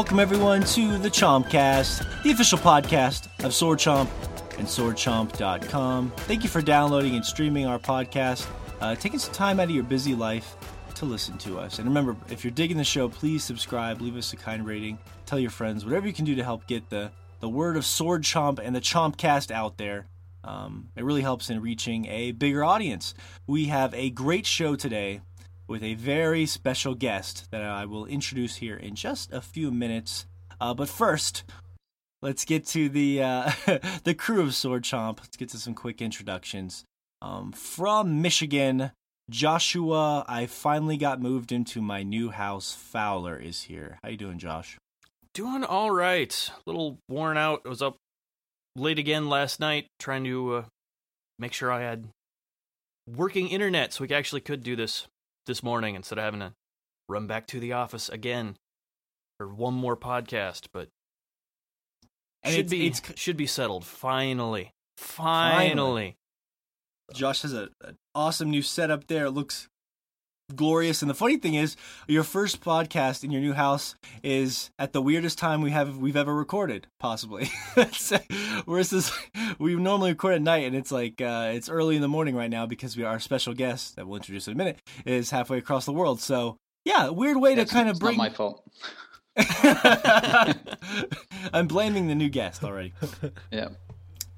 Welcome everyone to the Chompcast, the official podcast of Sword Chomp and SwordChomp.com. Thank you for downloading and streaming our podcast, uh, taking some time out of your busy life to listen to us. And remember, if you're digging the show, please subscribe, leave us a kind rating, tell your friends, whatever you can do to help get the, the word of Sword Chomp and the Chompcast out there. Um, it really helps in reaching a bigger audience. We have a great show today with a very special guest that I will introduce here in just a few minutes. Uh, but first, let's get to the uh, the crew of Sword Chomp. Let's get to some quick introductions. Um, from Michigan, Joshua. I finally got moved into my new house. Fowler is here. How you doing, Josh? Doing all right. A little worn out. I was up late again last night trying to uh, make sure I had working internet so we actually could do this this morning instead of having to run back to the office again for one more podcast. But And should it's- be it's- should be settled finally. Finally. Josh has a, an awesome new setup there. It looks glorious. And the funny thing is, your first podcast in your new house is at the weirdest time we have we've ever recorded, possibly. Whereas this, we normally record at night, and it's like uh, it's early in the morning right now because we our special guest that we'll introduce in a minute is halfway across the world. So yeah, weird way to kind of bring. not my fault. I'm blaming the new guest already. Yeah,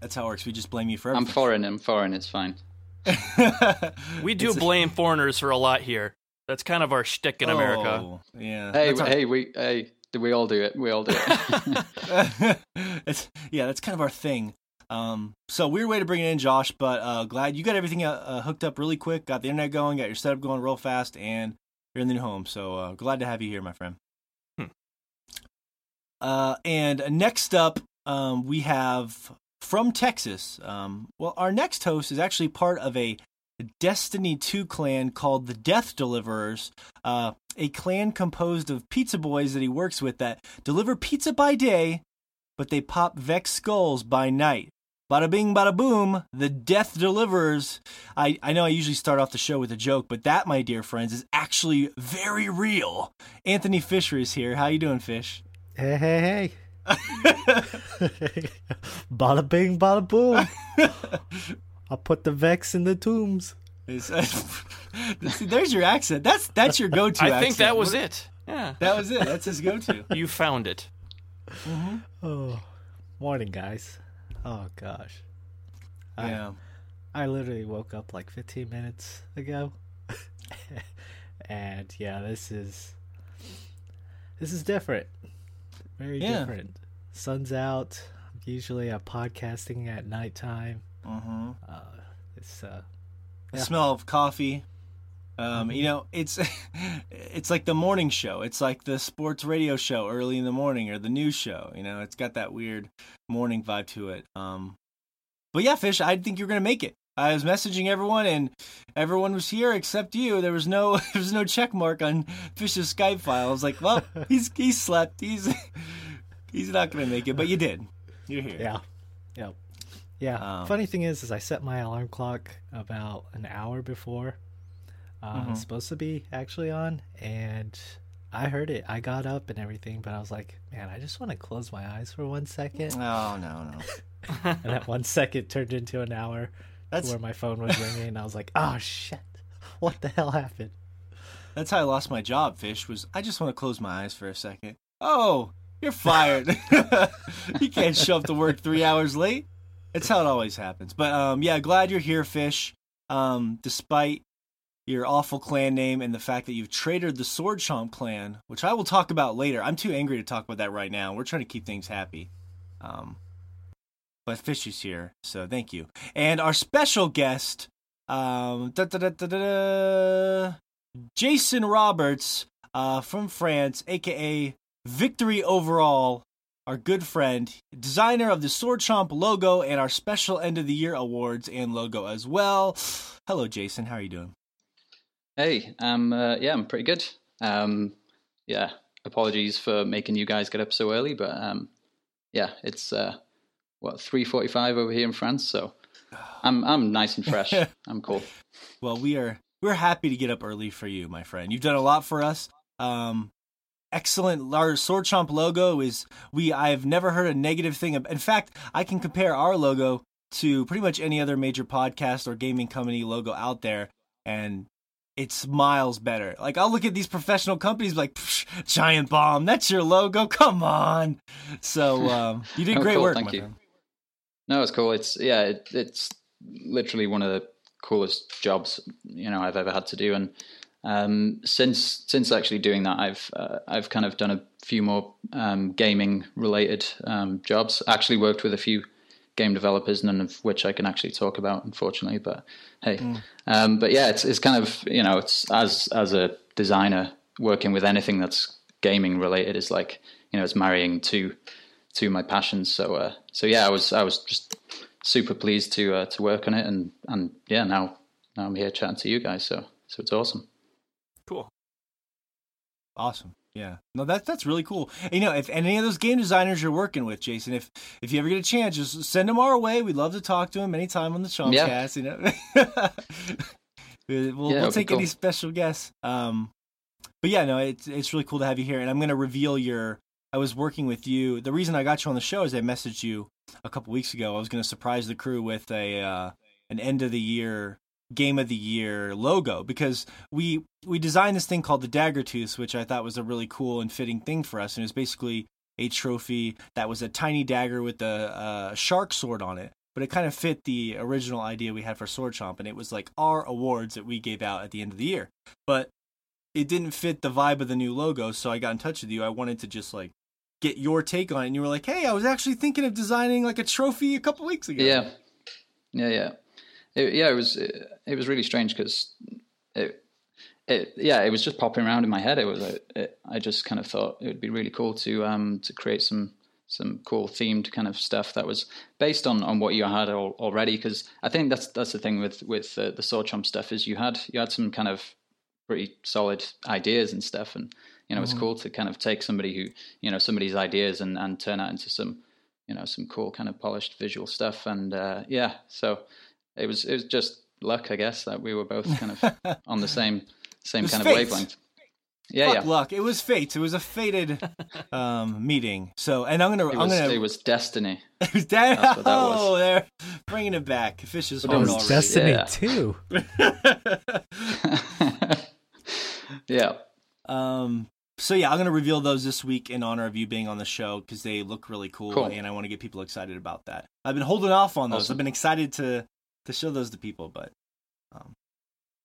That's how it works. We just blame you for Everything. I'm foreign. I'm foreign. It's fine. We do blame foreigners for a lot here. That's kind of our shtick in America. Oh, yeah. Hey, That's our- hey, we, hey, we all do it. We all do it. it's yeah, that's kind of our thing. Um, so weird way to bring it in, Josh, but uh, glad you got everything uh, uh, hooked up really quick, got the internet going, got your setup going real fast, and you're in the new home. So uh, glad to have you here, my friend. Hmm. Uh, and next up, um, we have from Texas. Um, well, our next host is actually part of a Destiny 2 clan called the Death Deliverers, uh, a clan composed of pizza boys that he works with that deliver pizza by day, but they pop Vex skulls by night. Bada bing, bada boom, the Death Deliverers. I, I know I usually start off the show with a joke, but that, my dear friends, is actually very real. Anthony Fisher is here. How you doing, Fish? Hey, hey, hey. bada bing, bada boom. I'll put the Vex in the tombs. See, there's your accent. That's that's your go-to. I accent. think that was it. Yeah. That was it. That's his go-to. You found it. Mm-hmm. Oh, morning, guys. Oh, gosh. I, yeah. I literally woke up like 15 minutes ago. and yeah, this is. This is different. Very Yeah. different. Sun's out. Usually I'm podcasting at nighttime. Mm-hmm. Uh, it's uh, The smell of coffee. Um, Mm-hmm. you know, it's it's like the morning show. It's like the sports radio show early in the morning or the news show. You know, it's got that weird morning vibe to it. Um, but yeah, Fish, I think you're gonna make it. I was messaging everyone, and everyone was here except you. There was no there was no check mark on Fish's Skype file. I was like, well, he's he slept. He's he's not gonna make it, but you did. You're here. Yeah. Yep. Yeah. Um, Funny thing is, is I set my alarm clock about an hour before uh, Mhm. it's supposed to be actually on, and I heard it. I got up and everything, but I was like, man, I just want to close my eyes for one second. Oh no no. and that one second turned into an hour That's where my phone was ringing, and I was like, oh shit, what the hell happened? That's how I lost my job, Fish, was I just want to close my eyes for a second. Oh, you're fired. you can't show up to work three hours late. It's how it always happens. But um yeah, glad you're here, Fish. Um, despite your awful clan name and the fact that you've traded the Sword Chomp clan, which I will talk about later. I'm too angry to talk about that right now. We're trying to keep things happy. Um but Fish is here, so thank you. And our special guest, um, da, da, da, Jason Roberts uh, from France, aka Victory Overall, our good friend, designer of the Sword Chomp logo and our special end of the year awards and logo as well. Hello, Jason. How are you doing? Hey, um, uh, yeah, I'm pretty good. Um, yeah, apologies for making you guys get up so early, but um, yeah, it's uh, what three forty-five over here in France, so I'm I'm nice and fresh. I'm cool. Well, we are we're happy to get up early for you, my friend. You've done a lot for us. Um, excellent. Our Sword Chomp logo is we. I've never heard a negative thing. In fact, I can compare our logo to pretty much any other major podcast or gaming company logo out there, and it's miles better. Like I'll look at these professional companies like Giant Bomb. That's your logo. Come on. So um, you did Oh, great cool, work. thank my you. friend. No, it's cool. It's yeah, it, it's literally one of the coolest jobs you know I've ever had to do, and um, since since actually doing that, I've uh, I've kind of done a few more um, gaming related um, jobs. Actually worked with a few game developers, none of which I can actually talk about, unfortunately. But hey, um, but yeah, it's it's kind of you know it's as as a designer working with anything that's gaming related is like you know it's marrying two to my passions. So uh, so yeah, I was I was just super pleased to uh, to work on it, and and yeah, now now I'm here chatting to you guys. So so it's awesome. Cool. Awesome. Yeah. No, that's that's really cool. And, you know, if any of those game designers you're working with, Jason, if if you ever get a chance, just send them our way. We'd love to talk to them anytime on the Chompcast. You know, we'll, Yeah, we'll it'd be take any special guests. Um, but yeah, no, it's it's really cool to have you here. And I'm going to reveal your. I was working with you. The reason I got you on the show is I messaged you a couple weeks ago. I was going to surprise the crew with a uh, an end of the year game of the year logo because we we designed this thing called the Dagger Tooth, which I thought was a really cool and fitting thing for us, and it was basically a trophy that was a tiny dagger with a, a shark sword on it. But it kind of fit the original idea we had for Sword Chomp, and it was like our awards that we gave out at the end of the year. But it didn't fit the vibe of the new logo, so I got in touch with you. I wanted to just like get your take on it, and you were like, "Hey, I was actually thinking of designing like a trophy a couple weeks ago." Yeah, yeah, yeah, it, yeah. It was it, it was really strange because it, it yeah it was just popping around in my head. It was it, I just kind of thought it would be really cool to um to create some some cool themed kind of stuff that was based on, on what you had al- already. Because I think that's that's the thing with with uh, the Sword Chomp stuff is you had you had some kind of pretty solid ideas and stuff, and you know it's cool to kind of take somebody who you know somebody's ideas and and turn that into some you know some cool kind of polished visual stuff. And uh, yeah, so it was it was just luck, I guess, that we were both kind of on the same same kind fate. of wavelength. Yeah, Fuck yeah. luck. It was fate. It was a fated um, meeting. So, and I'm gonna, It I'm was, gonna. it was destiny. It was that. That's what that was. Oh, they're bringing it back. Fish is It hard was already. Destiny Yeah. too. yeah. Um. So yeah, I'm gonna reveal those this week in honor of you being on the show because they look really cool, Cool. and I want to get people excited about that. I've been holding off on those. Awesome. I've been excited to to show those to people, but um,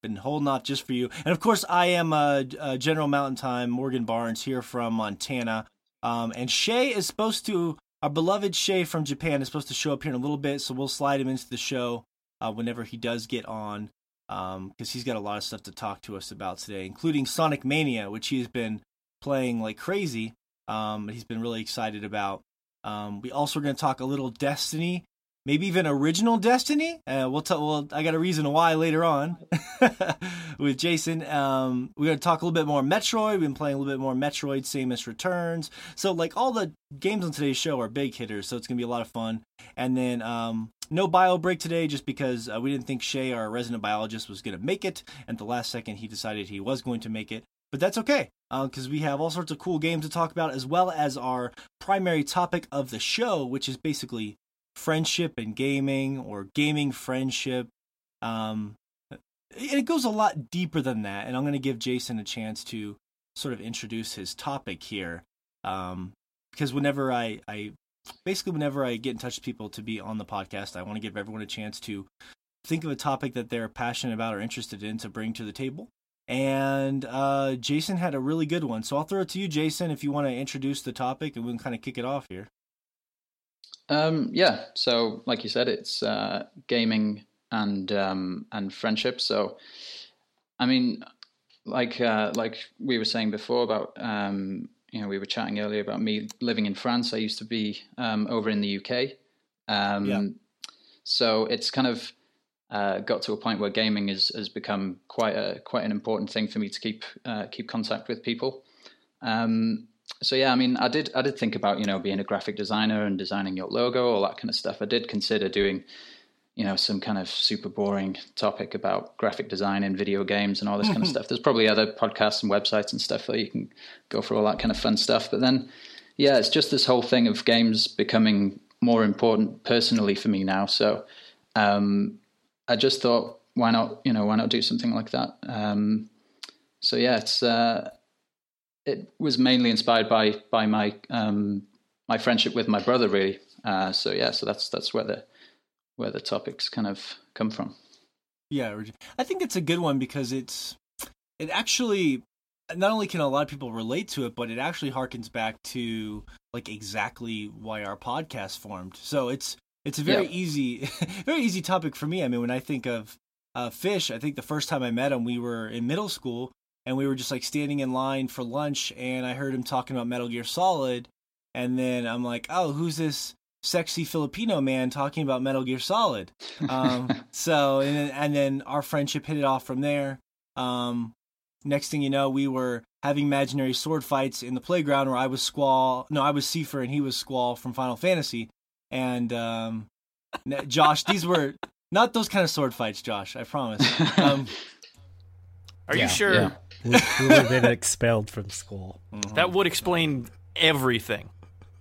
been holding off just for you. And of course, I am uh, uh, General Mountain Time Morgan Barnes here from Montana. Um, and Shea is supposed to, our beloved Shea from Japan is supposed to show up here in a little bit, so we'll slide him into the show uh, whenever he does get on, because he's got a lot of stuff to talk to us about today, including Sonic Mania, which he's been playing like crazy. Um, he's been really excited about. Um, we also are going to talk a little Destiny, maybe even original Destiny. Uh, we'll tell. Well, I got a reason why later on with Jason. Um, we're to talk a little bit more Metroid. We've been playing a little bit more Metroid, Samus Returns. So like all the games on today's show are big hitters. So it's to be a lot of fun. And then um, no bio break today, just because uh, we didn't think Shea, our resident biologist, was going to make it. And at the last second, he decided he was going to make it. But that's okay, because we have all sorts of cool games to talk about, as well as our primary topic of the show, which is basically friendship and gaming or gaming friendship. Um, it goes a lot deeper than that. And I'm going to give Jason a chance to sort of introduce his topic here. Um, because whenever I, I basically, whenever I get in touch with people to be on the podcast, I want to give everyone a chance to think of a topic that they're passionate about or interested in to bring to the table. And uh, Jason had a really good one. So I'll throw it to you, Jason, if you want to introduce the topic and we can kind of kick it off here. Um, yeah. So, like you said, it's uh, gaming and um, and friendship. So, I mean, like uh, like we were saying before about um, you know we were chatting earlier about me living in France. I used to be um, over in the UK. Um, Yeah. So it's kind of uh, got to a point where gaming is, has become quite a quite an important thing for me to keep uh, keep contact with people. Um, so yeah, I mean, I did I did think about you know being a graphic designer and designing your logo, all that kind of stuff. I did consider doing you know, some kind of super boring topic about graphic design in video games and all this kind of stuff. There's probably other podcasts and websites and stuff where you can go for all that kind of fun stuff. But then, yeah, it's just this whole thing of games becoming more important personally for me now. So um, I just thought, why not, you know, why not do something like that? Um, so yeah, it's uh, it was mainly inspired by by my um, my friendship with my brother, really. Uh, so yeah, so that's that's where the where the topics kind of come from. Yeah, I think it's a good one because it's it actually not only can a lot of people relate to it, but it actually harkens back to like exactly why our podcast formed. So it's it's a very yeah. easy very easy topic for me. I mean, when I think of uh, fish, I think the first time I met him, we were in middle school and we were just like standing in line for lunch, and I heard him talking about Metal Gear Solid, and then I'm like, oh, who's this sexy Filipino man talking about Metal Gear Solid. Um, so and then, and then our friendship hit it off from there. Um, next thing you know, we were having imaginary sword fights in the playground where I was Squall, no, I was Seifer and he was Squall from Final Fantasy. And um, Josh, these were not those kind of sword fights, Josh. I promise. Um, Are yeah, you sure? Yeah. We, we would have been expelled from school. Mm-hmm. That would explain everything.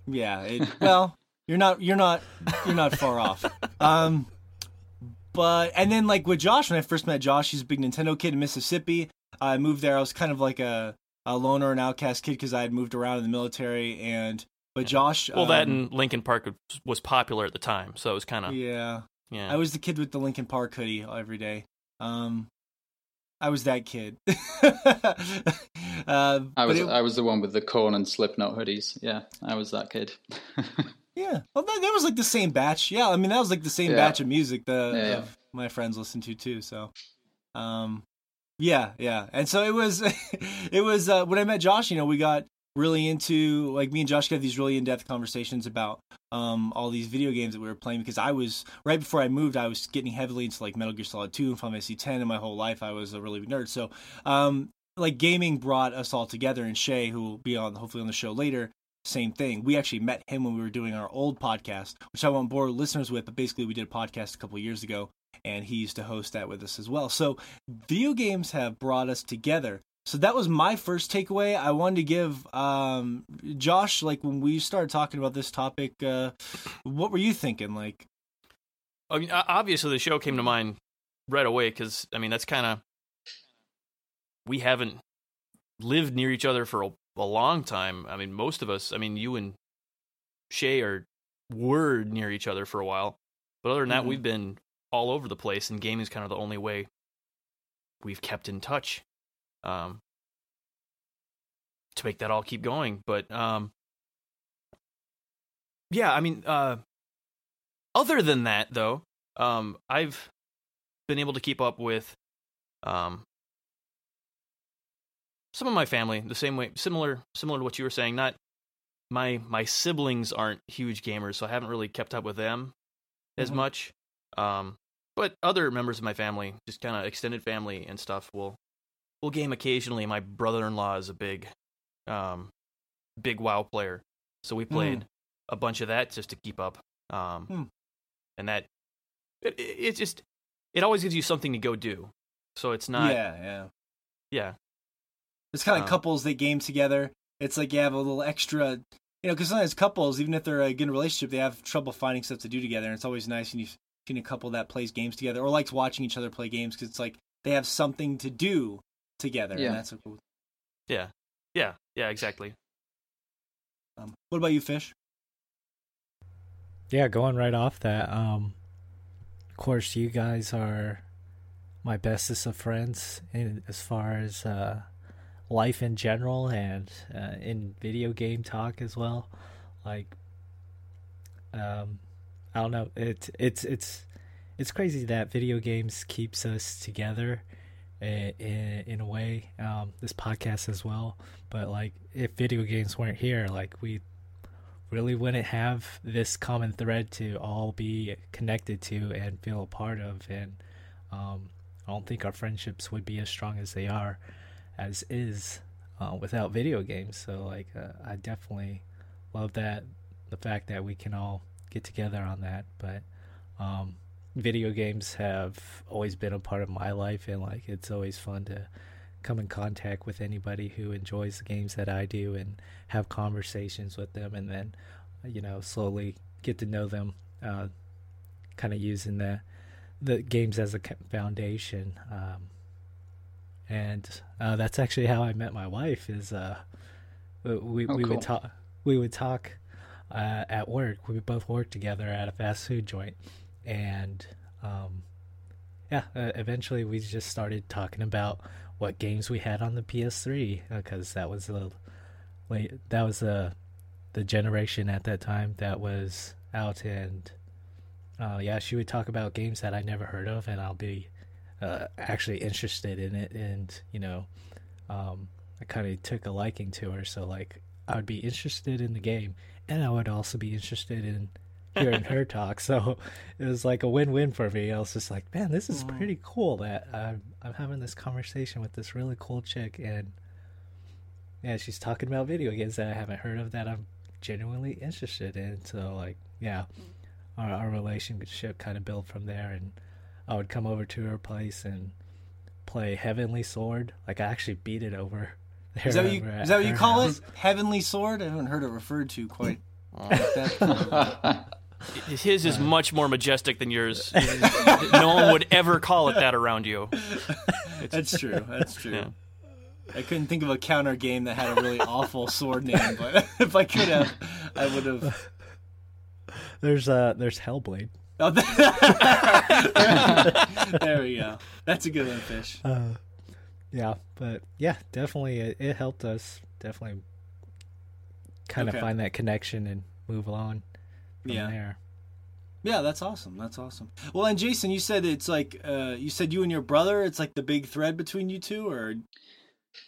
Yeah. It, well, you're not you're not you're not far off. Um but and then like with Josh when I first met Josh, he's a big Nintendo kid in Mississippi. I moved there. I was kind of like a a loner and outcast kid because I had moved around in the military and but Josh Well, um, that and Linkin Park was popular at the time, so it was kind of Yeah. Yeah. I was the kid with the Linkin Park hoodie every day. Um I was that kid. uh, I was it, I was the one with the Korn and Slipknot hoodies. Yeah, I was that kid. Yeah, well, that, that, was like the same batch. Yeah, I mean that was like the same yeah. batch of music that yeah, yeah. my friends listened to too. So, um, yeah, yeah, and so it was, it was uh, when I met Josh. You know, we got really into like me and Josh got these really in depth conversations about um all these video games that we were playing because I was right before I moved I was getting heavily into like Metal Gear Solid 2 and Final Fantasy 10 and my whole life I was a really big nerd so um like gaming brought us all together and Shea who will be on hopefully on the show later same thing. We actually met him when we were doing our old podcast, which I won't bore listeners with, but basically we did a podcast a couple years ago, and he used to host that with us as well. So video games have brought us together. So that was my first takeaway. I wanted to give um, Josh, like when we started talking about this topic, uh, what were you thinking? Like, I mean, obviously the show came to mind right away because I mean that's kind of we haven't lived near each other for a a long time. I mean, most of us, I mean, you and Shea are were near each other for a while, but other than that, mm-hmm. we've been all over the place, and gaming is kind of the only way we've kept in touch um, to make that all keep going. But um, yeah, I mean, uh, other than that, though, um, I've been able to keep up with um, some of my family the same way similar similar to what you were saying not my my siblings aren't huge gamers so i haven't really kept up with them as mm-hmm. much um but other members of my family just kind of extended family and stuff will will game occasionally my brother-in-law is a big um big wow player so we played mm. a bunch of that just to keep up um mm. and that it, it, it just it always gives you something to go do so it's not yeah yeah yeah it's kind of uh, couples that game together. It's like you have a little extra, you know, because sometimes couples, even if they're a good relationship, they have trouble finding stuff to do together. And it's always nice when you've seen a couple that plays games together or likes watching each other play games because it's like they have something to do together. Yeah. And that's so cool. Yeah. Yeah. Yeah, exactly. Um, what about you, Fish? Yeah, going right off that. Um, of course, you guys are my bestest of friends in, as far as uh, life in general and uh, in video game talk as well. Like, um, I don't know. It's it's it's it's crazy that video games keeps us together in, in, a way. Um, this podcast as well. But like, if video games weren't here, like we really wouldn't have this common thread to all be connected to and feel a part of. And um, I don't think our friendships would be as strong as they are as is uh, without video games. So like uh, I definitely love that the fact that we can all get together on that. But um, video games have always been a part of my life, and like it's always fun to come in contact with anybody who enjoys the games that I do and have conversations with them, and then you know slowly get to know them, uh, kind of using the the games as a foundation. Um, and uh, that's actually how I met my wife. Is uh, we oh, we cool. would talk we would talk uh, at work. We both worked together at a fast food joint, and um, yeah, uh, eventually we just started talking about what games we had on the PS3 because that was the that was the the generation at that time that was out. And uh, yeah, she would talk about games that I never heard of, and I'll be uh, actually interested in it, and you know, um, I kind of took a liking to her, so like I would be interested in the game, and I would also be interested in hearing her talk. So it was like a win-win for me. I was just like, man, this is pretty cool that I'm I'm having this conversation with this really cool chick, and yeah, she's talking about video games that I haven't heard of that I'm genuinely interested in. So like, yeah, mm. our, our relationship kind of built from there, and I would come over to her place and play Heavenly Sword. Like I actually beat it over. Is that what you, is that what you call it? Heavenly Sword? I haven't heard it referred to quite. like that. His is much more majestic than yours. no one would ever call it that around you. That's true. That's true. Yeah. I couldn't think of a counter game that had a really awful sword name, but if I could have, I would have. There's uh there's Hellblade. Oh, there we go. That's a good one, fish. Uh, yeah, but yeah, definitely it, it helped us definitely kind Okay. of find that connection and move on from Yeah. there. Yeah, that's awesome. That's awesome. Well, and Jason, you said it's like uh, you said you and your brother. It's like the big thread between you two, or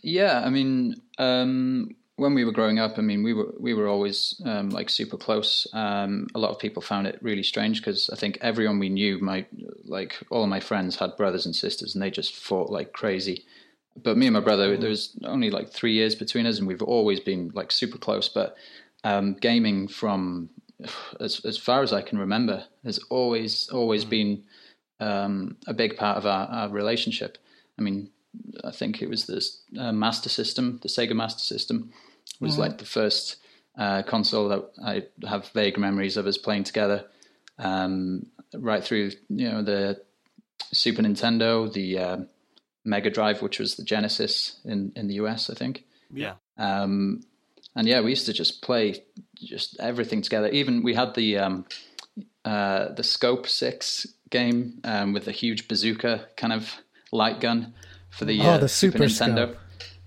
Yeah, I mean, um, when we were growing up, I mean, we were we were always um, like super close. Um, a lot of people found it really strange because I think everyone we knew, my like all of my friends had brothers and sisters, and they just fought like crazy. But me and my brother, there was only like three years between us, and we've always been like super close. But um, gaming from as as far as I can remember has always always been um, a big part of our, our relationship. I mean, I think it was this uh, Master System, the Sega Master System, was like the first uh, console that I have vague memories of us playing together. Um, right through, you know, the Super Nintendo, the uh, Mega Drive, which was the Genesis in in the US, I think. Yeah. Um, and yeah, we used to just play just everything together. Even we had the um, uh, the Scope Six game um, with the huge bazooka kind of light gun for the, Oh, uh, the Super Super Nintendo. Scope.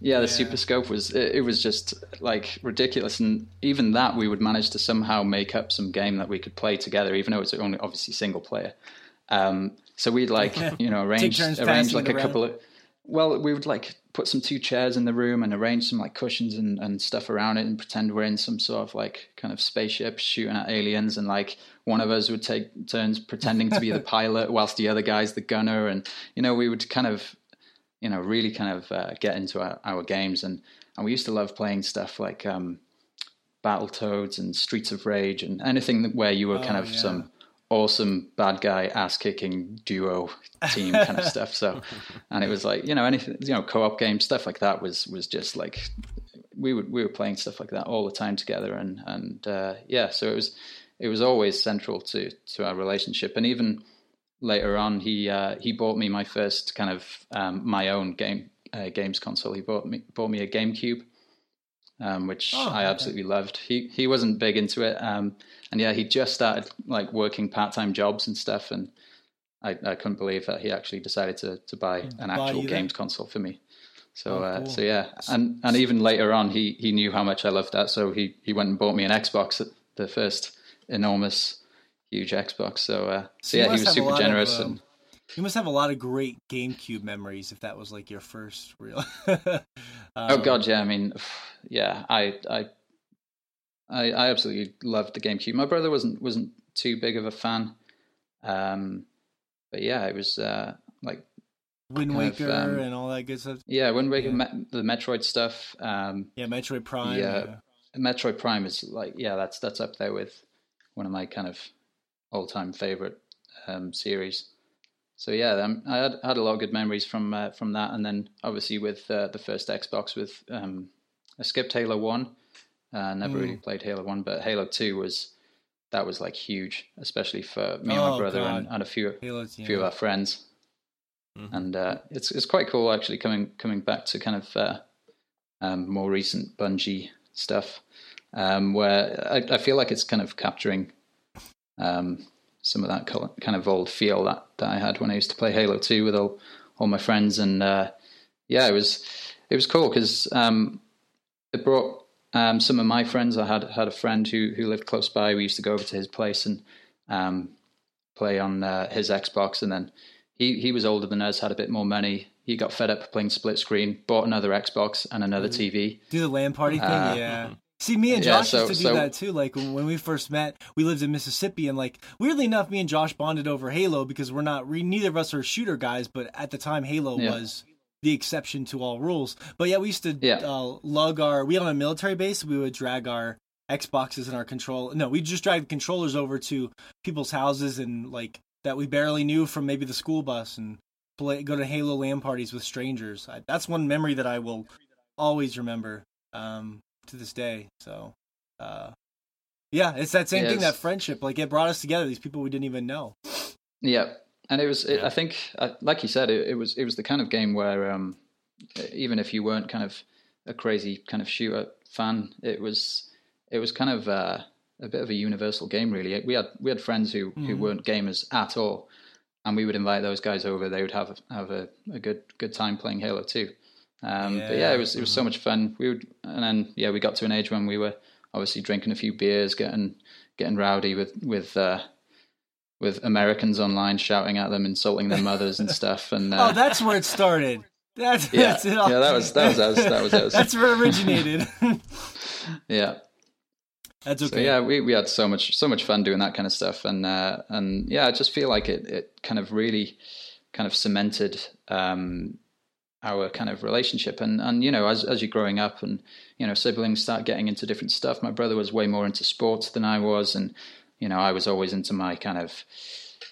Yeah, the Super Scope was it, it was just like ridiculous, and even that we would manage to somehow make up some game that we could play together, even though it's only obviously single player. Um, so we'd like you know arrange arrange like it a couple of well, we would like put some two chairs in the room and arrange some like cushions and, and stuff around it and pretend we're in some sort of like kind of spaceship shooting at aliens and like one of us would take turns pretending to be the pilot whilst the other guy's the gunner and you know we would kind of you know really kind of uh, get into our, our games and and we used to love playing stuff like um Battletoads and Streets of Rage and anything where you were kind Oh, of yeah. some awesome bad guy ass kicking duo team kind of stuff. So, and it was like you know anything you know co op game stuff like that was was just like we would we were playing stuff like that all the time together and and uh, yeah, so it was it was always central to to our relationship and even later on he uh, he bought me my first kind of um, my own game uh, games console. He bought me bought me a GameCube um, which Oh, I okay. absolutely loved. He he wasn't big into it, um, and yeah, he just started like working part time jobs and stuff, and I, I couldn't believe that he actually decided to to buy an actual games console for me. So Oh, uh, so yeah, and and even later on, he he knew how much I loved that, so he he went and bought me an Xbox, the first enormous, huge Xbox. So uh, So so yeah, he was super lot of, generous um, and. you must have a lot of great GameCube memories if that was like your first real. Oh Um, god, yeah. I mean, yeah. I, I, I, I absolutely loved the GameCube. My brother wasn't wasn't too big of a fan, um, but yeah, it was uh, like Wind kind of, Waker um, and all that good stuff. yeah, Wind Waker, Yeah. met the Metroid stuff. Um, Yeah, Metroid Prime. Yeah. yeah. Metroid Prime is like yeah, that's that's up there with one of my kind of all time favorite um, series. So yeah, um, I had had a lot of good memories from uh, from that, and then obviously with uh, the first Xbox, with um, I skipped Halo One. Uh, never really Mm. played Halo One, but Halo Two was that was like huge, especially for me and Oh, my brother and, and a few Halo's, few of our friends Mhm. and uh, it's it's quite cool actually coming coming back to kind of uh, um, more recent Bungie stuff, um, where I, I feel like it's kind of capturing um, some of that kind of old feel that, that I had when I used to play Halo Two with all all my friends, and uh, yeah, it was it was cool because um, it brought um, some of my friends. I had had a friend who who lived close by. We used to go over to his place and um, play on uh, his Xbox, and then he he was older than us, had a bit more money. He got fed up playing split screen, bought another Xbox and another TV. Do the LAN party thing, Uh, yeah. See, me and yeah, Josh so- used to do so- that too. Like when when we first met, we lived in Mississippi, and like weirdly enough, me and Josh bonded over Halo because we're not, we, neither of us are shooter guys, but at the time, Halo Yeah. was the exception to all rules. But yeah, we used to Yeah. uh, lug our, we had on a military base, we would drag our Xboxes and our control. No, we just drag the controllers over to people's houses and like that we barely knew from maybe the school bus and play, go to Halo LAN parties with strangers. I, that's one memory that I will always remember um, to this day. So, uh, yeah, it's that same thing, that friendship. Like it brought us together. These people we didn't even know. Yeah, and it was. It, Yeah. I think, uh, like you said, it, it was. It was the kind of game where, um, even if you weren't kind of a crazy kind of shooter fan, it was. It was kind of uh, a bit of a universal game, really. We had we had friends who who Mhm. weren't gamers at all, and we would invite those guys over. They would have a, have a, a good good time playing Halo too. Um, But yeah, Yeah. it was it was so much fun. We would, and then yeah, we got to an age when we were obviously drinking a few beers, getting getting rowdy with with uh, with Americans online, shouting at them, insulting their mothers and stuff. And uh, oh, that's where it started. That's, yeah, that's it. all. yeah, that was that was us. That was us. that's where it originated. yeah. that's So okay. yeah, we, we had so much so much fun doing that kind of stuff, and uh, and yeah, I just feel like it it kind of really kind of cemented um, our kind of relationship, and and you know as as you're growing up, and you know siblings start getting into different stuff. My brother was way more into sports than I was, and you know I was always into my kind of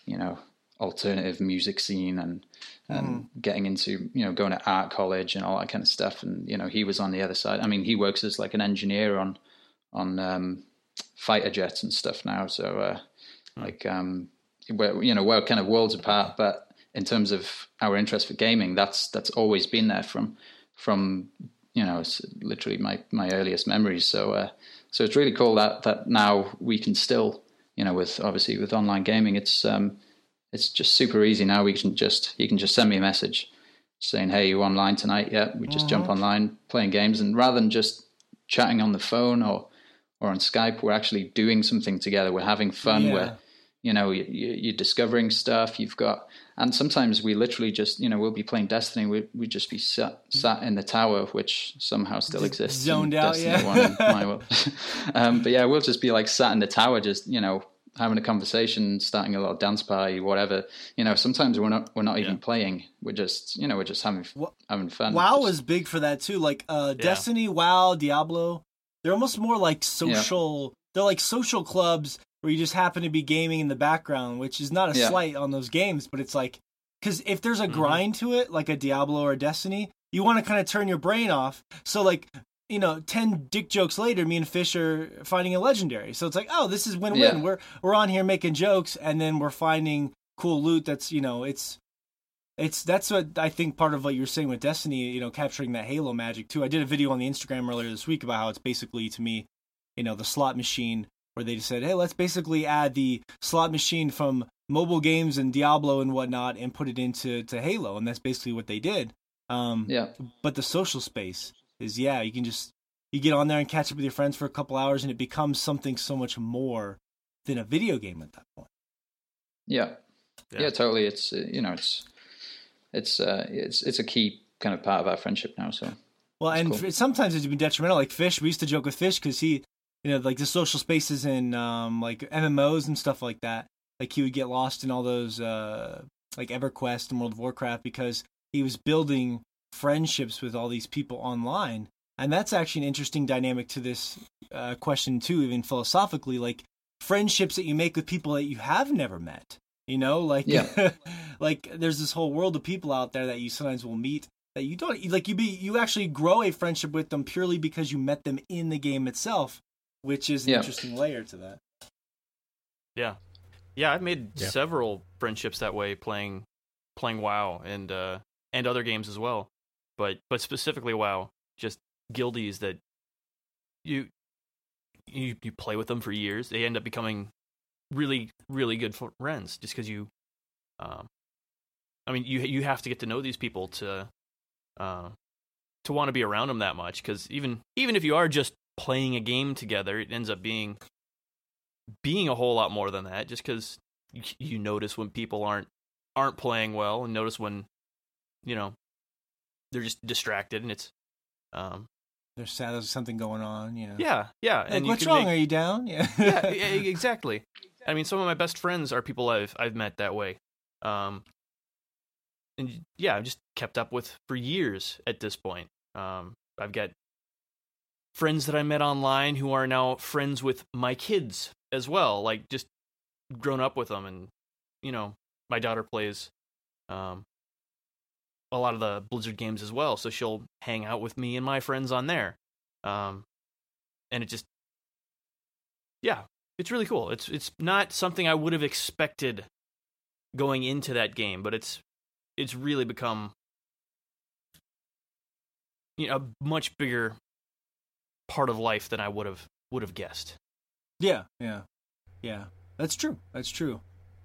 you know alternative music scene and and getting into you know going to art college and all that kind of stuff. And you know he was on the other side. I mean he works as like an engineer on on um fighter jets and stuff now. So uh like um we're you know we're kind of worlds apart. But in terms of our interest for gaming that's that's always been there from from you know it's literally my my earliest memories. So uh so it's really cool that that now we can still you know with obviously with online gaming it's um it's just super easy now. We can just you can just send me a message saying, "Hey, you online tonight?" Yeah, we just jump online playing games, and rather than just chatting on the phone or or on Skype, we're actually doing something together. We're having fun. Yeah. We're you know you, you- you're discovering stuff. You've got and sometimes we literally just you know we'll be playing Destiny. We we just be sat sat in the tower, which somehow still exists. zoned out, Destiny yeah. 1 my world. um, but yeah, we'll just be like sat in the tower, just you know having a conversation, starting a little dance party, whatever. You know, sometimes we're not we're not even Yeah. playing. We're just you know we're just having having fun. WoW Just- was big for that too. Like uh, Yeah. Destiny, WoW, Diablo. They're almost more like social. They're like social clubs where you just happen to be gaming in the background, which is not a Yeah. slight on those games, but it's like because if there's a Mhm. grind to it, like a Diablo or a Destiny, you want to kind of turn your brain off. So like. You know, ten dick jokes later, me and Fish are finding a legendary. So it's like, oh, this is win-win. Yeah. We're we're on here making jokes, and then we're finding cool loot. That's you know, it's it's that's what I think part of what you're saying with Destiny, you know, capturing that Halo magic too. I did a video on the Instagram earlier this week about how it's basically to me, you know, the slot machine where they just said, hey, let's basically add the slot machine from mobile games and Diablo and whatnot and put it into to Halo, and that's basically what they did. Um, yeah, but the social space is yeah, you can just you get on there and catch up with your friends for a couple hours, and it becomes something so much more than a video game at that point. yeah, Yeah. yeah, totally. It's uh, you know it's it's uh, it's it's a key kind of part of our friendship now. So Well, and cool. sometimes it's been detrimental. Like Fish, we used to joke with Fish because he, you know, like the social spaces in um, like MMOs and stuff like that. Like he would get lost in all those uh, like EverQuest and World of Warcraft because he was building friendships with all these people online. And that's actually an interesting dynamic to this uh, question too, even philosophically. Like friendships that you make with people that you have never met. You know, like Yeah. like there's this whole world of people out there that you sometimes will meet that you don't like you be you actually grow a friendship with them purely because you met them in the game itself, which is an Yeah. interesting layer to that. Yeah, yeah. I've made Yeah. several friendships that way playing playing WoW and uh, and other games as well. But but specifically WoW, just guildies that you you you play with them for years. They end up becoming really really good friends just because you. Um, I mean, you you have to get to know these people to uh, to want to be around them that much because even even if you are just playing a game together, it ends up being being a whole lot more than that just because you, you notice when people aren't aren't playing well and notice when you know they're just distracted and it's um There's sad there's something going on, you know. yeah yeah Like, and what's wrong? make- Are you down? Yeah. yeah, yeah, exactly. I mean, some of my best friends are people I've I've met that way, um, and yeah, I've just kept up with for years at this point. Um, I've got friends that I met online who are now friends with my kids as well, like just grown up with them, and you know, my daughter plays um, a lot of the Blizzard games as well, so she'll hang out with me and my friends on there, um, and it just yeah, it's really cool. It's it's not something I would have expected going into that game, but it's it's really become you know a much bigger part of life than I would have would have guessed. Yeah, yeah, yeah. That's true. That's true.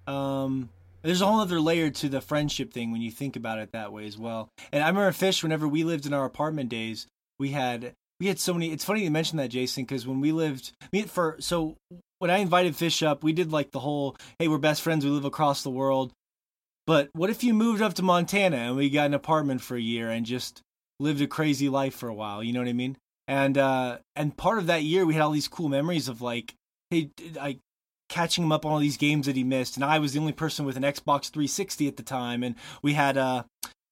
Um, there's a whole other layer to the friendship thing when you think about it that way as well. And I remember Fish. Whenever we lived in our apartment days, we had we had so many. It's funny you mention that, Jason, because when we lived, for so when I invited Fish up, we did like the whole, hey, we're best friends. We live across the world. But what if you moved up to Montana and we got an apartment for a year and just lived a crazy life for a while? You know what I mean? And uh, and part of that year, we had all these cool memories of like, hey, I catching him up on all these games that he missed, and I was the only person with an Xbox 360 at the time, and we had uh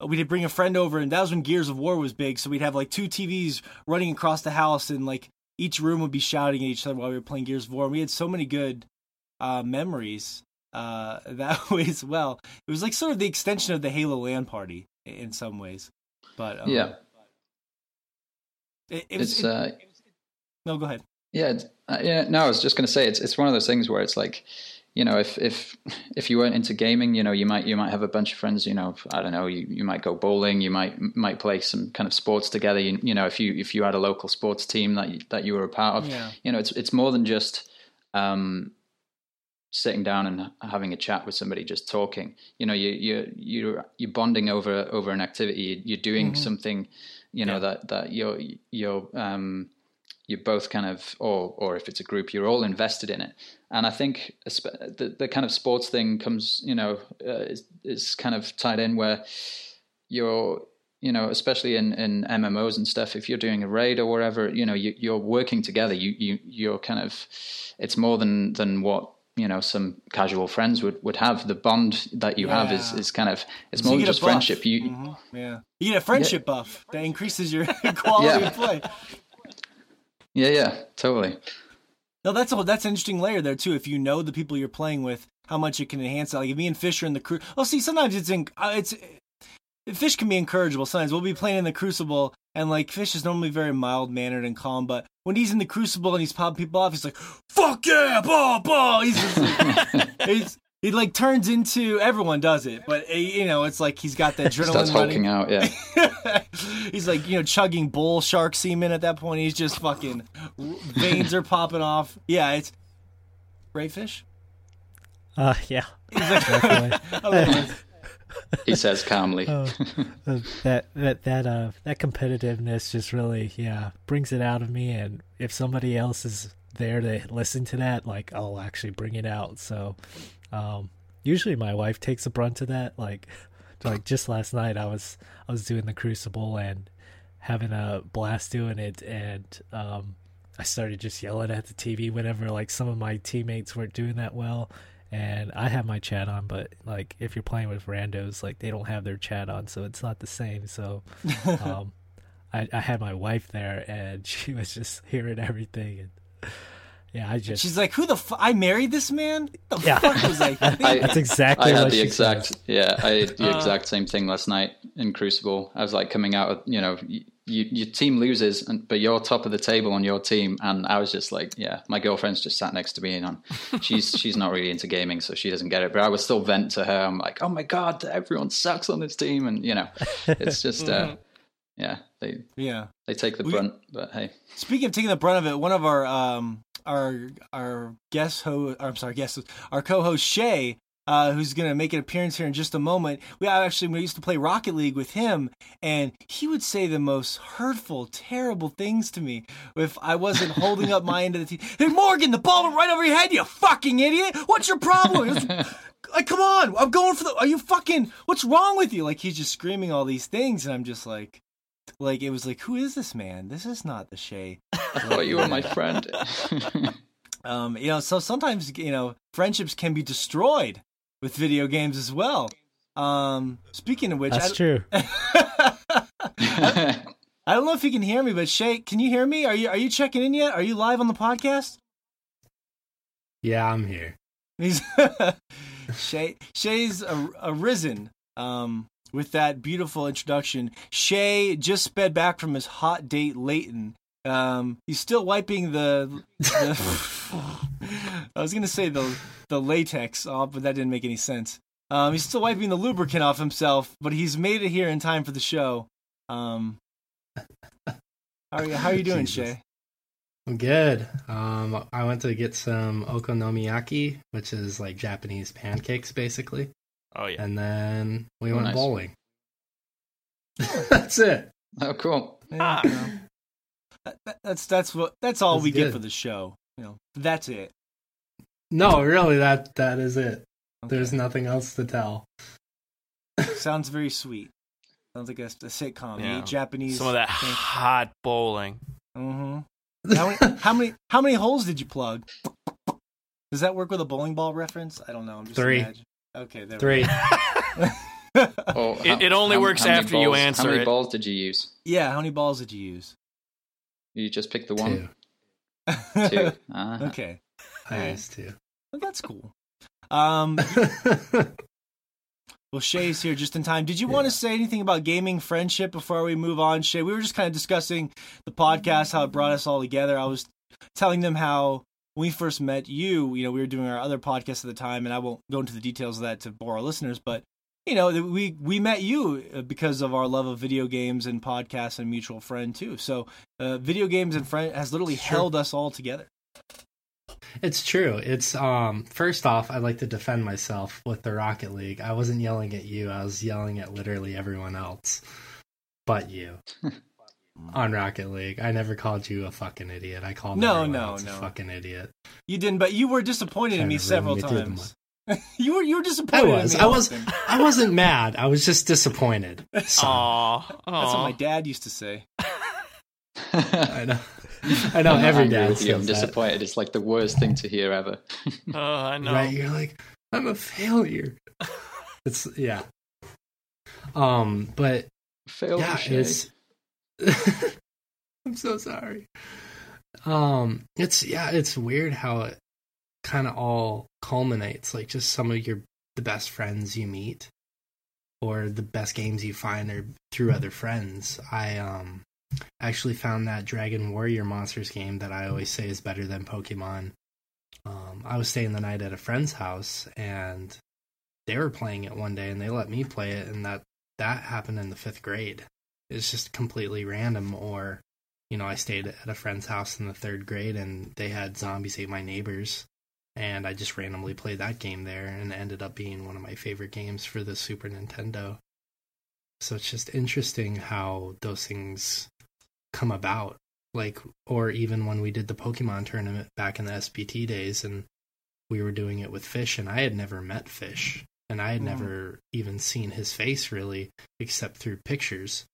we did bring a friend over, and that was when Gears of War was big, so we'd have like two TVs running across the house, and like each room would be shouting at each other while we were playing Gears of War. And we had so many good uh, memories uh, that way as well. It was like sort of the extension of the Halo LAN party in some ways, but um, yeah, it, it was. it's it- uh, no, go ahead. yeah, uh, yeah. No, I was just going to say it's it's one of those things where it's like, you know, if if if you weren't into gaming, you know, you might you might have a bunch of friends. You know, I don't know, you, you might go bowling, you might might play some kind of sports together. You, you know, if you if you had a local sports team that you, that you were a part of, Yeah. you know, it's it's more than just um, sitting down and having a chat with somebody, just talking. You know, you you you're you're bonding over over an activity. You're doing Mhm. something, you know, Yeah. that that you're you're um, you're both kind of, or or if it's a group, you're all invested in it. And I think the the kind of sports thing comes, you know, uh, is is kind of tied in where you're you know, especially in, in MMOs and stuff, if you're doing a raid or whatever, you know, you, you're working together. You, you, you're kind of, it's more than, than what, you know, some casual friends would, would have. The bond that you have is, is kind of, it's So more you than get a just friendship. You, Mhm. Yeah, you get a friendship buff that increases your quality Yeah. of play. yeah, yeah, totally. No, that's a that's an interesting layer there too. If you know the people you're playing with, how much it can enhance that. Like if me and fisher and the crew. Well, see, sometimes it's in, uh, it's Fish can be incorrigible Sometimes we'll be playing in the Crucible, and like Fish is normally very mild mannered and calm, but when he's in the Crucible and he's popping people off, he's like, "Fuck yeah, ball, ball." He's, just, he's he like turns into everyone does it, but uh, you know it's like he's got that Starts adrenaline hulking running. out. Yeah. he's like you know chugging bull shark semen at that point. He's just fucking veins are popping off. Yeah, it's right fish. Uh, yeah, He's like, he says calmly. Uh, that that that uh that competitiveness just really yeah brings it out of me. And if somebody else is there to listen to that like I'll actually bring it out. So um usually my wife takes the brunt of that. Like like just last night I was I was doing the crucible and having a blast doing it. And um I started just yelling at the TV whenever like some of my teammates weren't doing that well and I have my chat on, but like if you're playing with randos, like they don't have their chat on, so it's not the same. So, um, I, I had my wife there, and she was just hearing everything, and Yeah, I just She's like, "Who the fuck? I married this man? The Yeah. fuck was I? I- that's exactly I had what the she exact says. yeah, I had the Uh. exact same thing last night in Crucible. I was like coming out with you know y- you, your team loses, and, but you're top of the table on your team, and I was just like, yeah, my girlfriend's just sat next to me, and she's she's not really into gaming, so she doesn't get it. But I would still vent to her. I'm like, oh my god, everyone sucks on this team, and you know, it's just uh, yeah, they yeah. they take the We- brunt, but hey, Speaking of taking the brunt of it, one of our um our our guest host, I'm sorry, guest our co-host Shea, uh, who's gonna make an appearance here in just a moment. We actually we used to play Rocket League with him, and he would say the most hurtful, terrible things to me if I wasn't holding up my end of the team. Hey Morgan, the ball went right over your head, you fucking idiot! What's your problem? Was- like, come on, I'm going for the. Are you fucking? What's wrong with you? Like he's just screaming all these things, and I'm just like. Like it was like, who is this man? This is not the Shea. I thought you were my friend. Um, you know, so sometimes you know friendships can be destroyed with video games as well. Um, speaking of which, That's I, true. I don't know if you can hear me, but Shea, can you hear me? Are you are you checking in yet? Are you live on the podcast? Yeah, I'm here. He's Shea. Shea's a, arisen. Um, with that beautiful introduction, Shea just sped back from his hot date, Leighton. Um, he's still wiping the. the I was gonna say the the latex off, but that didn't make any sense. Um, he's still wiping the lubricant off himself, but he's made it here in time for the show. Um, how are you? How are you doing, Jesus. Shea? I'm good. Um, I went to get some okonomiyaki, which is like Japanese pancakes, basically, Oh yeah. and then we Oh, went nice. bowling. That's it. oh, cool. Yeah, you know. That- that- that's that's what that's all That's we get for the show. You know, that's it. No, really, that that is it. Okay. There's nothing else to tell. Sounds very sweet. Sounds like a, a sitcom. Yeah. eat Japanese. Some of that hot bowling. hmm How many, how many how many holes did you plug? Does that work with a bowling ball reference? I don't know. I'm just Three. imagine- Okay, there Three. We go. Oh, It- it only works many after you answer How many it. balls did you use? yeah, how many balls did you use? You just picked the one, Two. two. Ah. okay, I used two. well, that's cool. Um, Well, Shea's here just in time. Did you want to say anything about gaming friendship before we move on, Shea? We were just kind of discussing the podcast, how it brought us all together. I was telling them how when we first met you, you know, we were doing our other podcast at the time, and I won't go into the details of that to bore our listeners, but you know, we we met you uh, because of our love of video games and podcasts and mutual friend too. So, uh, video games and friend has literally held us all together. It's true. It's um first off, I'd like to defend myself with the Rocket League. I wasn't yelling at you. I was yelling at literally everyone else but you. On Rocket League, I never called you a fucking idiot. I called No, no, no. fucking idiot. You didn't, but you were disappointed in me several me times. you were you were disappointed. I disappointed. was. I was. I wasn't mad. I was just disappointed. son. Aw, That's what my dad used to say. I know. I know. I'm Every dad with you. I'm says that. disappointed. It's like the worst thing to hear ever. Oh, I know. Right? You're like, I'm a failure. it's yeah. Um, but Failed yeah, it's. I'm so sorry. Um, it's yeah, it's weird how it kind of all culminates. Like just some of your the best friends you meet, or the best games you find, are through other friends. I um actually found that Dragon Warrior Monsters game that I always say is better than Pokemon. Um, I was staying the night at a friend's house and they were playing it one day and they let me play it and that that happened in the fifth grade. It's just completely random or you know, I stayed at a friend's house in the third grade and they had Zombies Ate My Neighbors and I just randomly played that game there and it ended up being one of my favorite games for the Super Nintendo. So it's just interesting how those things come about. Like, or even when we did the Pokemon tournament back in the SBT days and we were doing it with Fish, and I had never met Fish, and I had Mm. never even seen his face really, except through pictures,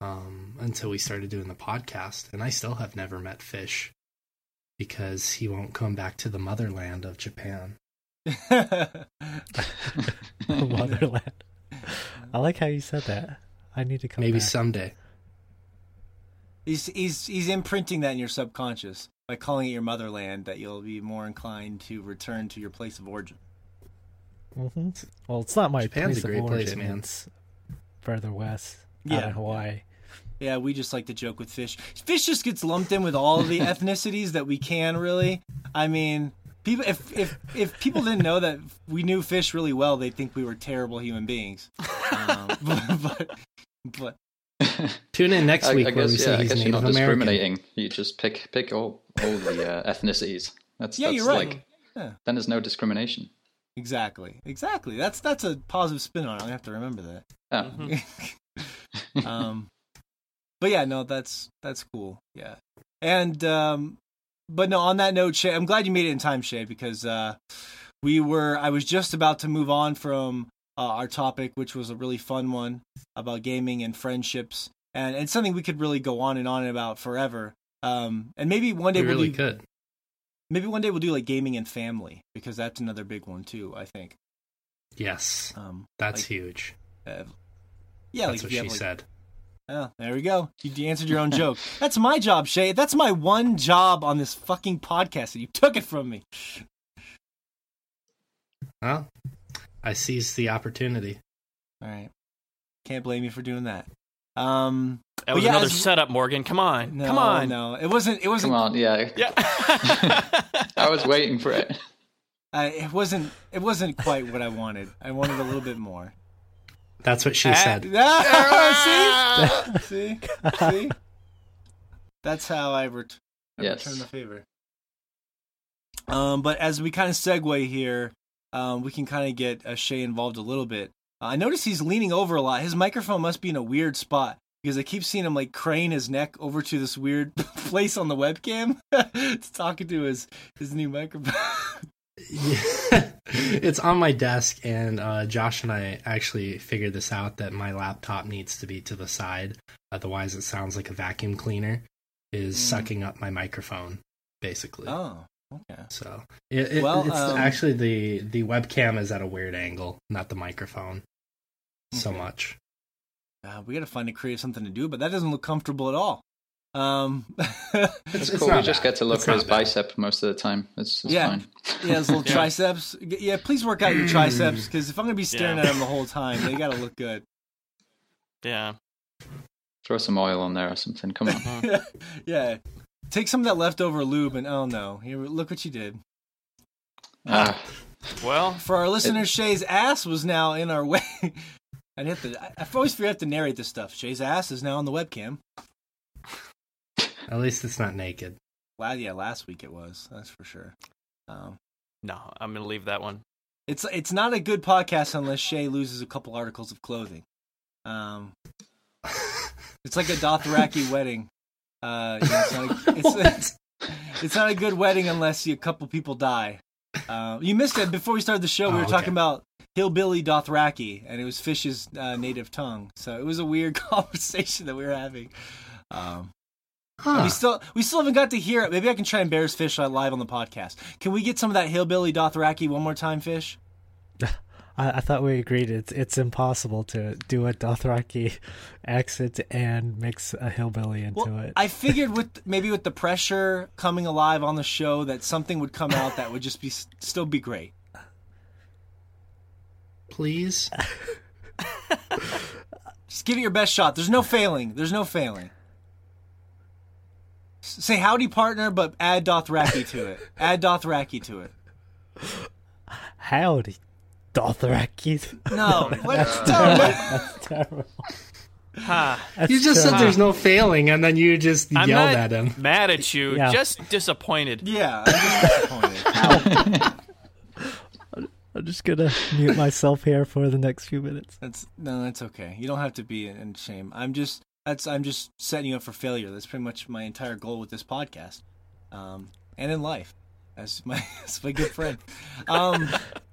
um, until we started doing the podcast. And I still have never met Fish because he won't come back to the motherland of Japan. Motherland. I like how you said that. I need to come Maybe back. someday. He's he's he's imprinting that in your subconscious by calling it your motherland. That you'll be more inclined to return to your place of origin. hmm Well, it's not my Japan's place a great of place, origin. man. It's further west, out Yeah. in Hawaii. Yeah, we just like to joke with fish. Fish just gets lumped in with all of the ethnicities that we can really. I mean, people if if if people didn't know that we knew fish really well, they'd think we were terrible human beings. Um, but, but Tune in next week I where guess, we say yeah, I he's guess you're not American. discriminating. You just pick pick all all the uh, ethnicities. That's Yeah, that's you're right. like Yeah. then there's no discrimination. exactly, exactly. That's that's a positive spin on it. I have to remember that. Yeah. Um but yeah no that's that's cool yeah and um but no on that note shea i'm glad you made it in time shea because uh we were i was just about to move on from uh, our topic which was a really fun one about gaming and friendships and it's something we could really go on and on about forever um and maybe one day We we'll really do, could. maybe one day we'll do like gaming and family because that's another big one too i think Yes, um that's like, huge. uh, yeah That's like what you she like, said. Oh, there we go. You you answered your own joke. That's my job, Shea. That's my one job on this fucking podcast, and you took it from me. Well, I seized the opportunity. All right. Can't blame you for doing that. Um, That was yeah, another as- setup, Morgan. Come on. no, Come on. no, it wasn't. It wasn't. Come on, yeah. Yeah. I was waiting for it. Uh, it wasn't. It wasn't quite what I wanted. I wanted a little bit more. That's what she Ah. said. Ah, see, see, see. That's how I, ret- I Yes. return the favor. Um, but as we kind of segue here, um, we can kind of get uh, Shea involved a little bit. Uh, I notice he's leaning over a lot. His microphone must be in a weird spot because I keep seeing him like crane his neck over to this weird place on the webcam. it's talking to his his new microphone. Yeah. it's on my desk, and uh, Josh and I actually figured this out that my laptop needs to be to the side. Otherwise, it sounds like a vacuum cleaner is Mm. sucking up my microphone, basically. oh, okay. So it, it, Well, it's um, actually the the webcam is at a weird angle, not the microphone so much. Uh, we got to find a creative something to do, but that doesn't look comfortable at all. Um, It's, it's cool. not We just bad. get to look It's at his bad. bicep most of the time. It's, it's Yeah. fine. Yeah, his little Yeah. triceps. Yeah, please work out your triceps because if I'm gonna be staring Yeah. at them the whole time, they gotta look good. yeah. Throw some oil on there or something. Come on. yeah, take some of that leftover lube and oh no, here look what you did. Ah, Well, For our listeners, Shea's ass was now in our way. I have to. I I always forget to narrate this stuff. Shea's ass is now on the webcam. At least it's not naked. Well, yeah, last week it was. That's for sure. Um, no, I'm going to leave that one. it's it's not a good podcast unless Shea loses a couple articles of clothing. Um, It's like a Dothraki wedding. Uh, you know, it's, not a, it's, it's not a good wedding unless you, a couple people die. Uh, you missed it before we started the show. We Oh, were okay. talking about hillbilly Dothraki, and it was Fish's uh, native tongue. So it was a weird conversation that we were having. Um, Huh. We still we still haven't got to hear it. Maybe I can try and embarrass Fish uh, live on the podcast. Can we get some of that hillbilly Dothraki one more time, Fish? I, I thought we agreed it's it's impossible to do a Dothraki accent and mix a hillbilly into Well, it. I figured with maybe with the pressure coming alive on the show that something would come out that would just be still be great. Please. Just give it your best shot. There's no failing. There's no failing. S- Say howdy partner, but add Dothraki to it. Add Dothraki to it. Howdy, Dothraki. No, what? no, That's terrible. Ha. That's You just said there's no failing, and then you just I'm yelled not at him. mad at you, Yeah. just disappointed. Yeah, I'm just disappointed. I'm just gonna mute myself here for the next few minutes. That's no, that's okay. You don't have to be in, in shame. I'm just that's I'm just setting you up for failure. That's pretty much my entire goal with this podcast, um, and in life, as my as my good friend. Um,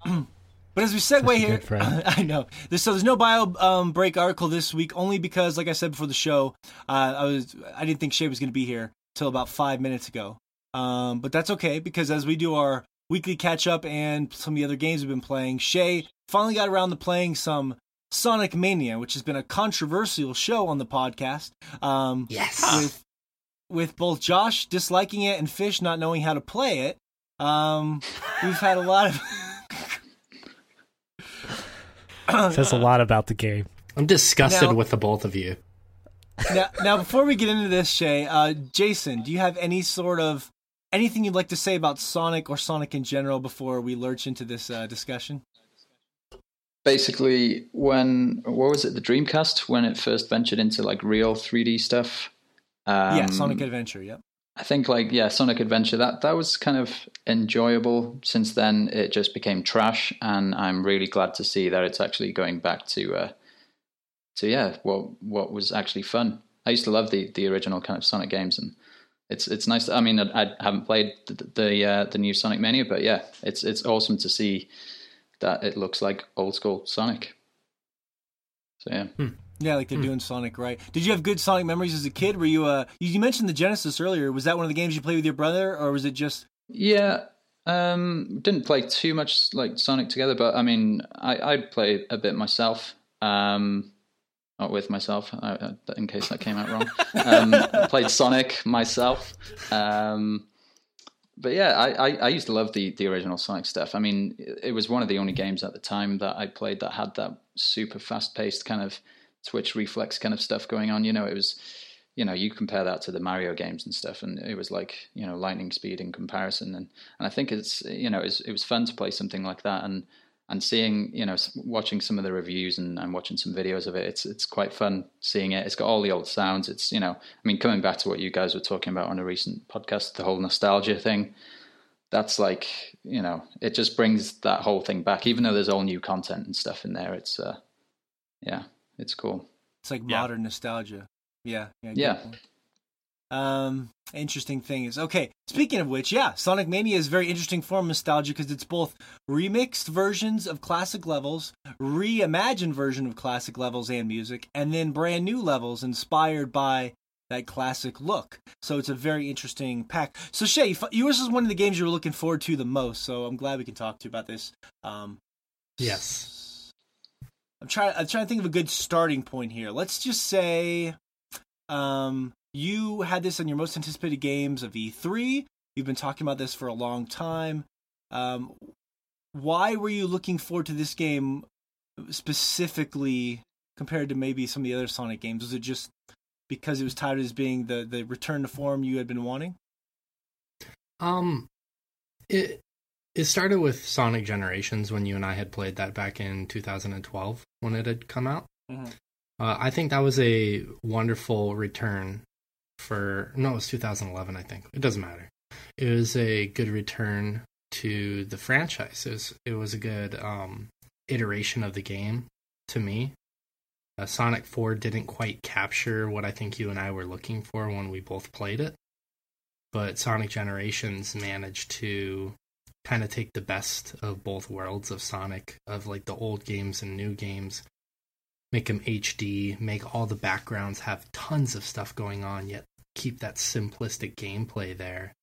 but as we segue here. I know. There's, so there's no bio um, break article this week, only because, like I said before the show, uh, I was I didn't think Shea was going to be here till about five minutes ago. Um, but that's okay because as we do our weekly catch up and some of the other games we've been playing, Shea finally got around to playing some Sonic Mania, which has been a controversial show on the podcast. Um, Yes. with with both Josh disliking it and Fish not knowing how to play it, um, we've had a lot of. Says a lot about the game. I'm disgusted Now- with the both of you. now, now, before we get into this, Shea, uh, Jason, do you have any sort of anything you'd like to say about Sonic or Sonic in general before we lurch into this uh, discussion? Basically when what was it the dreamcast when it first ventured into like real 3d stuff um, yeah, Sonic Adventure. Yep. i think like yeah sonic adventure that that was kind of enjoyable since then it just became trash and i'm really glad to see that it's actually going back to uh to yeah what what was actually fun i used to love the the original kind of sonic games and it's it's nice. I mean, I, I haven't played the the, uh, the new Sonic Mania, but yeah, it's it's awesome to see that it looks like old school Sonic. So yeah, Yeah, like they're doing Sonic right. Did you have good Sonic memories as a kid? Were you uh you, you mentioned the Genesis earlier. Was that one of the games you played with your brother or was it just yeah. Um, didn't play too much like Sonic together, but I mean, I I'd play a bit myself. Um, not with myself, uh, in case that came out wrong. Um, played Sonic myself. Um, but yeah, I, I, I used to love the, the original Sonic stuff. I mean, it, was one of the only games at the time that I played that had that super fast paced kind of twitch reflex kind of stuff going on. You know, it was, you know, you compare that to the Mario games and stuff, and it was like, you know, lightning speed in comparison. And, and I think it's, you know, it was, it was fun to play something like that. And, and seeing, you know, watching some of the reviews and, and watching some videos of it, it's it's quite fun seeing it. It's got all the old sounds. It's you know, I mean, coming back to what you guys were talking about on a recent podcast, the whole nostalgia thing. That's like, you know, it just brings that whole thing back. Even though there's all new content and stuff in there, it's uh, yeah, it's cool. it's like Yeah. modern nostalgia? Yeah. Yeah. Yeah. Um, interesting thing is okay. Speaking of which, yeah, Sonic Mania is a very interesting form of nostalgia because it's both remixed versions of classic levels, reimagined version of classic levels and music, and then brand new levels inspired by that classic look. So it's a very interesting pack. So Shea, yours is one of the games you were looking forward to the most. So I'm glad we can talk to you about this. Um, Yes. I'm trying. I'm trying to think of a good starting point here. Let's just say, um, you had this on your most anticipated games of E3. You've been talking about this for a long time. Um, why were you looking forward to this game specifically compared to maybe some of the other Sonic games? Was it just because it was touted as being the the return to form you had been wanting? Um, it it started with Sonic Generations when you and I had played that back in 2012 when it had come out. Mhm. Uh, I think that was a wonderful return for no, it was 2011. I think it doesn't matter. It was a good return to the franchise. It was, it was a good um, iteration of the game to me. Uh, Sonic 4 didn't quite capture what I think you and I were looking for when we both played it but Sonic Generations managed to kind of take the best of both worlds of Sonic, of like the old games and new games, make them HD, make all the backgrounds have tons of stuff going on, yet keep that simplistic gameplay there.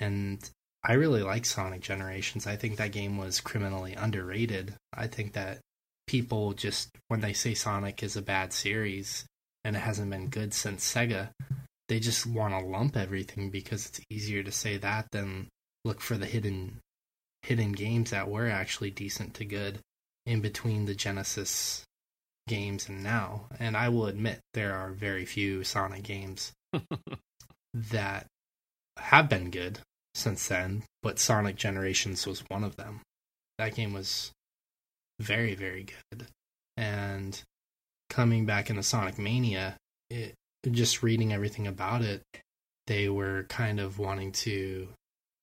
And I really like Sonic Generations. I think that game was criminally underrated. I think that people just, when they say Sonic is a bad series and it hasn't been good since Sega, they just want to lump everything because it's easier to say that than look for the hidden hidden games that were actually decent to good in between the Genesis games and now. And I will admit there are very few Sonic games that have been good since then, but Sonic Generations was one of them. That game was very very good. And coming back into Sonic Mania, it just reading everything about it, they were kind of wanting to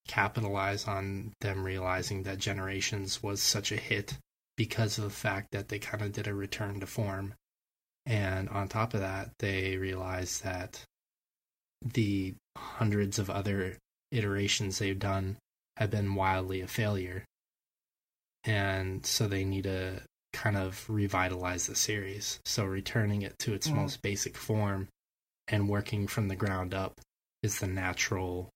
capitalize on them realizing that Generations was such a hit because of the fact that they kind of did a return to form. And on top of that, they realized that the hundreds of other iterations they've done have been wildly a failure. And so they need to kind of revitalize the series. So returning it to its Mhm. most basic form and working from the ground up is the natural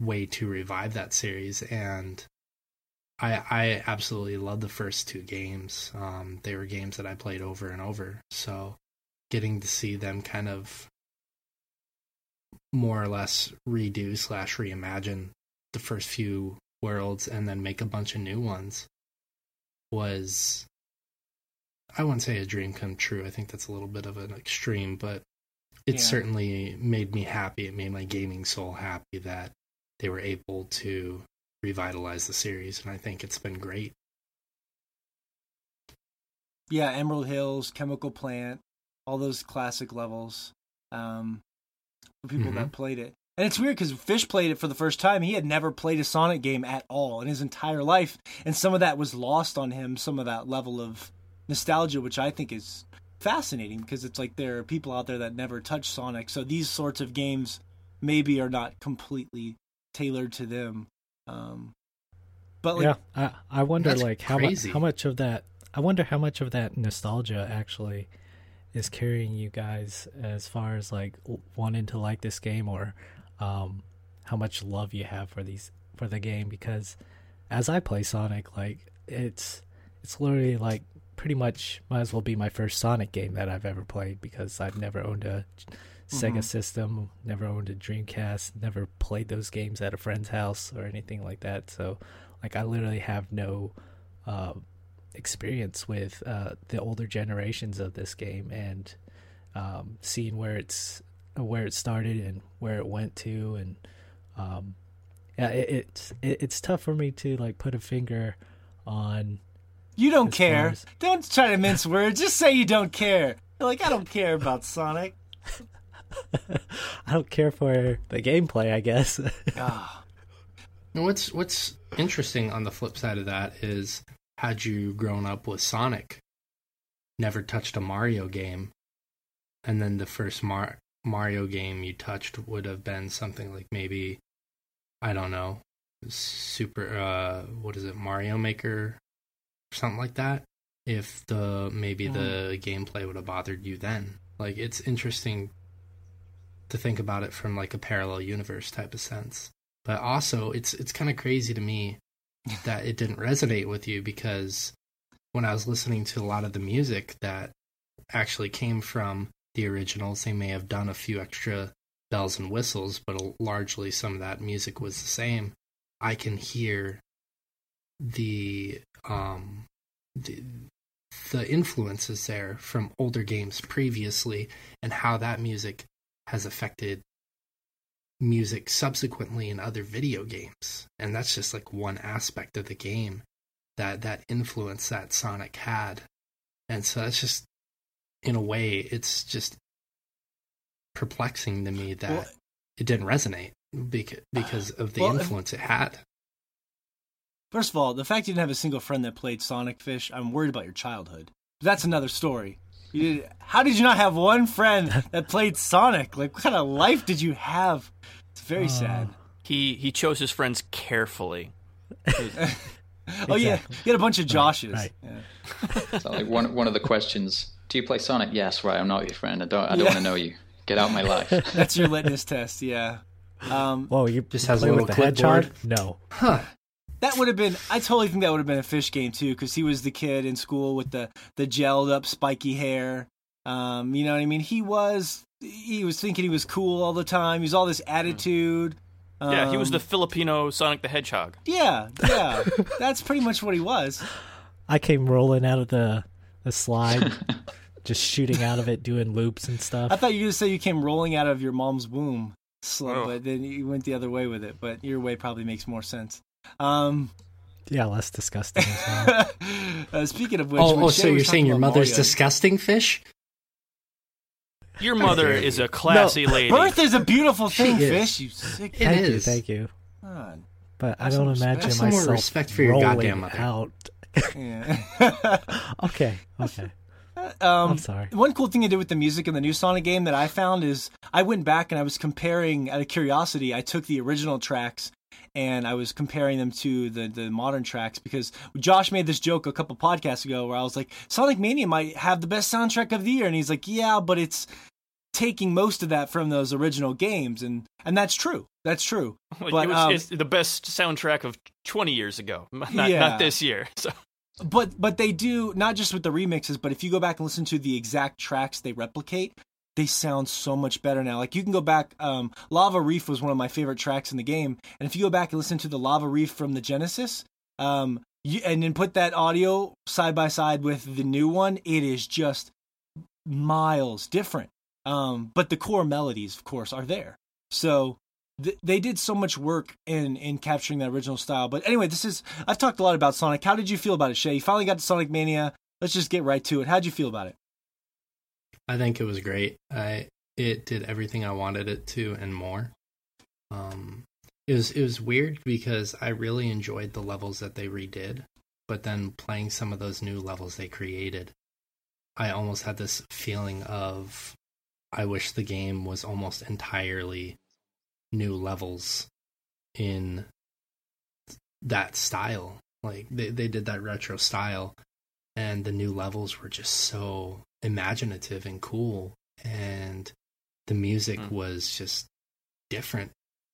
way to revive that series and I I absolutely love the first two games. Um, they were games that I played over and over. So getting to see them kind of more or less redo slash reimagine the first few worlds and then make a bunch of new ones was I wouldn't say a dream come true. I think that's a little bit of an extreme, but it Yeah. certainly made me happy. It made my gaming soul happy that they were able to revitalize the series, and I think it's been great. Yeah, Emerald Hills, Chemical Plant, all those classic levels. Um, for people that played it, and it's weird because Fish played it for the first time. He had never played a Sonic game at all in his entire life, and some of that was lost on him. Some of that level of nostalgia, which I think is fascinating because it's like there are people out there that never touched Sonic, so these sorts of games maybe are not completely tailored to them. Um, but like, yeah, I I wonder like how much how much of that I wonder how much of that nostalgia actually is carrying you guys as far as like wanting to like this game or um how much love you have for these for the game because as I play Sonic like it's it's literally like pretty much might as well be my first Sonic game that I've ever played because I've never owned a Sega Mhm. system, never owned a Dreamcast, never played those games at a friend's house or anything like that. So, like, I literally have no uh, experience with uh, the older generations of this game and um, seeing where it's where it started and where it went to, and um, yeah, it, it's it, it's tough for me to like put a finger on. You don't care. as- Don't try to mince words. Just say you don't care. Like, I don't care about Sonic. I don't care for the gameplay, I guess. Ah, what's what's interesting on the flip side of that is had you grown up with Sonic, never touched a Mario game, and then the first Mar- Mario game you touched would have been something like maybe I don't know, super uh what is it, Mario Maker? Or something like that. If the maybe the gameplay would have bothered you then. Like it's interesting to think about it from like a parallel universe type of sense. But also it's it's kind of crazy to me that it didn't resonate with you because when I was listening to a lot of the music that actually came from the originals, they may have done a few extra bells and whistles, but largely some of that music was the same. I can hear the um the, the influences there from older games previously and how that music has affected music subsequently in other video games and that's just like one aspect of the game that that influence that sonic had and so that's just in a way it's just perplexing to me that Well- it didn't resonate because uh, because of the Well, influence it had First of all, the fact you didn't have a single friend that played Sonic Fish, I'm worried about your childhood. That's another story. You how did you not have one friend that played Sonic? Like, what kind of life did you have? It's very Uh, sad. He he chose his friends carefully. Oh yeah, he had a bunch of Joshes. right. Yeah. So like one one of the questions: Do you play Sonic? Yes, right. I'm not your friend. I don't. I don't Yeah. want to know you. Get out of my life. That's your litmus test. Yeah. Um, Whoa, you Just has a play with little the hedgehog? clipboard. No. huh That would have been. I totally think that would have been a fish game too, because he was the kid in school with the the gelled up spiky hair. Um, you know what I mean? He was he was thinking he was cool all the time. He was all this attitude. yeah, he was Um, the Filipino Sonic the Hedgehog. Yeah, yeah. That's pretty much what he was. I came rolling out of the the slide, just shooting out of it, doing loops and stuff. I thought you were gonna say you came rolling out of your mom's womb, slow, Oh. but then you went the other way with it. But your way probably makes more sense. Um, yeah, less disgusting as well. uh, speaking of which, oh, oh so you're saying your mother's Mario- disgusting fish Your mother is a classy lady. Birth is a beautiful thing, is. fish. You sick. It thank you, thank you. God. But I don't imagine Have some more myself respect for your rolling goddamn mother. out. Okay, okay. um, I'm sorry. One cool thing I did with the music in the new Sonic game that I found is I went back and I was comparing out of curiosity. I took the original tracks and I was comparing them to the the modern tracks because Josh made this joke a couple podcasts ago where I was like, Sonic Mania might have the best soundtrack of the year, and he's like, Yeah, but it's taking most of that from those original games, and and that's true. That's true. But, it was um, it's the best soundtrack of 20 years ago, not, Yeah. not this year. So but but they do not just with the remixes but if you go back and listen to the exact tracks they replicate they sound so much better now. Like you can go back. Um, Lava Reef was one of my favorite tracks in the game, and if you go back and listen to the Lava Reef from the Genesis, um, you, and then put that audio side by side with the new one, it is just miles different. Um, but the core melodies, of course, are there. So th- they did so much work in in capturing that original style. But anyway, this is I've talked a lot about Sonic. How did you feel about it, Shea? You finally got to Sonic Mania. Let's just get right to it. How'd you feel about it? I think it was great. I it did everything I wanted it to and more. Um, it was it was weird because I really enjoyed the levels that they redid, but then playing some of those new levels they created, I almost had this feeling of I wish the game was almost entirely new levels in that style. Like they they did that retro style and the new levels were just so imaginative and cool and the music Mm. was just different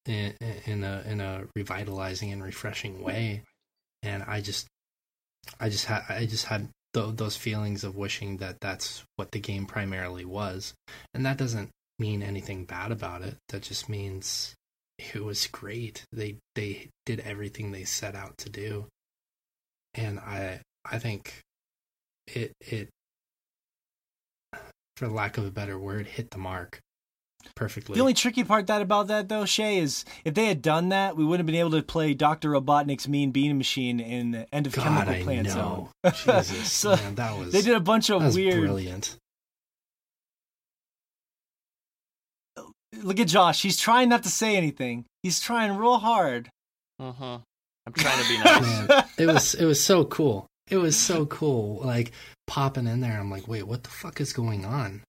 in, in a in a revitalizing and refreshing way. And i just i just had i just had th- those feelings of wishing that that's what the game primarily was. And that doesn't mean anything bad about it. That just means it was great. They they did everything they set out to do. And i i think it it for lack of a better word hit the mark perfectly The only tricky part that about that though, Shea, is if they had done that, we wouldn't have been able to play Doctor Robotnik's Mean Bean Machine in the End of God, Chemical I Plant know. Zone. Jesus, So, man, that was They did a bunch that of was weird. brilliant. Look at Josh. He's trying not to say anything. He's trying real hard. Uh-huh. I'm trying to be nice. Man, it was it was so cool. It was so cool. Like popping in there, I'm like, wait, what the fuck is going on?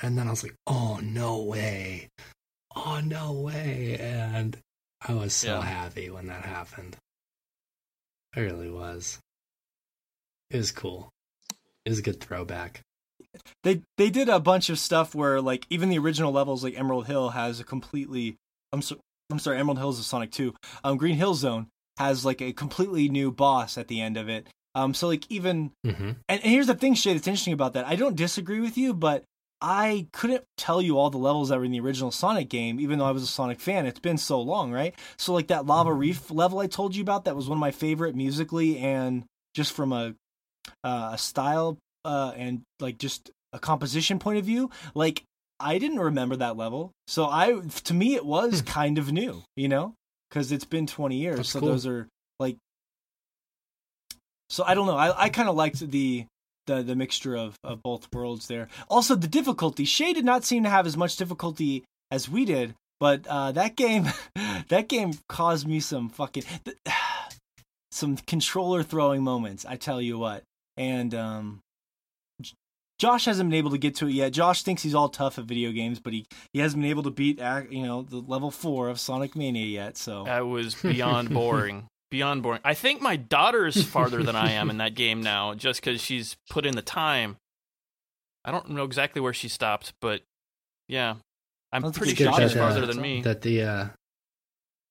And then I was like, oh no way, oh no way, and I was so Yeah. happy when that happened. I really was. It was cool. It was a good throwback. they they did a bunch of stuff where like even the original levels like Emerald Hill has a completely I'm so, I'm sorry Emerald Hill is a Sonic 2. Um Green Hill Zone has like a completely new boss at the end of it. Um so like even Mm-hmm. and, and here's the thing Shea that's interesting about that. I don't disagree with you but I couldn't tell you all the levels that were in the original Sonic game, even though I was a Sonic fan. It's been so long, right? So, like that Lava Reef level I told you about, that was one of my favorite musically and just from a uh, a style uh, and like just a composition point of view. Like I didn't remember that level, so I to me it was kind of new, you know, because it's been twenty years. That's so cool. those are like, so I don't know. I I kind of liked the. The, the mixture of, of both worlds there. Also, the difficulty. Shea did not seem to have as much difficulty as we did, but uh, that game, that game caused me some fucking some controller throwing moments. I tell you what. And um, Josh hasn't been able to get to it yet. Josh thinks he's all tough at video games, but he, he hasn't been able to beat you know the level four of Sonic Mania yet. So That was beyond boring. Beyond boring. I think my daughter's farther than I am in that game now, just because she's put in the time. I don't know exactly where she stopped, but yeah, I'm don't pretty it's sure she's that, uh, farther than me. That the uh,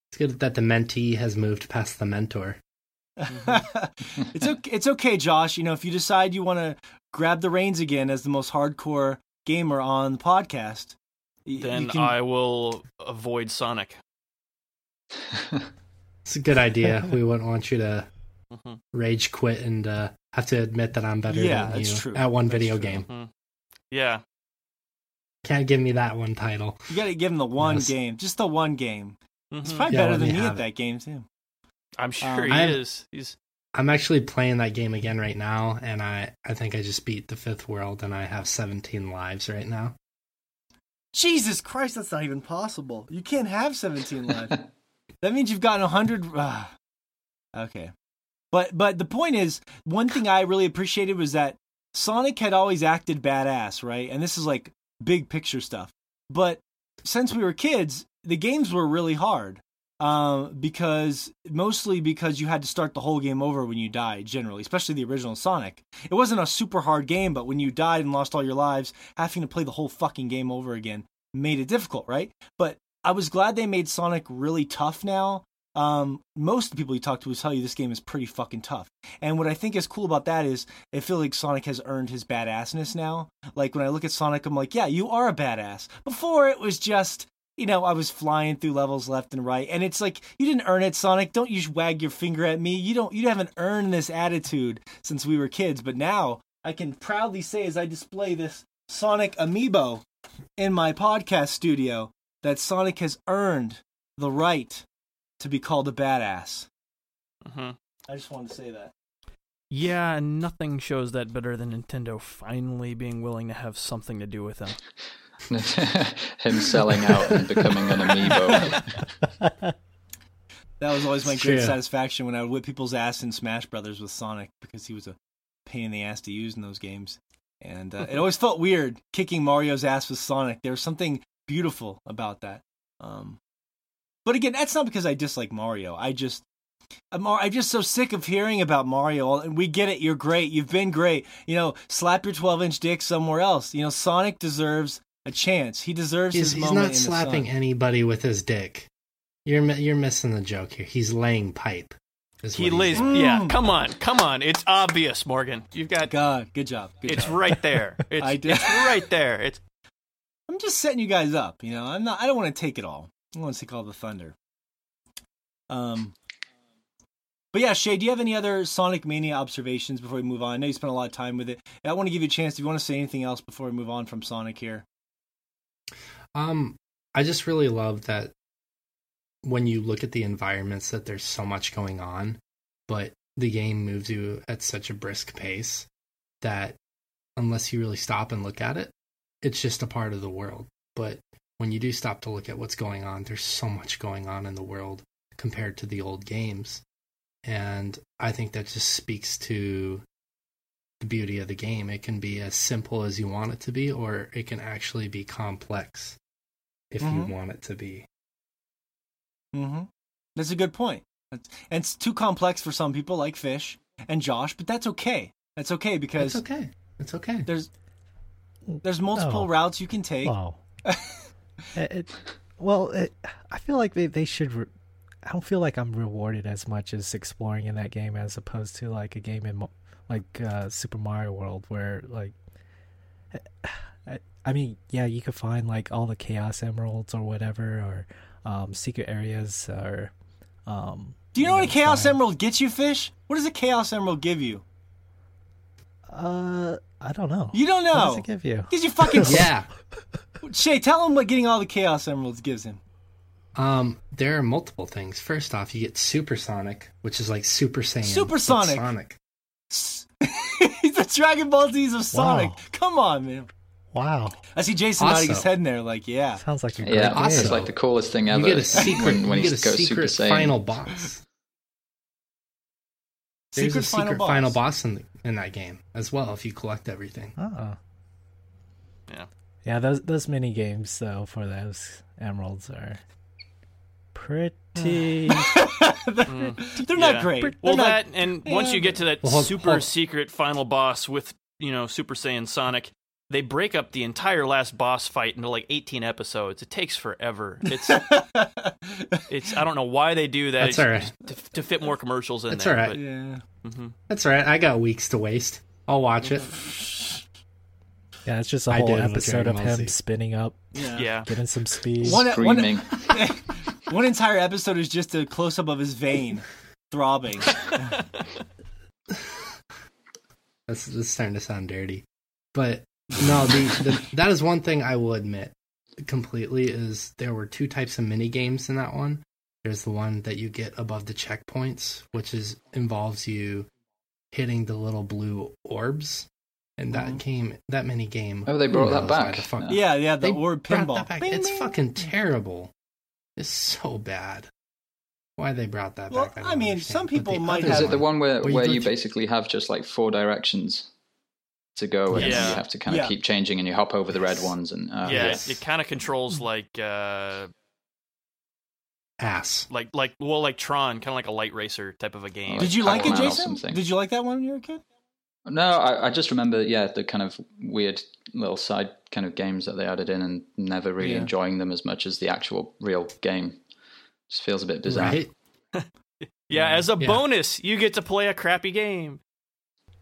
it's good that the mentee has moved past the mentor. it's okay. It's okay, Josh. You know, if you decide you want to grab the reins again as the most hardcore gamer on the podcast, y- Then can, I will avoid Sonic. It's a good idea. we wouldn't want you to Mhm. rage quit and uh, have to admit that I'm better Yeah, than that's you true. at one That's video true. game. Mhm. Yeah, Can't give me that one title. you got to give him the one Yes. game, just the one game. It's Mhm. probably Yeah, better than me me at have that game too. I'm sure Um, he I- is. He's I'm actually playing that game again right now, and I, I think I just beat the fifth world, and I have 17 lives right now. Jesus Christ, that's not even possible. You can't have 17 lives. that means you've gotten 100. Uh, okay. But but the point is, one thing I really appreciated was that Sonic had always acted badass, right? And this is like big picture stuff. But since we were kids, the games were really hard. Um, because mostly because you had to start the whole game over when you died, generally, especially the original Sonic. It wasn't a super hard game, but when you died and lost all your lives, having to play the whole fucking game over again made it difficult, right? But I was glad they made Sonic really tough now um, most of the people you talk to will tell you this game is pretty fucking tough. And what I think is cool about that is I feel like Sonic has earned his badassness now. Like when I look at Sonic, I'm like, yeah, you are a badass. Before it was just, you know, I was flying through levels left and right, and it's like you didn't earn it, Sonic. Don't you wag your finger at me. You don't. You haven't earned this attitude since we were kids. But now I can proudly say, as I display this Sonic amiibo in my podcast studio, that Sonic has earned the right to be called a badass. Mm-hmm. I just wanted to say that. Yeah, and nothing shows that better than Nintendo finally being willing to have something to do with him. Him selling out and becoming an amiibo. That was always my great true. satisfaction when I would whip people's ass in Smash Brothers with Sonic because he was a pain in the ass to use in those games. And uh, it always felt weird kicking Mario's ass with Sonic. There was something beautiful about that. Um, but again, that's not because I dislike Mario. I just I'm, I'm just so sick of hearing about Mario. And we get it. You're great. You've been great. You know, slap your 12 inch dick somewhere else. You know, Sonic deserves a chance. He deserves He's, his he's moment not in the slapping sun. anybody with his dick. You're you're missing the joke here. He's laying pipe. is He lays. doing. Yeah, Mm. come on, come on. It's obvious, Morgan. You've got. God, good job. Good It's job. right there. It's, I did. it's right there. It's I'm just setting you guys up. You know, I'm not. I don't want to take it all. I want to take all the thunder. Um. But yeah, Shea, do you have any other Sonic Mania observations before we move on? I know you spent a lot of time with it. I want to give you a chance if you want to say anything else before we move on from Sonic here. Um, I just really love that when you look at the environments that there's so much going on, but the game moves you at such a brisk pace that unless you really stop and look at it, it's just a part of the world. But when you do stop to look at what's going on, there's so much going on in the world compared to the old games. And I think that just speaks to the beauty of the game. It can be as simple as you want it to be, or it can actually be complex if Mhm. you want it to be. Mm-hmm. That's a good point. That's, and it's too complex for some people, like Fish and Josh, but that's okay. That's okay because It's okay. It's okay. there's there's multiple No. routes you can take. Wow. it, well, it, I feel like they, they should. Re- I don't feel like I'm rewarded as much as exploring in that game as opposed to like a game in like uh, Super Mario World where like. I, I mean, yeah, you could find like all the Chaos Emeralds or whatever, or um, secret areas, or. Um, Do you know what a Chaos Emerald gets you, Fish? What does a Chaos Emerald give you? Uh, I don't know. You don't What know. does it give you? Gives you fucking yeah. Shea, tell him what getting all the Chaos Emeralds gives him. Um, there are multiple things. First off, you get Supersonic, which is like Super Saiyan. but Supersonic. Sonic. He's the Dragon Ball Z's of Sonic. Wow. Come on, man. Wow, I see Jason Also- nodding his head in there, like, yeah. sounds like a great Yeah, game. Also- it's like the coolest thing ever. You get a secret. when, when you he get a goes Super secret Saiyan. final boss. There's Secret a secret final boss. final boss in, the, in that game as well if you collect everything. Oh. Yeah. Yeah, those those mini games though for those emeralds are pretty they're Mm. they're Yeah. not great. well, They're not- that and once you get to that Well, hold- super hold- secret final boss with you know Super Saiyan Sonic, they break up the entire last boss fight into like 18 episodes. It takes forever. It's it's I don't know why they do that. That's all right. to, to fit more commercials in That's there. all right. yeah. But, mhm. That's all right. I got weeks to waste. I'll watch it. Yeah, it's just a I whole episode of him Z. spinning up, Yeah. Yeah. getting some speed. One, one, Screaming. one entire episode is just a close up of his vein throbbing. That's, that's starting to sound dirty. But no, the, the that is one thing I will admit completely is there were two types of mini games in that one. There's the one that you get above the checkpoints, which is involves you hitting the little blue orbs, and that Mhm. game that mini game. Oh, they brought that back. the fuck- yeah, yeah, the They word brought pinball. that back. Bing, It's bing. fucking terrible. It's so bad. Why they brought that Well, back? I don't mean, understand. some people might Is have- it the one where, Where you where go you basically have just like four directions to go and Yeah. you have to kind of Yeah. keep changing and you hop over the red ones and uh, yeah, yes. it, kind of controls like uh ass? like like well like Tron, kind of like a light racer type of a game. Did you like it, Jason? something. Did you like that one when you were a kid? No, I, I just remember, yeah, the kind of weird little side kind of games that they added in, and never really Yeah. enjoying them as much as the actual real game. Just feels a bit bizarre. Right? yeah, Yeah. as a Yeah. bonus, you get to play a crappy game.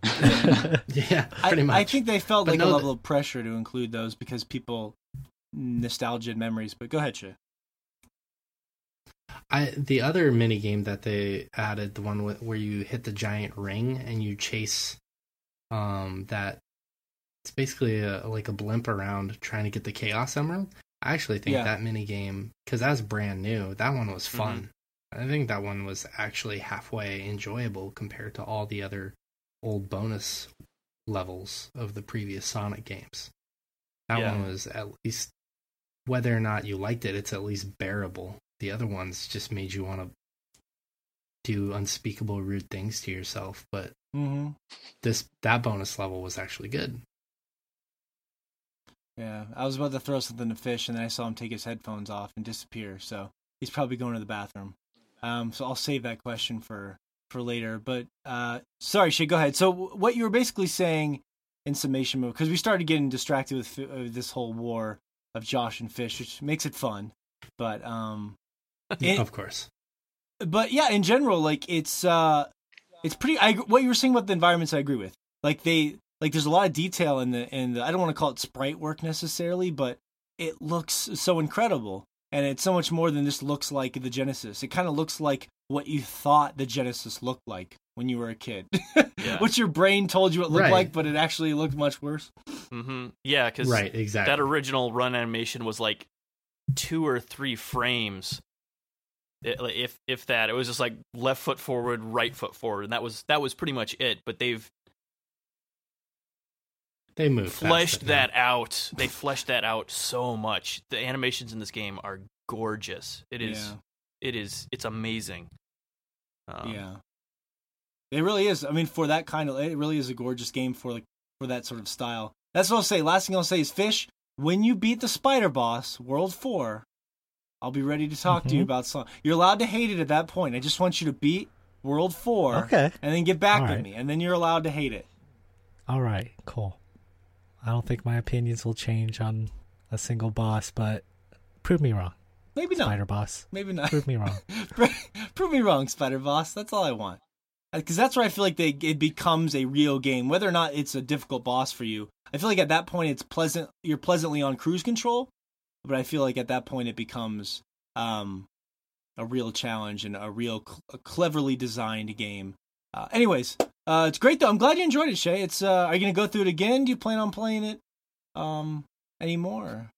Yeah, I, pretty much. I think they felt But like a no, level of pressure to include those because people nostalgia and memories. But go ahead, Shea. I the other mini game that they added, the one with, where you hit the giant ring and you chase, um, that it's basically a, like a blimp around trying to get the Chaos Emerald. I actually think Yeah. that mini game, because that's brand new, that one was fun. Mm-hmm. I think that one was actually halfway enjoyable compared to all the other old bonus levels of the previous Sonic games. That Yeah. one was at least, whether or not you liked it, it's at least bearable. The other ones just made you want to do unspeakable rude things to yourself, but Mm-hmm. this that bonus level was actually good. Yeah, I was about to throw something to fish, and then I saw him take his headphones off and disappear. So he's probably going to the bathroom. Um, so I'll save that question for for later. But uh, sorry, Shea, go ahead. So what you were basically saying in summation mode, because we started getting distracted with uh, this whole war of Josh and Fish, which makes it fun. But um, It- of course. but yeah, in general, like it's uh, it's pretty. I what you were saying about the environments, I agree with. Like they like there's a lot of detail in the in the. I don't want to call it sprite work necessarily, but it looks so incredible, and it's so much more than just looks like the Genesis. It kind of looks like what you thought the Genesis looked like when you were a kid. Yeah. what your brain told you it looked Right. like, but it actually looked much worse. hmm Yeah, because Right, exactly. that original run animation was like two or three frames. If if that, it was just like left foot forward, right foot forward, and that was that was pretty much it. But they've they moved fleshed it that out. They fleshed that out so much. The animations in this game are gorgeous. It is. Yeah. It is. It's amazing. Um, yeah, it really is. I mean, for that kind of, it really is a gorgeous game for like for that sort of style. That's what I'll say. Last thing I'll say is, Fish, when you beat the Spider Boss, World Four, I'll be ready to talk to you Mhm. about Sonic. You're allowed to hate it at that point. I just want you to beat World Four, Okay. and then get back All with right. me, and then you're allowed to hate it. All right, cool. I don't think my opinions will change on a single boss, but prove me wrong, Maybe not. Spider Boss. Maybe not. Prove me wrong. Prove me wrong, Spider Boss. That's all I want. Because that's where I feel like they it becomes a real game, whether or not it's a difficult boss for you. I feel like at that point it's pleasant. You're pleasantly on cruise control, but I feel like at that point it becomes um, a real challenge and a real cl- a cleverly designed game. Uh, anyways, uh, it's great though. I'm glad you enjoyed it, Shea. It's uh, are you gonna go through it again? Do you plan on playing it um, anymore?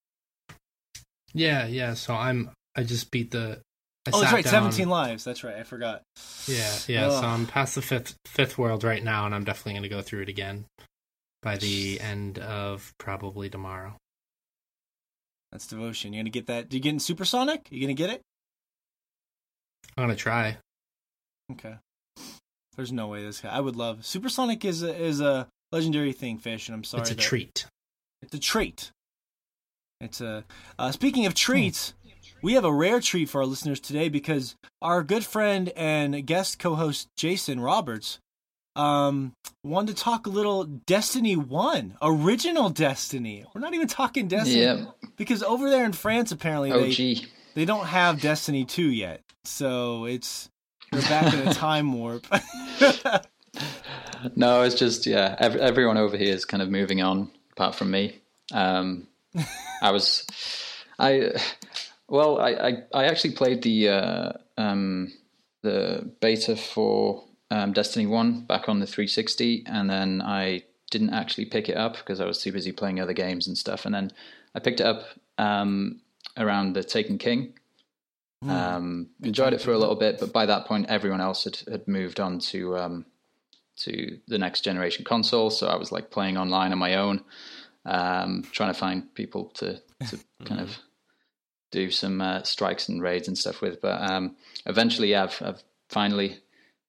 Yeah, yeah. So I'm. I just beat the. I oh, that's right. down- 17 lives. That's right. I forgot. Yeah, yeah. Ugh. So I'm past the fifth fifth world right now, and I'm definitely going to go through it again by the end of probably tomorrow. That's devotion. You're gonna get that. Do you get in Supersonic? You gonna get it? I'm gonna try. Okay. There's no way this guy. I would love Supersonic is a, is a legendary thing, fish, and I'm sorry. it's a that- treat. It's a treat. It's a. Uh, speaking of treats, we have a rare treat for our listeners today because our good friend and guest co-host Jason Roberts um wanted to talk a little Destiny One, original Destiny. We're not even talking Destiny Yeah, because over there in France, apparently they OG. they don't have Destiny 2 yet. So it's they're back in a time warp. No, it's just yeah. Ev- everyone over here is kind of moving on, apart from me. Um, I was, I, well, I, I, I actually played the uh, um, the beta for um, Destiny One back on the 360, and then I didn't actually pick it up because I was too busy playing other games and stuff. And then I picked it up um, around the Taken King. Um, enjoyed it for a little bit, but by that point, everyone else had, had moved on to um, to the next generation console. So I was like playing online on my own, um, trying to find people to to kind of do some uh, strikes and raids and stuff with. But um, eventually, I've, I've finally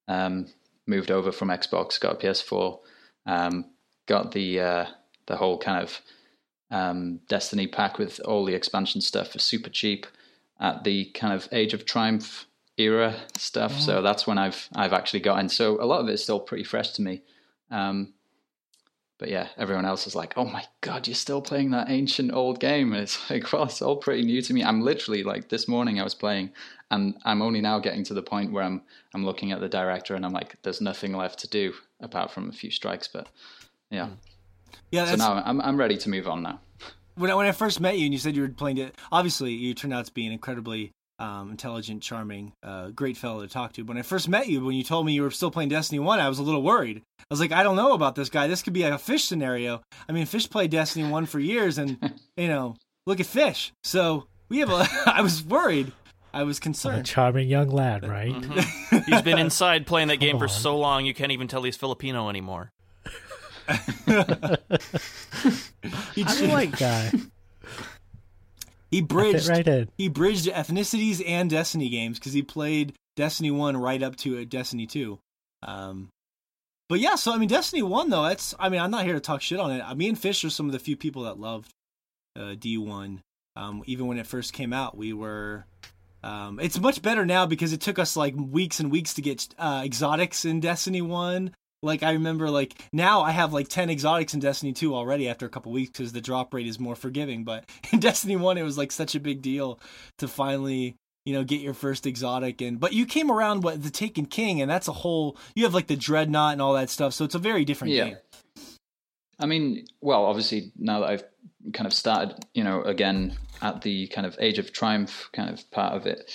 um, moved over from Xbox, got a PS4, um, got the uh, the whole kind of um, Destiny pack with all the expansion stuff for super cheap at the kind of Age of Triumph era stuff. So that's when I've I've actually gotten. So a lot of it is still pretty fresh to me. Um, but yeah, everyone else is like, "Oh my god, you're still playing that ancient old game?" And it's like, well, it's all pretty new to me. I'm literally like this morning I was playing, and I'm only now getting to the point where I'm I'm looking at the director and I'm like, "There's nothing left to do apart from a few strikes." But yeah, Yeah, so now I'm I'm ready to move on now. When I, when I first met you and you said you were playing it, obviously you turned out to be an incredibly um, intelligent, charming, uh, great fellow to talk to. When I first met you, when you told me you were still playing Destiny One, I was a little worried. I was like, I don't know about this guy. This could be like a fish scenario. I mean, Fish played Destiny One for years, and you know, look at Fish. So we have a. I was worried. I was concerned. A concerned. charming young lad, right? He's been inside playing that game for so long you can't even tell he's Filipino anymore. He, I'm a white guy. he bridged. right in. He bridged ethnicities and Destiny games because he played Destiny One right up to uh, Destiny Two. Um, but yeah, so I mean, Destiny One though, that's I mean, I'm not here to talk shit on it. Me and Fish are some of the few people that loved uh, D One. Um, even when it first came out, we were. Um, it's much better now because it took us like weeks and weeks to get uh, exotics in Destiny One. Like I remember, like now I have like ten exotics in Destiny Two already after a couple weeks because the drop rate is more forgiving. But in Destiny One, it was like such a big deal to finally, you know, get your first exotic. And but you came around what the Taken King, and that's a whole. You have like the Dreadnought and all that stuff, so it's a very different Yeah. game. I mean, well, obviously now that I've kind of started, you know, again at the kind of Age of Triumph kind of part of it,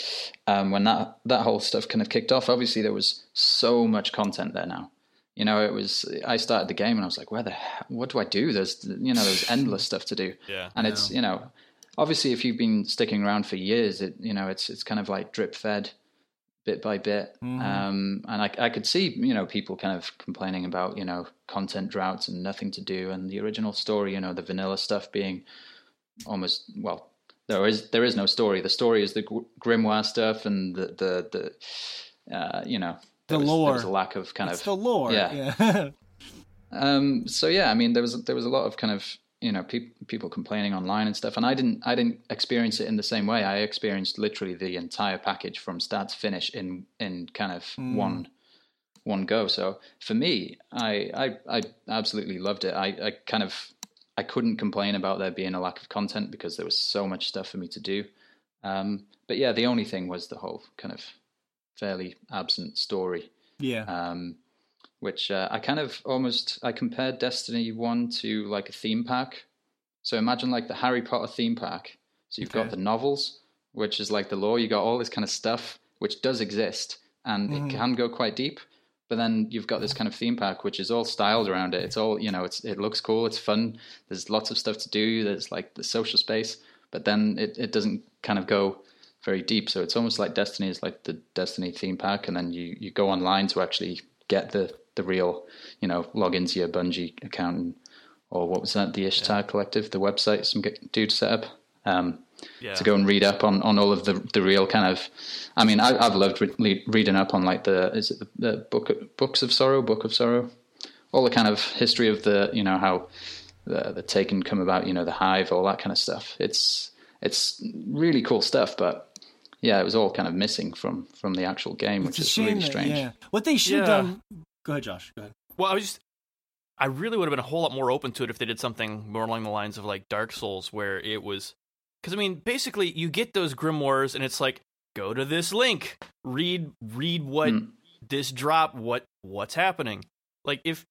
um, when that that whole stuff kind of kicked off, obviously there was so much content there now. You know, it was I started the game and I was like, where the hell, what do I do? There's you know, there's endless stuff to do. Yeah. And it's you know, obviously if you've been sticking around for years, it you know, it's it's kind of like drip fed bit by bit. Um, and I, I could see, you know, people kind of complaining about, you know, content droughts and nothing to do, and the original story, you know, the vanilla stuff being almost well, there is there is no story. The story is the gr- grimoire stuff and the the the uh, you know The was, lore. There was a lack of kind It's of the lore. Yeah. yeah. um, so yeah, I mean, there was there was a lot of kind of you know pe- people complaining online and stuff, and I didn't I didn't experience it in the same way. I experienced literally the entire package from start to finish in in kind of one one go. So for me, I I, I absolutely loved it. I, I kind of I couldn't complain about there being a lack of content because there was so much stuff for me to do. Um, but yeah, the only thing was the whole kind of fairly absent story yeah. um, which uh, I kind of almost I compared Destiny One to like a theme park. So imagine like the Harry Potter theme park. So you've Okay. got the novels, which is like the lore. You got all this kind of stuff which does exist, and Mhm. it can go quite deep. But then you've got this kind of theme park, which is all styled around it. It's all you know. It's it looks cool. It's fun. There's lots of stuff to do. There's like the social space, but then it, it doesn't kind of go very deep. So it's almost like Destiny is like the Destiny theme park, and then you, you go online to actually get the, the real, you know, log into your Bungie account, and, or what was that, the Ishtar Collective, the website some dude set up. Um, Yeah. to go and read up on, on all of the the real kind of. I mean, I, I've loved re- reading up on like the is it the, the book books of sorrow, book of sorrow, all the kind of history of the you know how the the taken come about, you know the hive, all that kind of stuff. It's it's really cool stuff, but yeah, it was all kind of missing from from the actual game, which it's a is shame really that- strange. yeah. What they should have Yeah. done. Go ahead, Josh. Go ahead. Well, I was just. I really would have been a whole lot more open to it if they did something more along the lines of like Dark Souls, where it was. Because I mean, basically, you get those grimoires, and it's like, go to this link, read, read what Hmm. this drop, what what's happening. Like if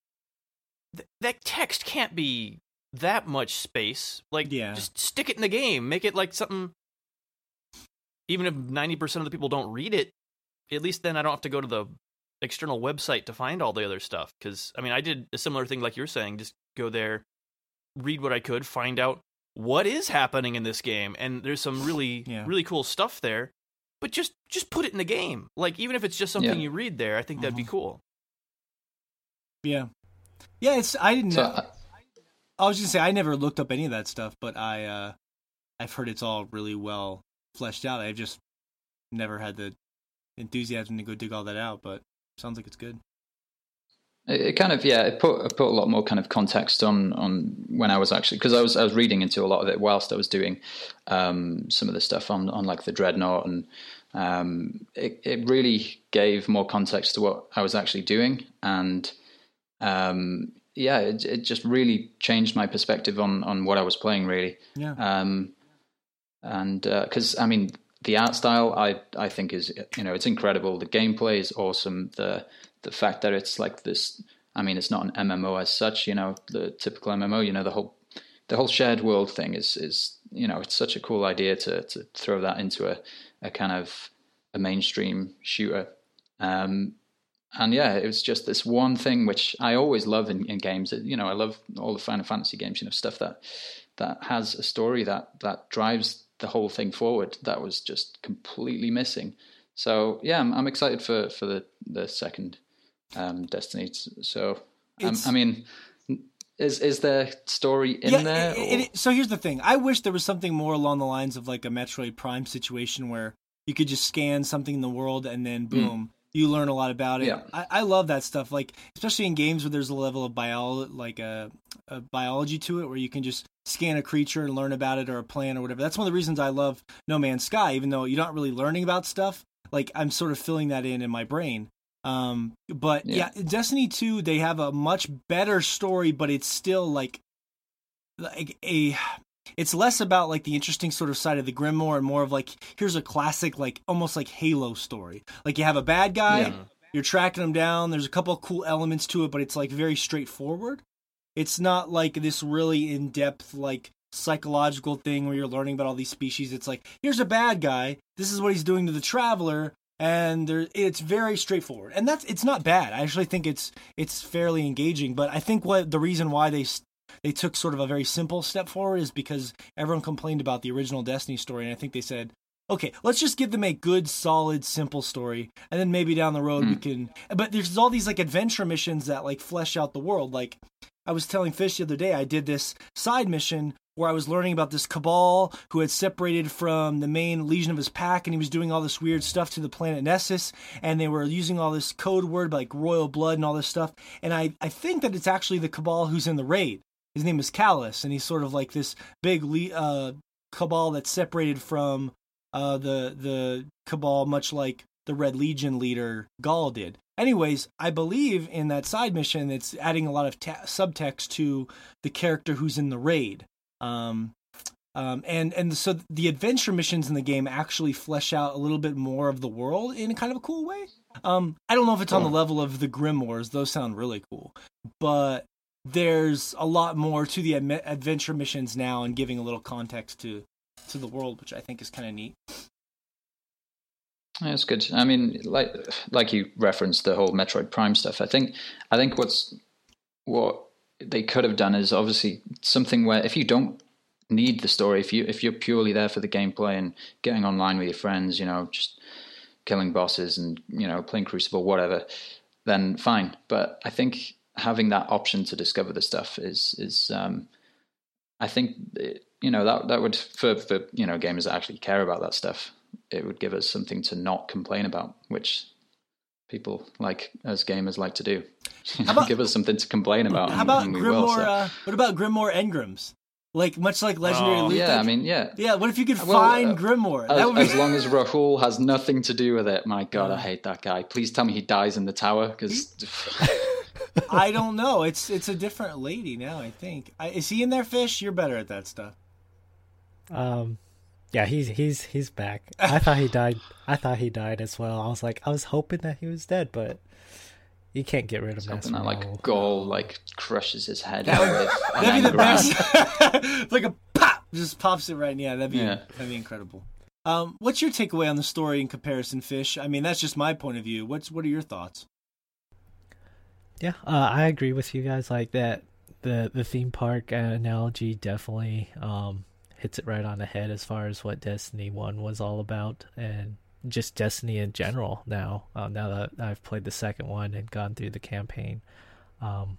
th- that text can't be that much space, like Yeah. just stick it in the game, make it like something. Even if ninety percent of the people don't read it, at least then I don't have to go to the external website to find all the other stuff. Because I mean, I did a similar thing like you're saying, just go there, read what I could, find out what is happening in this game, and there's some really Yeah. really cool stuff there. But just just put it in the game. Like even if it's just something Yeah. you read there, I think that'd be Mhm. cool. Yeah. Yeah, it's I didn't So know. uh, I was just gonna say I never looked up any of that stuff, but I uh I've heard it's all really well fleshed out. I've just never had the enthusiasm to go dig all that out, but sounds like it's good. It, it kind of yeah, it put it put a lot more kind of context on on when I was actually because I was I was reading into a lot of it whilst I was doing um, some of the stuff on on like the dreadnought and um, it it really gave more context to what I was actually doing and um, yeah, it, it just really changed my perspective on on what I was playing. Really, Yeah. um, and because I mean the art style, I I think is you know it's incredible. The gameplay is awesome. The the fact that it's like this. I mean, it's not an MMO as such. You know, the typical MMO. You know, the whole the whole shared world thing is is you know it's such a cool idea to to throw that into a a kind of a mainstream shooter. Um, and yeah, it was just this one thing which I always love in, in games. You know, I love all the Final Fantasy games. You know, stuff that that has a story that that drives the whole thing forward. That was just completely missing. So yeah, I'm, I'm excited for for the the second um, Destiny. So um, I mean, is is there story in there? it- it- so here's the thing. I wish there was something more along the lines of like a Metroid Prime situation where you could just scan something in the world and then boom, you learn a lot about it. Yeah. I, I love that stuff. Like especially in games where there's a level of bio like a, a biology to it where you can just scan a creature and learn about it or a plant or whatever. That's one of the reasons I love No Man's Sky, even though you're not really learning about stuff. Like I'm sort of filling that in in my brain. Um, but yeah. Yeah. Destiny 2, they have a much better story, but it's still like like a it's less about like the interesting sort of side of the grimoire and more of like here's a classic like almost like halo story. Like you have a bad guy Yeah. you're tracking him down there's a couple of cool elements to it but it's like very straightforward. It's not like this really in-depth like psychological thing where you're learning about all these species. It's like here's a bad guy this is what he's doing to the traveler and there it's very straightforward. And that's it's not bad. I actually think it's it's fairly engaging but i think what the reason why they they took sort of a very simple step forward is because everyone complained about the original destiny story and i think they said okay let's just give them a good solid simple story and then maybe down the road we hmm. can but there's all these like adventure missions that like flesh out the world like I was telling Fish the other day, I did this side mission where I was learning about this cabal who had separated from the main legion of his pack, and he was doing all this weird stuff to the planet Nessus, and they were using all this code word like royal blood and all this stuff. And I, I think that it's actually the cabal who's in the raid. His name is Calus, and he's sort of like this big le- uh, cabal that's separated from uh, the the cabal, much like the Red Legion leader Ghaul did. Anyways, I believe in that side mission, it's adding a lot of ta- subtext to the character who's in the raid. Um, um, and and so the adventure missions in the game actually flesh out a little bit more of the world in kind of a cool way. Um, I don't know if it's on the level of the Grimoires; those sound really cool, but there's a lot more to the adventure missions now, and giving a little context to to the world, which I think is kind of neat. That's good. I mean, like like you referenced the whole Metroid Prime stuff. I think I think what's what they could have done is obviously something where if you don't need the story, if you if you're purely there for the gameplay and getting online with your friends, you know, just killing bosses and you know playing Crucible, whatever, then fine. But I think having that option to discover the stuff is is um, I think it, you know that that would for for you know gamers that actually care about that stuff it would give us something to not complain about, which people like as gamers like to do. about- give us something to complain about. How and- about and Grimoire? will, so- uh, what about Grimoire engrams? Like much like legendary Oh. loot. yeah, deck? I mean, yeah. yeah. What if you could Well, find uh, Grimoire? As, that would be as long as Rahool has nothing to do with it, my God, I hate that guy. Please tell me he dies in the tower because I don't know. It's it's a different lady now. I think. I, is he in there? Fish, you're better at that stuff. Um, yeah, he's he's he's back. I thought he died. I thought he died as well. I was like, I was hoping that he was dead, but you can't get rid of something Master that like Rahool. Ghaul like crushes his head That'd That'd be the grabs- best. like a pop, just pops it right. in. Yeah, that'd be Yeah. that'd be incredible. Um, what's your takeaway on the story in comparison, Fish? I mean, that's just my point of view. What's what are your thoughts? Yeah, uh, I agree with you guys. Like that, the the theme park analogy definitely um, hits it right on the head as far as what Destiny One was all about, and just Destiny in general. Now, uh, now that I've played the second one and gone through the campaign, um,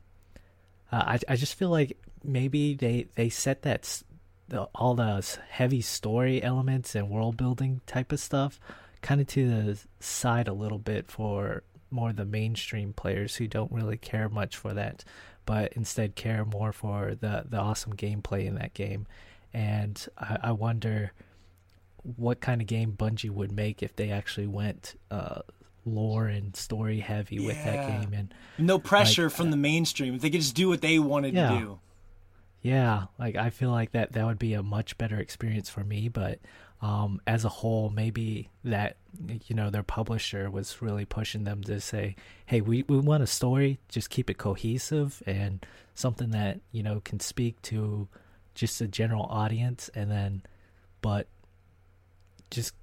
uh, I I just feel like maybe they they set that the, all the heavy story elements and world building type of stuff kind of to the side a little bit for more the mainstream players who don't really care much for that, but instead care more for the the awesome gameplay in that game. And I, I wonder what kind of game Bungie would make if they actually went uh, lore and story heavy with that game and No pressure Like, from the mainstream. If they could just do what they wanted Yeah. to do. Yeah, like I feel like that that would be a much better experience for me, but um as a whole maybe that you know their publisher was really pushing them to say, "Hey, we we want a story, just keep it cohesive and something that, you know, can speak to just a general audience. And then but just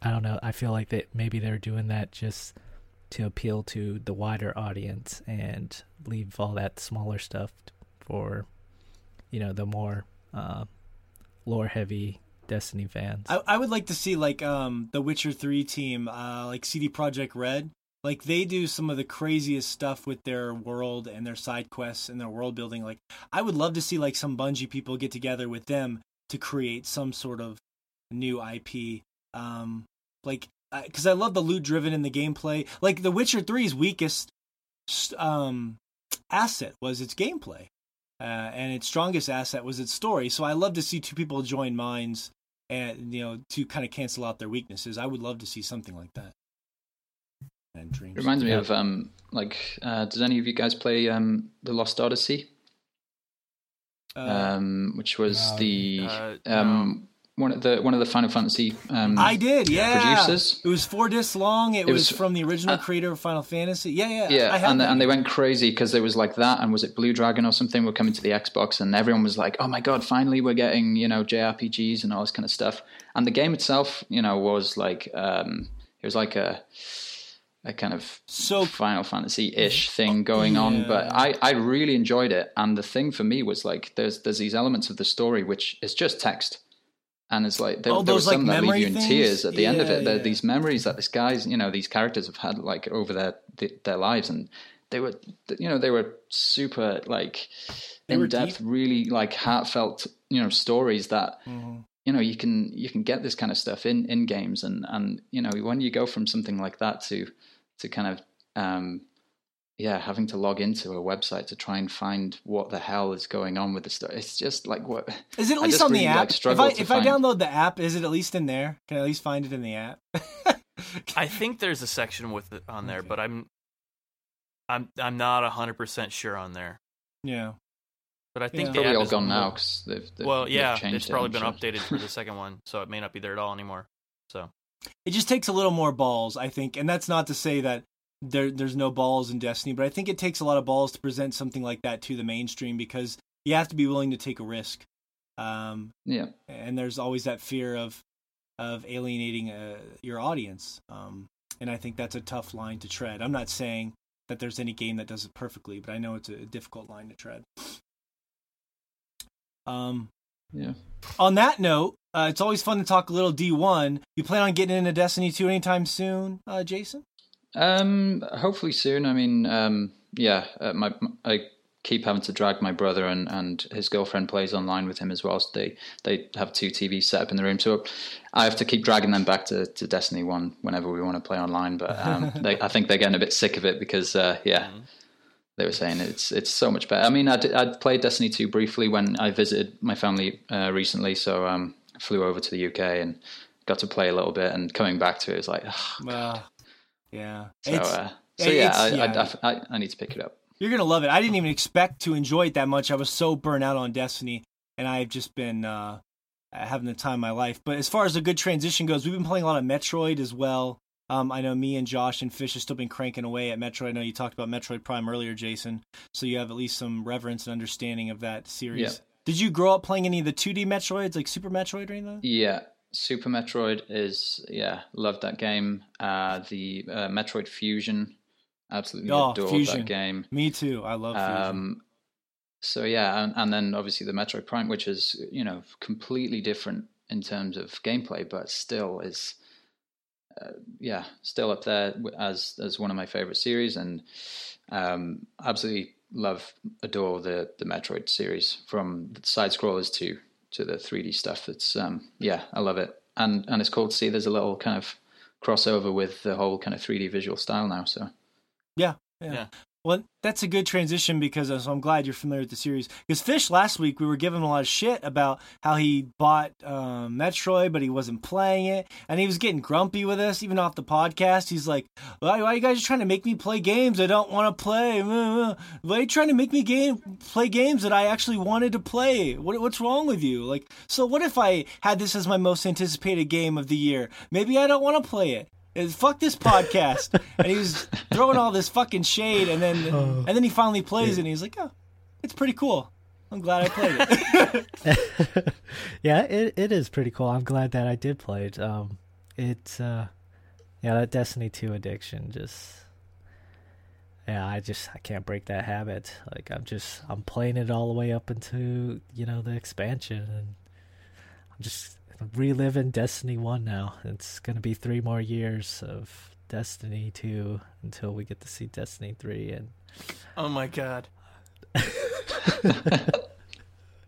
I don't know, I feel like that maybe they're doing that just to appeal to the wider audience and leave all that smaller stuff for you know the more uh, lore heavy Destiny fans. I, I would like to see like um the Witcher Three team, uh like CD Projekt Red. Like they do some of the craziest stuff with their world and their side quests and their world building. Like I would love to see like some Bungie people get together with them to create some sort of new IP. Um, like because I love the loot driven in the gameplay. Like The Witcher 3's weakest um asset was its gameplay. Uh, and its strongest asset was its story. So I love to see two people join minds and you know to kind of cancel out their weaknesses. I would love to see something like that. And dreams. It reminds me Yeah. of um like uh, does any of you guys play um the Lost Odyssey? Uh, Um, which was No. the Uh, um one of the one of the Final Fantasy um I did, yeah. producers. It was four discs long. It, It was, was- from the original uh, creator of Final Fantasy. Yeah, yeah. Yeah, I and they, and they went crazy because there was like that, and was it Blue Dragon or something were coming to the Xbox, and everyone was like, "Oh my god, finally we're getting you know JRPGs and all this kind of stuff." And the game itself, you know, was like um, it was like a a kind of so Final Fantasy ish thing going on, but I, I really enjoyed it. And the thing for me was like there's there's these elements of the story which is just text, and it's like there, Oh, there were those, like, some that leave you in things? tears at the end of it. There are yeah. these memories that this guys, you know, these characters have had like over their their lives, and they were you know they were super like They were in depth, deep. really like heartfelt you know stories that Mhm. you know you can you can get this kind of stuff in in games and and you know when you go from something like that to to kind of um yeah having to log into a website to try and find what the hell is going on with the story it's just like what Is it at least just on the app? like, if I to if I download the app, is it at least in there? Can I at least find it in the app? I think there's a section with it on there, Okay. but I'm I'm I'm not hundred percent sure on there. yeah. But I think Yeah. the probably app all is gone now because they've, they've Well, they've yeah, changed it's probably I'm been sure. updated for the second one, so it may not be there at all anymore. So It just takes a little more balls, I think, and that's not to say that there there's no balls in Destiny, but I think it takes a lot of balls to present something like that to the mainstream because you have to be willing to take a risk. Um, yeah and there's always that fear of of alienating uh, your audience. Um, and I think that's a tough line to tread. I'm not saying that there's any game that does it perfectly, but I know it's a difficult line to tread. Um, yeah on that note, uh, it's always fun to talk a little D1. You plan on getting into Destiny 2 anytime soon, uh, Jason? Um, hopefully soon. I mean, um, yeah, uh, my I keep having to drag my brother and, and his girlfriend plays online with him as well. So they they have two TVs set up in the room, so I have to keep dragging them back to, to Destiny One whenever we want to play online. But um, they, I think they're getting a bit sick of it because uh, yeah. Mhm. They were saying it's it's so much better. I mean, I'd, I'd played Destiny 2 briefly when I visited my family uh, recently, so um, I flew over to the UK and got to play a little bit. And coming back to it, it was like, ugh, Uh, yeah. so, It's, uh, so yeah, I, yeah. I, I, I need to pick it up. You're gonna love it. I didn't even expect to enjoy it that much. I was so burnt out on Destiny, and I've just been uh, having the time of my life. But as far as a good transition goes, we've been playing a lot of Metroid as well. Um, I know me and Josh and Fish have still been cranking away at Metroid. I know you talked about Metroid Prime earlier, Jason, so you have at least some reverence and understanding of that series. Yeah. Did you grow up playing any of the 2D Metroids, like Super Metroid or anything? Yeah, Super Metroid is yeah, loved that game. Uh, the uh, Metroid Fusion, absolutely Oh, adored Fusion. that game. Me too. I love Fusion. Um, so yeah, and, and then obviously the Metroid Prime, which is you know completely different in terms of gameplay, but still is uh, yeah, still up there as as one of my favorite series, and um, absolutely love adore the the Metroid series from the side scrollers to to the 3D stuff. It's um, yeah, I love it, and and it's cool to see there's a little kind of crossover with the whole kind of 3D visual style now. So yeah. Yeah. Well, that's a good transition because uh, so I'm glad you're familiar with the series. Because Fish last week we were giving a lot of shit about how he bought um, Metroid, but he wasn't playing it, and he was getting grumpy with us even off the podcast. He's like, "Why, why are you guys trying to make me play games I don't want to play? Why are you trying to make me game play games that I actually wanted to play? What, what's wrong with you? Like, so what if I had this as my most anticipated game of the year? Maybe I don't want to play it." Is fuck this podcast and he was throwing all this fucking shade and then Oh. and then he finally plays it and he's like oh it's pretty cool i'm glad i played it yeah, it it is pretty cool. I'm glad that I did play it. Um, it's uh, yeah, that Destiny two addiction just. Yeah, I just I can't break that habit. Like I'm just I'm playing it all the way up into you know the expansion, and I'm just reliving Destiny one now. It's gonna be three more years of Destiny two until we get to see Destiny three, and Oh my god.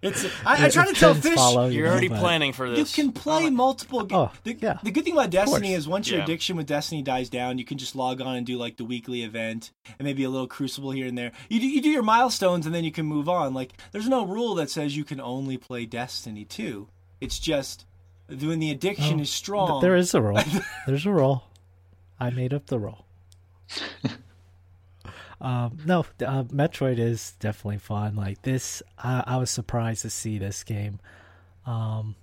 it's i, I try to tell fish follow, you You're already but- planning for this. you can play Oh multiple ga- Oh, the, yeah. the good thing about destiny course. is once your addiction with destiny dies down you can just log on and do like the weekly event and maybe a little crucible here and there you do, you do your milestones and then you can move on like there's no rule that says you can only play destiny 2 it's just when the addiction Oh, is strong There is a rule. There's a rule. I made up the rule. um, no, uh, Metroid is definitely fun. Like this, I, I was surprised to see this game um,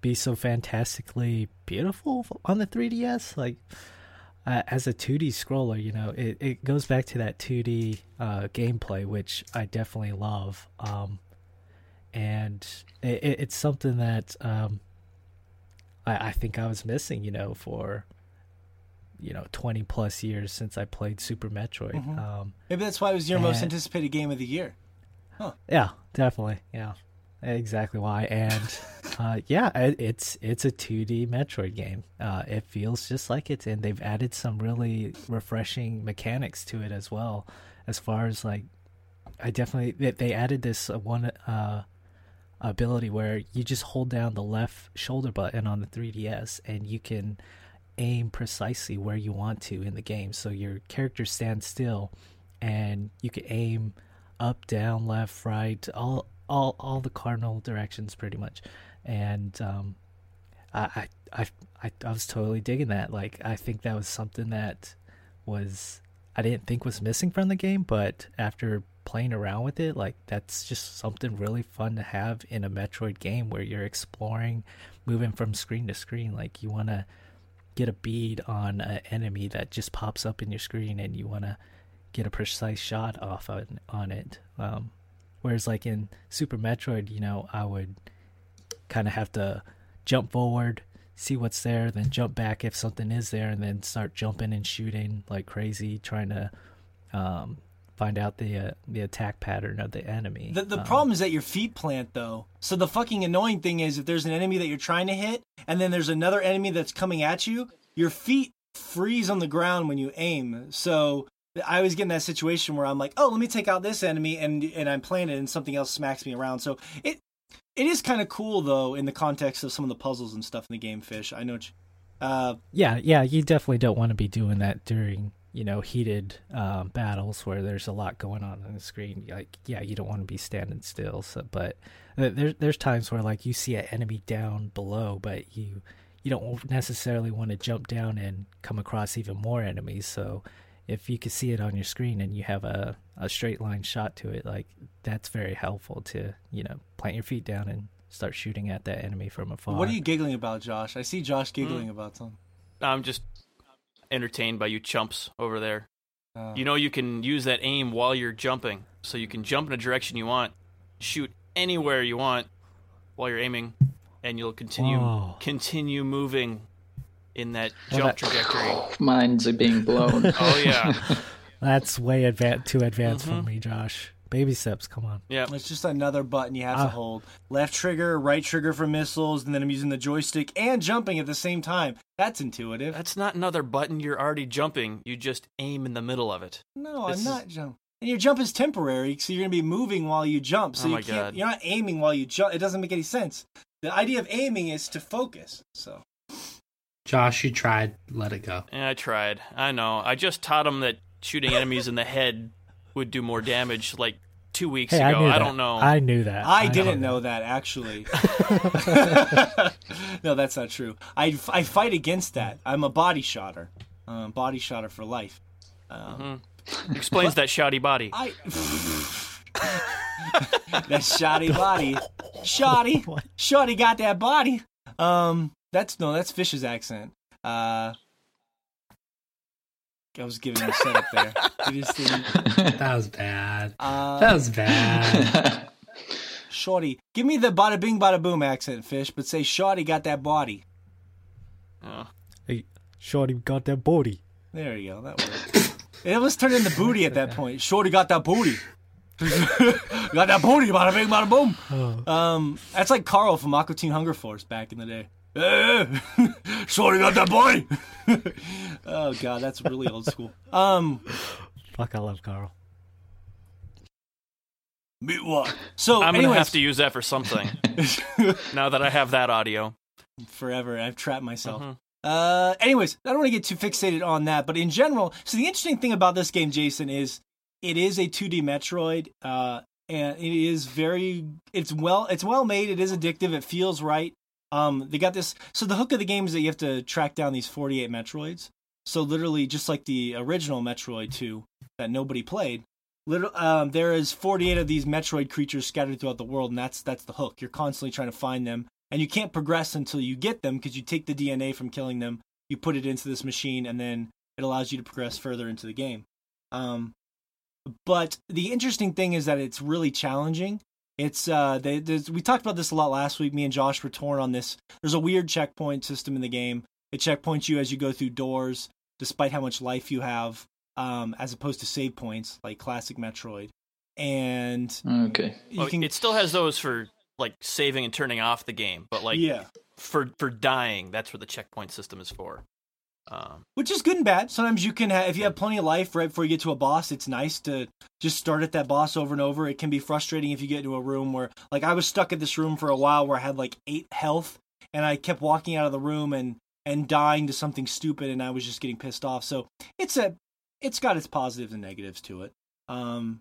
be so fantastically beautiful on the 3DS. Like uh, as a 2D scroller, you know, it, it goes back to that 2D uh, gameplay, which I definitely love. Um, and it, it, it's something that um, I, I think I was missing, you know, for you know twenty plus years since I played Super Metroid. Mhm. Um, maybe that's why it was your most anticipated game of the year yeah, definitely, yeah, exactly why. And uh, yeah, it, it's it's a two D Metroid game. Uh, it feels just like it, and they've added some really refreshing mechanics to it as well. As far as like, I definitely they, they added this one uh, ability where you just hold down the left shoulder button on the 3DS and you can aim precisely where you want to in the game. So your character stands still and you can aim up, down, left, right, all all all the cardinal directions pretty much. And um I I I I, was totally digging that. Like I think that was something that was I didn't think was missing from the game, but after playing around with it, like that's just something really fun to have in a Metroid game where you're exploring, moving from screen to screen. Like you want to get a bead on an enemy that just pops up in your screen, and you want to get a precise shot off on, on it. Um, whereas like in Super Metroid, you know, I would kind of have to jump forward, see what's there, then jump back if something is there, and then start jumping and shooting like crazy, trying to um, find out the uh, the attack pattern of the enemy. The, the Um, problem is that your feet plant though. So the fucking annoying thing is if there's an enemy that you're trying to hit and then there's another enemy that's coming at you, your feet freeze on the ground when you aim. So I always get in that situation where I'm like, oh, let me take out this enemy and and I'm it and something else smacks me around. So it it is kind of cool though in the context of some of the puzzles and stuff in the game. Fish, I know. Uh, yeah, yeah, you definitely don't want to be doing that during you know heated um, battles where there's a lot going on on the screen. Like, yeah, you don't want to be standing still. So, but uh, there's there's times where like you see an enemy down below, but you you don't necessarily want to jump down and come across even more enemies. So, if you can see it on your screen and you have a a straight line shot to it, like that's very helpful to you know plant your feet down and start shooting at that enemy from afar. what are you giggling about, Josh? I see Josh giggling about something. I'm just entertained by you chumps over there. Uh, You know you can use that aim while you're jumping, so you can jump in a direction you want, shoot anywhere you want while you're aiming, and you'll continue Whoa. continue moving in that Well, jump that- trajectory. Minds are being blown. Oh yeah, That's way advan- too advanced Mhm. for me, Josh. Baby steps, come on. yeah. It's just another button you have Ah. to hold. Left trigger, right trigger for missiles, and then I'm using the joystick and jumping at the same time. That's intuitive. That's not another button. You're already jumping. You just aim in the middle of it. no, this I'm is- not jumping. And your jump is temporary, so you're gonna be moving while you jump. So Oh you my can't. God. You're not aiming while you jump. It doesn't make any sense. The idea of aiming is to focus. So Josh, you tried. Let it go. Yeah, I tried. I know. I just taught him that shooting enemies in the head would do more damage like two weeks Hey, I ago. knew I, that. don't know. I knew that. I know didn't know that actually. no, that's not true. I, I fight against that. I'm a body shotter. Um, body shotter for life. Um, Explains that shoddy body. I that shoddy body, shoddy, What? shoddy got that body. Um, that's no, that's Fish's accent. Uh, I was giving you a setup there. You just didn't. That was bad. Uh, That was bad. Shorty, give me the bada bing bada boom accent, Fish, but say Shorty got that body. Oh. Hey, Shorty got that body. There you go. That worked. it almost turned into booty at that point. Shorty got that booty. got that booty, bada bing bada boom. Oh, Um, that's like Carl from Aqua Teen Hunger Force back in the day. Eh, Shorty got that body. oh god, that's really old school. Um, fuck, I love Carl. meet what? So, I'm gonna anyways, have to use that for something now that I have that audio. forever. I've trapped myself. Mhm. Uh, anyways, I don't want to get too fixated on that, but in general, so the interesting thing about this game, Jason, is it is a 2D Metroid, uh, and it is very, it's well, it's well made. It is addictive. It feels right. Um, they got this. So the hook of the game is that you have to track down these 48 Metroids. So literally, just like the original Metroid 2 that nobody played, Little, um, there is 48 of these Metroid creatures scattered throughout the world, and that's that's the hook. You're constantly trying to find them, and you can't progress until you get them because you take the DNA from killing them, you put it into this machine, and then it allows you to progress further into the game. Um, but the interesting thing is that it's really challenging. It's uh, they, there's, we talked about this a lot last week. Me and Josh were torn on this. There's a weird checkpoint system in the game. It checkpoints you as you go through doors, despite how much life you have um, as opposed to save points like classic Metroid. And okay. you Well, can, it still has those for like saving and turning off the game, but like yeah, for for dying, that's what the checkpoint system is for. Um, which is good and bad. Sometimes you can have, if you have plenty of life right before you get to a boss, it's nice to just start at that boss over and over. It can be frustrating if you get into a room where, like, I was stuck at this room for a while where I had like eight health, and I kept walking out of the room and and dying to something stupid, and I was just getting pissed off. So it's a, it's got its positives and negatives to it. Um,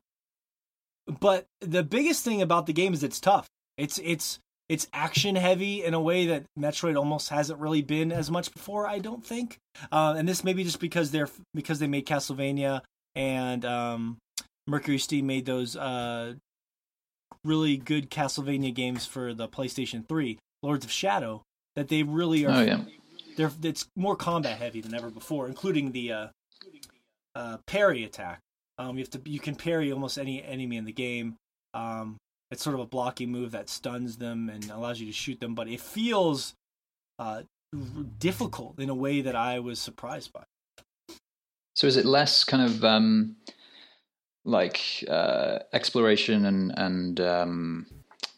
but the biggest thing about the game is it's tough. It's it's it's action heavy in a way that Metroid almost hasn't really been as much before. I don't think, uh, and this may be just because they're because they made Castlevania and um, MercurySteam made those uh, really good Castlevania games for the PlayStation Three, Lords of Shadow. That they really are. Oh yeah. They're it's more combat heavy than ever before, including the uh, uh, parry attack. Um, you have to you can parry almost any enemy in the game. Um, it's sort of a blocking move that stuns them and allows you to shoot them, but it feels uh, r- difficult in a way that I was surprised by. So is it less kind of um, like uh, exploration and and um,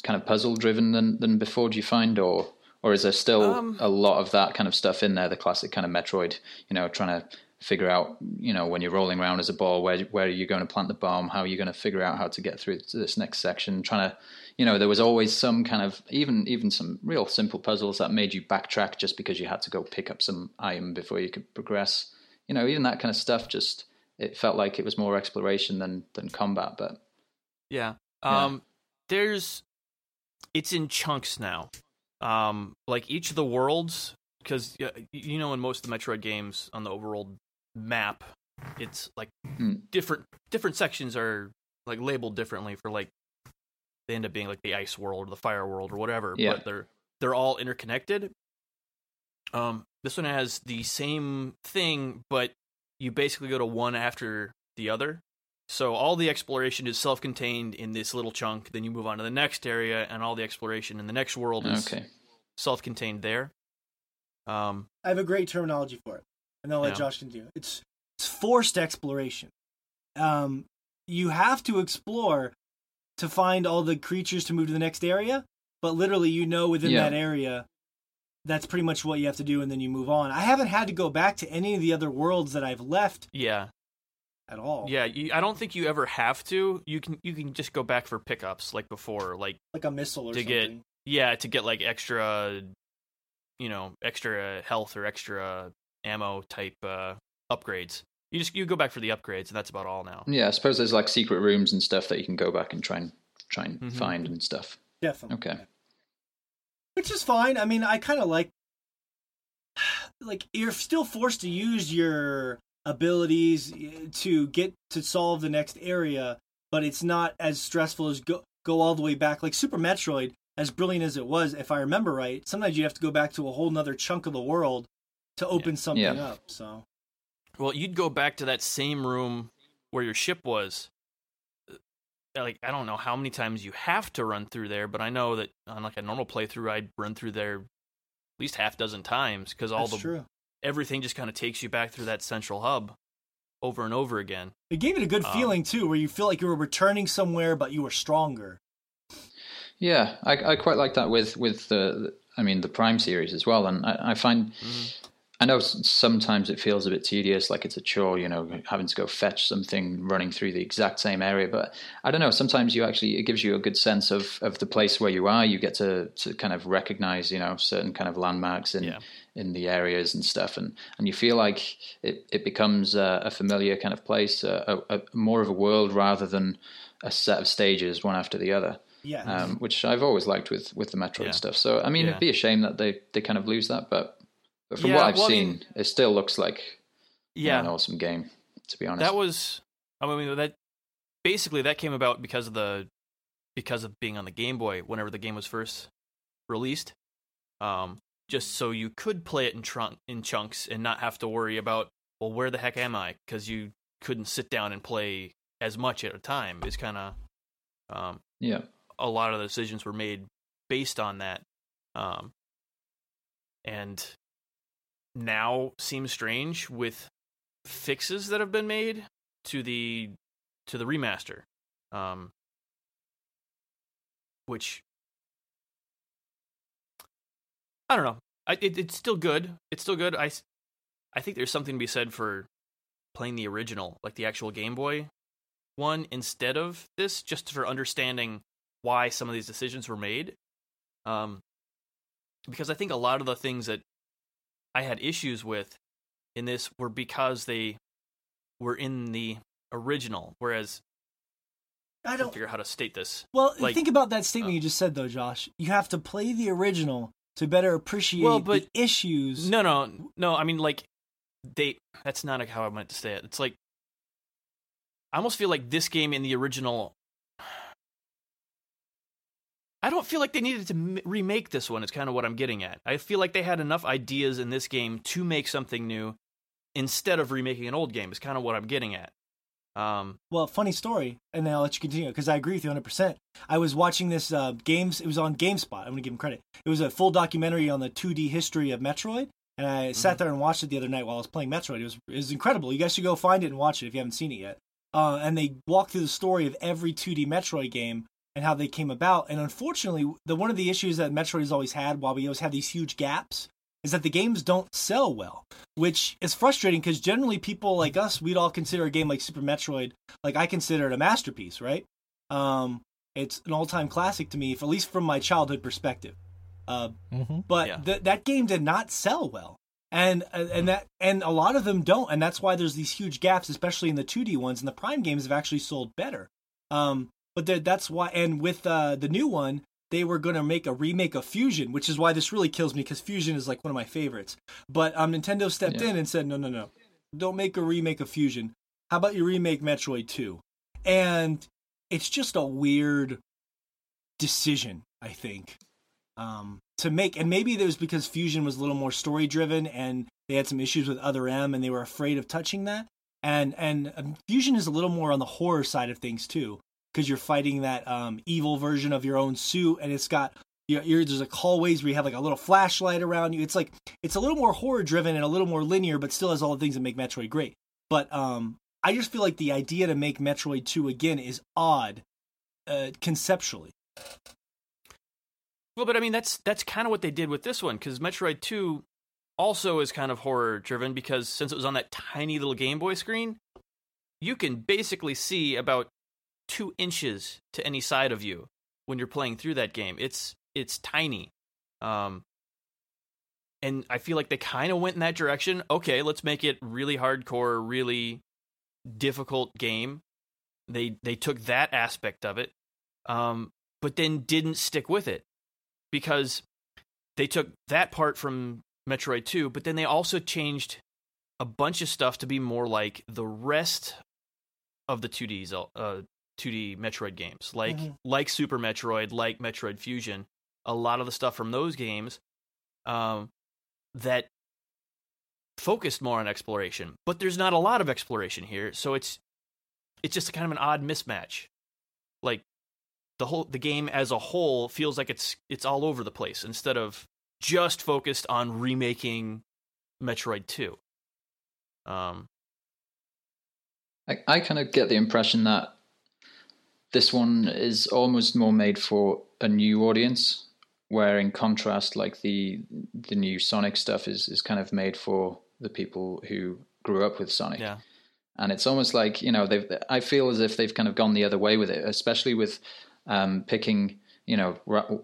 kind of puzzle driven than than before? Do you find, or or is there still Um, a lot of that kind of stuff in there? The classic kind of Metroid, you know, trying to figure out, you know, when you're rolling around as a ball, where where are you going to plant the bomb? How are you going to figure out how to get through to this next section? Trying to, you know, there was always some kind of even even some real simple puzzles that made you backtrack just because you had to go pick up some item before you could progress. You know, even that kind of stuff. Just it felt like it was more exploration than than combat. But Yeah. Yeah. Um there's it's in chunks now. Um like each of the worlds cuz you know in most of the Metroid games on the overworld map it's like Hmm. different different sections are like labeled differently for like they end up being like the ice world or the fire world or whatever Yeah. but they're they're all interconnected. Um this one has the same thing but you basically go to one after the other. So all the exploration is self-contained in this little chunk. Then you move on to the next area, and all the exploration in the next world is okay, self-contained there. Um, I have a great terminology for it, and I'll let Yeah. Josh continue. It's it's forced exploration. Um, you have to explore to find all the creatures to move to the next area, but literally, you know, within Yeah. that area, that's pretty much what you have to do, and then you move on. I haven't had to go back to any of the other worlds that I've left yeah, at all. yeah. You, I don't think you ever have to. You can you can just go back for pickups like before, like like a missile or To something. get- yeah, to get like extra, you know, extra health or extra ammo type uh, upgrades. You just you go back for the upgrades, and that's about all now. Yeah, I suppose there's like secret rooms and stuff that you can go back and try and try and Mhm. find and stuff. Definitely. Okay. which is fine. I mean, I kind of like like you're still forced to use your abilities to get to solve the next area, but it's not as stressful as go go all the way back. Like Super Metroid, as brilliant as it was, if I remember right, sometimes you have to go back to a whole nother chunk of the world to open something Yeah. up. So Well, you'd go back to that same room where your ship was. Uh, Like I don't know how many times you have to run through there, but I know that on like a normal playthrough, I'd run through there at least half dozen times because all that's the true. everything just kind of takes you back through that central hub over and over again. It gave it a good Um, feeling too, where you feel like you were returning somewhere, but you were stronger. Yeah, I, I quite like that with with the, I mean, the Prime series as well. And I, I find, I know sometimes it feels a bit tedious, like it's a chore, you know, having to go fetch something, running through the exact same area. But I don't know. Sometimes you actually it gives you a good sense of of the place where you are. You get to to kind of recognize, you know, certain kind of landmarks in Yeah. in the areas and stuff, and and you feel like it it becomes a, a familiar kind of place, a, a, a more of a world rather than a set of stages one after the other Yeah. um, which I've always liked with with the Metroid Yeah. stuff. So I mean, Yeah. it'd be a shame that they they kind of lose that, but but from Yeah, what I've well, seen, it still looks like Yeah, an awesome game. To be honest, that was. I mean that basically that came about because of the because of being on the Game Boy whenever the game was first released. Um, just so you could play it in trunk in chunks and not have to worry about well where the heck am I because you couldn't sit down and play as much at a time. Is kind of um, yeah, a lot of the decisions were made based on that. Um, and now seems strange with fixes that have been made to the to the remaster. Um, which I don't know. I, it, it's still good. It's still good. i i think there's something to be said for playing the original, like the actual Game Boy one, instead of this, just for understanding why some of these decisions were made. Um, because I think a lot of the things that I had issues with in this were because they were in the original, whereas I don't figure out how to state this. Well, Like, think about that statement uh, you just said, though, Josh. You have to play the original to better appreciate Well, but- the issues. No, no, no. I mean, like they. That's not how I meant to say it. It's like I almost feel like this game in the original. I don't feel like they needed to m- remake this one. It's kind of what I'm getting at. I feel like they had enough ideas in this game to make something new instead of remaking an old game. Is kind of what I'm getting at. Um, Well, funny story, and then I'll let you continue because I agree with you 100%. I was watching this uh, games. It was on GameSpot. I'm going to give him credit. It was a full documentary on the 2D history of Metroid, and I sat there and watched it the other night while I was playing Metroid. It was it was incredible. You guys should go find it and watch it if you haven't seen it yet. Uh, and they walk through the story of every 2D Metroid game and how they came about. And unfortunately, the one of the issues that Metroid has always had, while we always have these huge gaps, is that the games don't sell well, which is frustrating because generally people like us, we'd all consider a game like Super Metroid, like I consider it a masterpiece, right? Um, it's an all-time classic to me, if, at least from my childhood perspective. Uh, Mm-hmm. but Yeah. th- that game did not sell well, and uh, and that and a lot of them don't, and that's why there's these huge gaps, especially in the 2D ones. And the Prime games have actually sold better. Um, but that's why, and with uh, the new one, they were going to make a remake of Fusion, which is why this really kills me because Fusion is like one of my favorites. But um, Nintendo stepped Yeah. in and said, no, no, no, don't make a remake of Fusion. How about you remake Metroid 2? And it's just a weird decision, I think, um, to make. And maybe it was because Fusion was a little more story driven and they had some issues with Other M and they were afraid of touching that. And and um, Fusion is a little more on the horror side of things too, because you're fighting that um, evil version of your own suit, and it's got you're, you're, there's like hallways where you have like a little flashlight around you. It's like it's a little more horror driven and a little more linear, but still has all the things that make Metroid great. But um, I just feel like the idea to make Metroid 2 again is odd uh, conceptually. Well, but I mean that's that's kind of what they did with this one because Metroid Two also is kind of horror driven because since it was on that tiny little Game Boy screen, you can basically see about two inches to any side of you when you're playing through that game. It's it's tiny, um, and I feel like they kind of went in that direction. Okay, let's make it really hardcore, really difficult game. They they took that aspect of it, um, but then didn't stick with it because they took that part from Metroid 2, but then they also changed a bunch of stuff to be more like the rest of the 2D uh, 2D Metroid games, like Mhm. like Super Metroid, like Metroid Fusion. A lot of the stuff from those games um, that focused more on exploration, but there's not a lot of exploration here, so it's it's just kind of an odd mismatch. Like the whole the game as a whole feels like it's it's all over the place instead of just focused on remaking Metroid 2. Um I, I kind of get the impression that this one is almost more made for a new audience, where in contrast, like the the new Sonic stuff is is kind of made for the people who grew up with Sonic. yeah. and it's almost like you know they've i feel as if they've kind of gone the other way with it especially with um, picking you know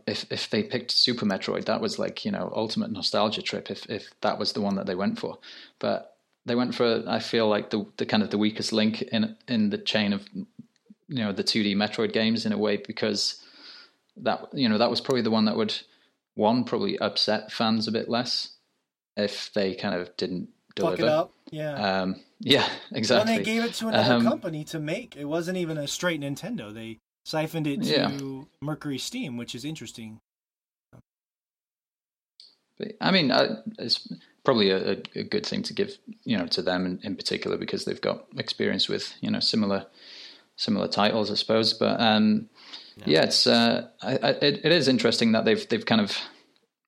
if if they picked super metroid that was like you know ultimate nostalgia trip if if that was the one that they went for but they went for i feel like the the kind of the weakest link in in the chain of you know the 2d metroid games in a way because that you know that was probably the one that would one probably upset fans a bit less if they kind of didn't Fuck deliver it up. Yeah. um, yeah, exactly. And they gave it to another Um, company to make. It wasn't even a straight Nintendo. They siphoned it to Yeah. MercurySteam, which is interesting. But, I mean, uh, it's probably a, a- a good thing to give, you know, to them in, in particular because they've got experience with, you know, similar similar titles, I suppose. But um, yeah. it's uh, I, I, it, it is interesting that they've they've kind of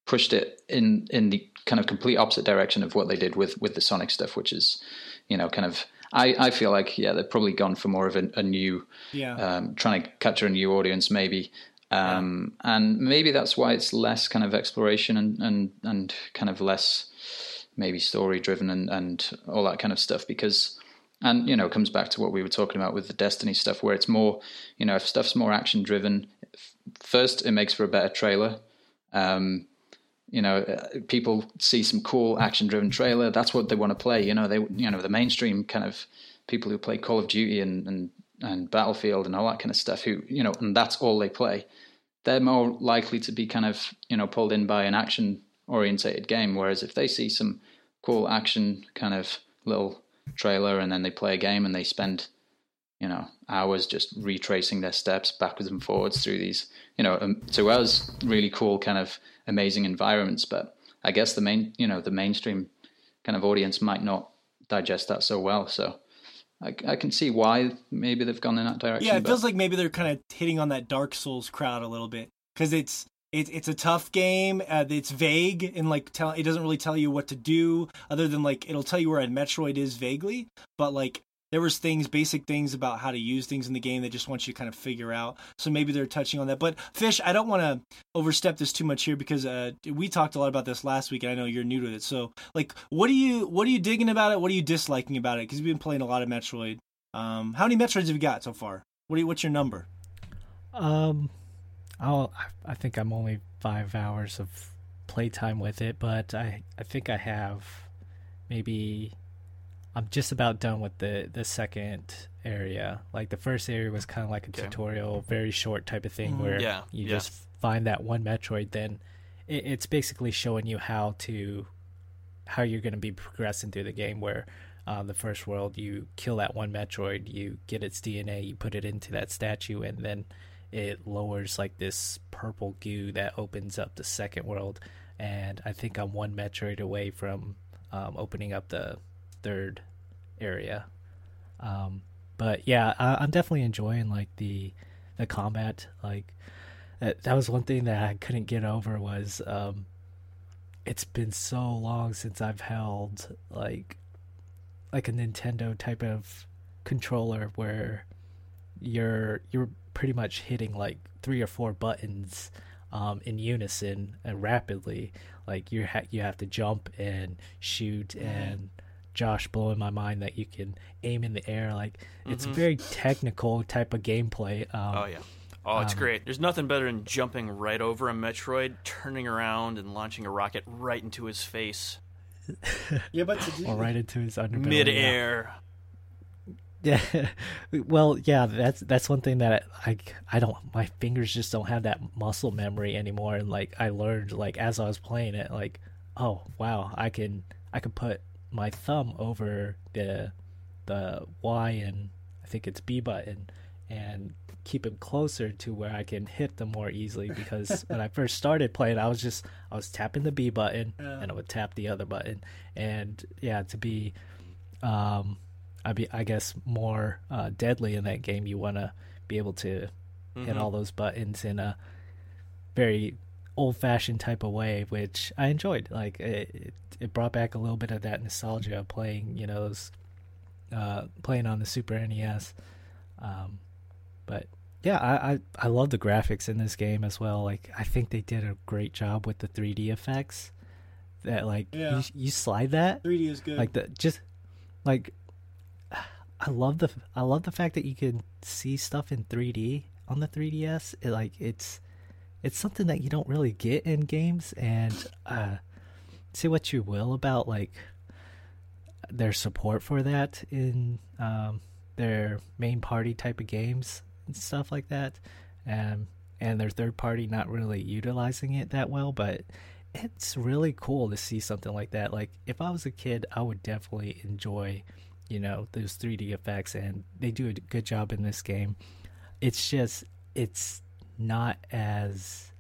pushed it in in the kind of complete opposite direction of what they did with with the Sonic stuff, which is, you know, kind of. I, I feel like yeah they've probably gone for more of a, a new Yeah. um, trying to capture a new audience maybe um, and maybe that's why it's less kind of exploration and, and, and kind of less maybe story driven and, and all that kind of stuff because and you know it comes back to what we were talking about with the destiny stuff where it's more you know if stuff's more action driven first it makes for a better trailer. Um, you know uh, people see some cool action driven trailer that's what they want to play you know they you know the mainstream kind of people who play call of duty and and, and battlefield and all that kind of stuff who you know and that's all they play. They're more likely to be kind of you know pulled in by an action orientated game whereas if they see some cool action kind of little trailer and then they play a game and they spend you know hours just retracing their steps backwards and forwards through these you know um, to us really cool kind of amazing environments. But i guess the main you know the mainstream kind of audience might not digest that so well. So i, I can see why maybe they've gone in that direction Yeah, it but- feels like maybe they're kind of hitting on that Dark Souls crowd a little bit because it's it, it's a tough game. Uh, it's vague and like tell it doesn't really tell you what to do other than like it'll tell you where a Metroid is vaguely, but like there was things, basic things about how to use things in the game that just want you to kind of figure out. So maybe they're touching on that. But Fish, I don't want to overstep this too much here because uh, we talked a lot about this last week, and I know you're new to it. So like, what are you what are you digging about it? What are you disliking about it? Because you've been playing a lot of Metroid. Um, how many Metroids have you got so far? What you, what's your number? Um, I'll, I think I'm only five hours of playtime with it, but I, I think I have maybe I'm just about done with the the second area. Like the first area was kind of like a Okay. tutorial, very short type of thing Mhm. where Yeah, you yeah. just find that one Metroid. Then it, it's basically showing you how to how you're going to be progressing through the game. Where uh, the first world, you kill that one Metroid, you get its DNA, you put it into that statue, and then it lowers like this purple goo that opens up the second world. And I think I'm one Metroid away from um, opening up the third area. Um, but yeah, I, I'm definitely enjoying like the the combat. Like that, that was one thing that I couldn't get over was um, it's been so long since I've held like like a Nintendo type of controller where you're you're pretty much hitting like three or four buttons um, in unison and rapidly. Like you ha- you have to jump and shoot and Josh blowing my mind that you can aim in the air. Like it's a Mhm. very technical type of gameplay. Um, Oh yeah. Oh, it's Um, great. There's nothing better than jumping right over a Metroid, turning around, and launching a rocket right into his face, Yeah, but to do or right into his underbelly. yeah. midair. Yeah. well, yeah, that's that's one thing that I I don't my fingers just don't have that muscle memory anymore and like I learned like as I was playing it like oh wow, I can I can put my thumb over the the Y and I think it's B button and keep it closer to where I can hit them more easily because when I first started playing I was just I was tapping the B button Yeah. and I would tap the other button and yeah to be um I be I guess more uh, deadly in that game. You want to be able to hit Mhm. all those buttons in a very old fashioned type of way, which I enjoyed. Like it, it, it brought back a little bit of that nostalgia of playing, you know, those, uh, playing on the Super NES. Um, but yeah, I, I I love the graphics in this game as well. Like I think they did a great job with the 3D effects. That like Yeah. you, you slide that 3D is good. like the just like I love the I love the fact that you can see stuff in 3D on the 3DS. It, like it's it's something that you don't really get in games and uh say what you will about like their support for that in um their main party type of games and stuff like that. Um and their third party not really utilizing it that well, but it's really cool to see something like that. Like if I was a kid, I would definitely enjoy, you know, those 3D effects and they do a good job in this game. It's just it's not as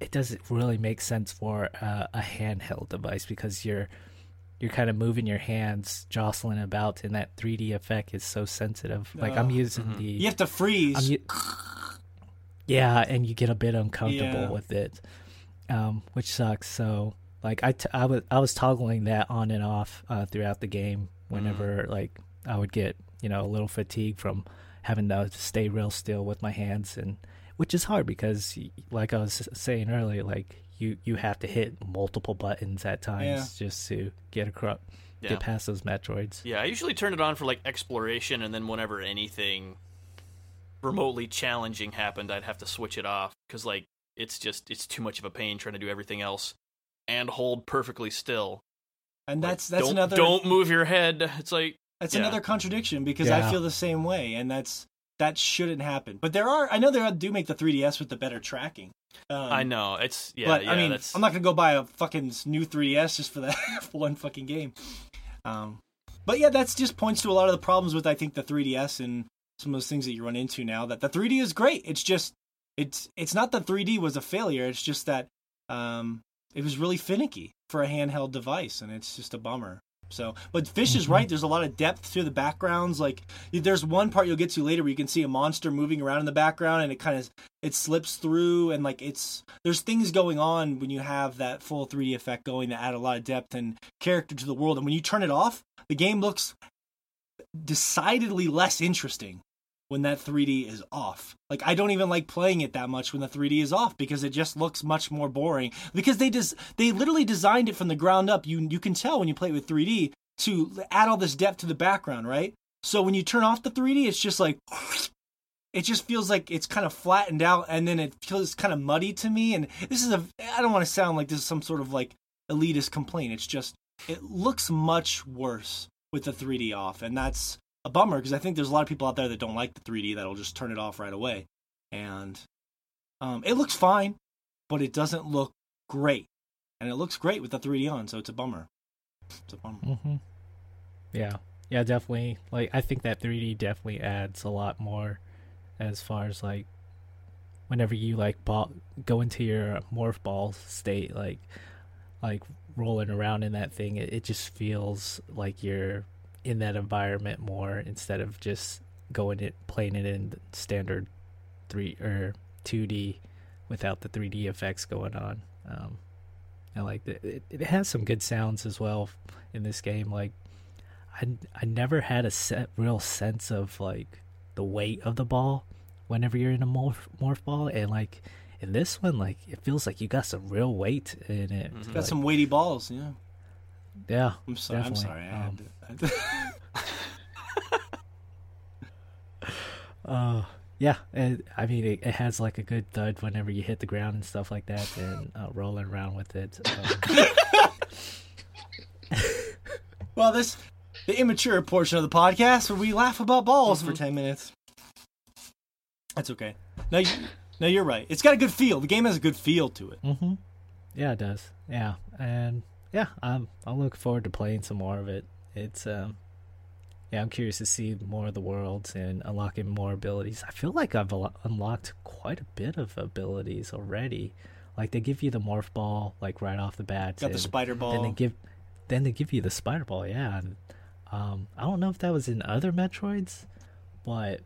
it doesn't really make sense for uh, a handheld device because you're you're kind of moving your hands jostling about and that 3D effect is so sensitive. Like I'm using Mhm. the you have to freeze. U- yeah, and you get a bit uncomfortable Yeah. with it, um, which sucks. So, like, I, t- I was I was toggling that on and off uh, throughout the game. Whenever mm-hmm. like I would get you know a little fatigue from having to stay real still with my hands, and which is hard because, like I was saying earlier, like you you have to hit multiple buttons at times just to get across Yeah. get past those Metroids. Yeah, I usually turn it on for like exploration, and then whenever anything remotely challenging happened, I'd have to switch it off because like it's just it's too much of a pain trying to do everything else and hold perfectly still. And Like, that's that's don't, another don't move your head. It's like That's Yeah. another contradiction because I feel the same way, and that's that shouldn't happen. But there are I know they do make the 3DS with the better tracking. Um, I know it's yeah. but yeah, I mean, that's, I'm not gonna go buy a fucking new 3DS just for that for one fucking game. Um, but yeah, that's just points to a lot of the problems with I think the 3DS and some of those things that you run into now. That the 3D is great. It's just it's it's not that 3D was a failure. It's just that um, it was really finicky for a handheld device, and it's just a bummer. So, but Fish is right. Mm-hmm. There's a lot of depth to the backgrounds. Like, there's one part you'll get to later where you can see a monster moving around in the background, and it kind of it slips through, and like it's there's things going on when you have that full 3D effect going that add a lot of depth and character to the world. And when you turn it off, the game looks decidedly less interesting when that 3D is off. Like I don't even like playing it that much when the 3D is off because it just looks much more boring. Because they just they literally designed it from the ground up. You you can tell when you play it with 3D to add all this depth to the background, right? So when you turn off the 3D, it's just like it just feels like it's kind of flattened out and then it feels kind of muddy to me and this is a I don't want to sound like this is some sort of like elitist complaint. It's just it looks much worse with the 3D off and that's a bummer because I think there's a lot of people out there that don't like the 3D that'll just turn it off right away. And um, it looks fine, but it doesn't look great. And it looks great with the 3D on, so it's a bummer. It's a bummer. hmm Yeah, yeah, definitely. Like, I think that 3D definitely adds a lot more, as far as like, whenever you like ball, go into your morph ball state, like, like rolling around in that thing, it, it just feels like you're in that environment more instead of just going it playing it in standard three or 2D without the 3D effects going on. Um, and like the, it, it has some good sounds as well in this game. Like I I never had a set real sense of like the weight of the ball whenever you're in a morph, morph ball, and like in this one, like it feels like you got some real weight in it. Mhm. Got Like, some weighty balls, yeah. Yeah. I'm sorry. I'm Definitely. sorry. I had Um, to, I had to- Uh, yeah, and, I mean it, it has like a good thud whenever you hit the ground and stuff like that, and uh, rolling around with it. Um, Well, this the immature portion of the podcast where we laugh about balls for ten minutes. That's okay. No, you, no, you're right. It's got a good feel. The game has a good feel to it. hmm Yeah, it does. Yeah, and yeah, I'm I'm looking forward to playing some more of it. It's um, yeah, I'm curious to see more of the worlds and unlocking more abilities. I feel like I've al- unlocked quite a bit of abilities already. Like they give you the morph ball like right off the bat. Got the spider Then they give, then they give you the spider ball. Yeah, and um, I don't know if that was in other Metroids, but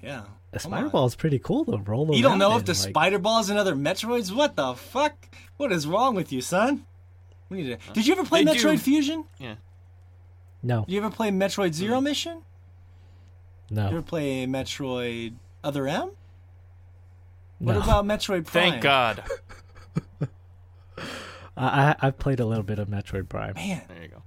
yeah. the spider ball is pretty cool to roll You don't know if the like- spider ball is in other Metroids? What the fuck? What is wrong with you, son? We need to. Did you ever play They Metroid do. Fusion? Yeah. No, Did you ever play Metroid Zero mm-hmm. Mission? no, You ever play Metroid Other M? What about Metroid Prime? Thank God. I I I've played a little bit of Metroid Prime. Man, There you go.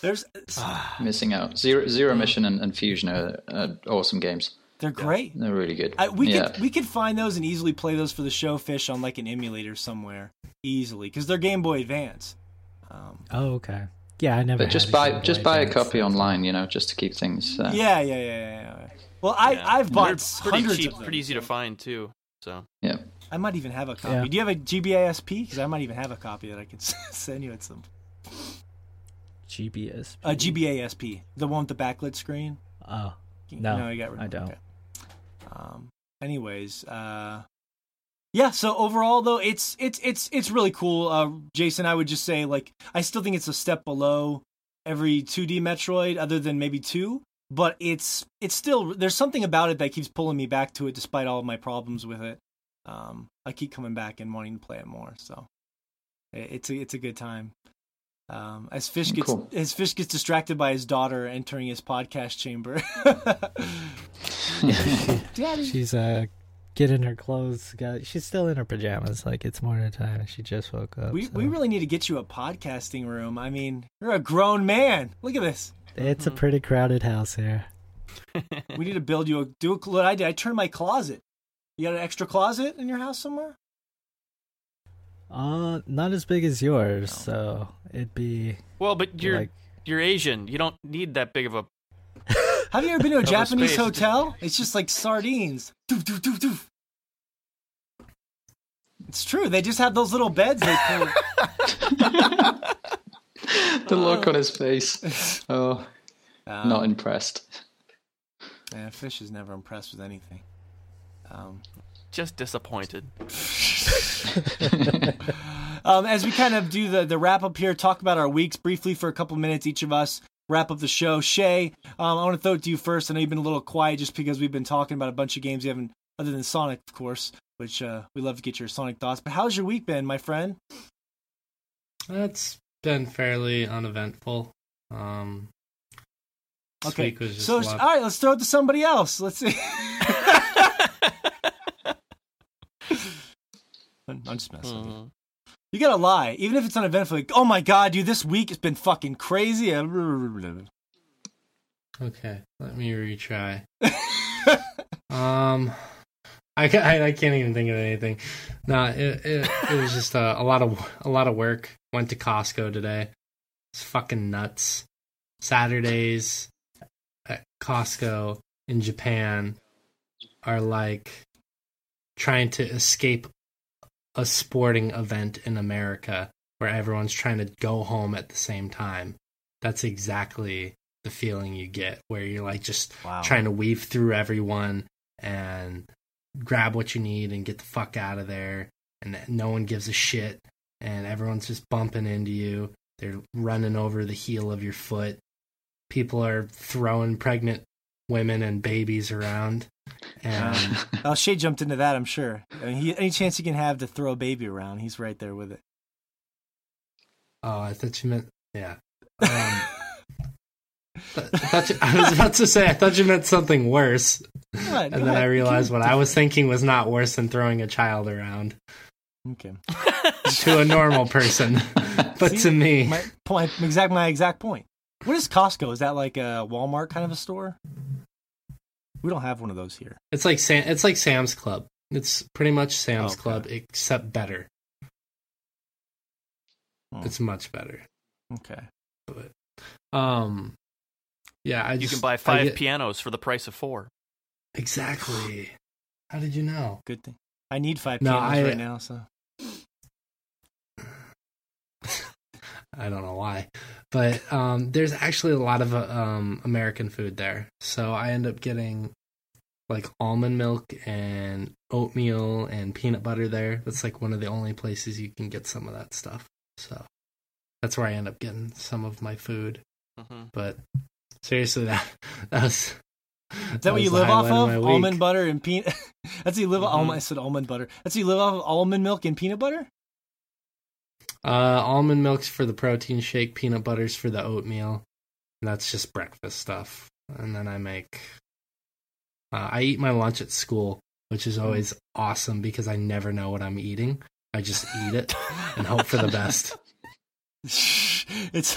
there's ah. Missing out. Zero Zero Mission and, and Fusion are, are awesome games. they're great. They're really good. I, we yeah. could we could find those and easily play those for the show fish on like an emulator somewhere easily because they're Game Boy Advance. Um, Oh, okay. Yeah, I never. but just buy just buy a copy online, you know, just to keep things. Uh, yeah, yeah, yeah, yeah, yeah. Well, I Yeah. I've bought They're pretty hundreds cheap, of them. pretty easy to find too. So yeah. I might even have a copy. Yeah. Do you have a GBASP? Because I might even have a copy that I could send you at some. GBS. Uh, GBASP, the one with the backlit screen. Oh, You- No, no, you got rid of I it. don't. Okay. Um. Anyways, uh, yeah. So overall, though, it's it's it's it's really cool. Uh, Jason, I would just say like I still think it's a step below every 2D Metroid, other than maybe two. But it's it's still there's something about it that keeps pulling me back to it, despite all of my problems with it. Um, I keep coming back and wanting to play it more. So it- it's a it's a good time. Um, as fish gets Cool. as fish gets distracted by his daughter entering his podcast chamber. Daddy. she's uh getting her clothes. Got she's still in her pajamas. Like it's morning time, she just woke up. We so- we really need to get you a podcasting room. I mean, you're a grown man. Look at this. It's a pretty crowded house here. We need to build you a do a, what I did. I turned my closet. You got an extra closet in your house somewhere? Uh, not as big as yours, so it'd be well, but you're like you're Asian. You don't need that big of a. Have you ever been to a Of Japanese space. hotel? It's just like sardines. Doof, doof, doof, doof. It's true. They just have those little beds they pull. the look on his face. Oh, Um, not impressed. yeah, Fish is never impressed with anything. Um, Just disappointed. um, as we kind of do the, the wrap up here, talk about our weeks briefly for a couple minutes, each of us wrap up the show. Shea, um, I want to throw it to you first. I know you've been a little quiet just because we've been talking about a bunch of games you haven't, other than Sonic, of course, which uh, we love to get your Sonic thoughts. But how's your week been, my friend? That's been fairly uneventful. Um, this Okay, week was just so lot- all right, let's throw it to somebody else. Let's see. I'm just messing with you. Gotta lie, even if it's uneventful. Like, oh my god, dude, this week has been fucking crazy. Okay, let me retry. Um, I, I I can't even think of anything. No, it it, it was just a, a lot of a lot of work. Went to Costco today. It's fucking nuts. Saturdays at Costco in Japan are like trying to escape a sporting event in America where everyone's trying to go home at the same time. That's exactly the feeling you get where you're like just Wow. trying to weave through everyone and grab what you need and get the fuck out of there and no one gives a shit and everyone's just bumping into you they're running over the heel of your foot people are throwing pregnant women and babies around and Oh, Shea jumped into that. I'm sure. I mean, he, any chance he can have to throw a baby around, he's right there with it. oh i thought you meant yeah um, I, thought you, I was about to say i thought you meant something worse What? and then i realized what i was thinking was not worse than throwing a child around Okay. to a normal person but See, to me My, my exact my exact point. What is Costco? Is that like a Walmart kind of a store? We don't have one of those here. It's like Sam. It's like Sam's Club. It's pretty much Sam's Okay. Club except better. Hmm. It's much better. Okay. But um, yeah, I You just can buy five get- pianos for the price of four. exactly. How did you know? Good thing. I need five No, pianos I- right now, so I don't know why, but um, there's actually a lot of uh, um, American food there. So I end up getting like almond milk and oatmeal and peanut butter there. That's like one of the only places you can get some of that stuff. So that's where I end up getting some of my food. hmm But seriously, that that was. Is that what you live off of? Almond butter and peanut. That's what you live. Mhm. Almond. I said almond butter. That's what you live off of almond milk and peanut butter. Uh, almond milk's for the protein shake, peanut butter's for the oatmeal. And that's just breakfast stuff. And then I make. Uh, I eat my lunch at school, which is always awesome because I never know what I'm eating. I just eat it and hope for the best. It's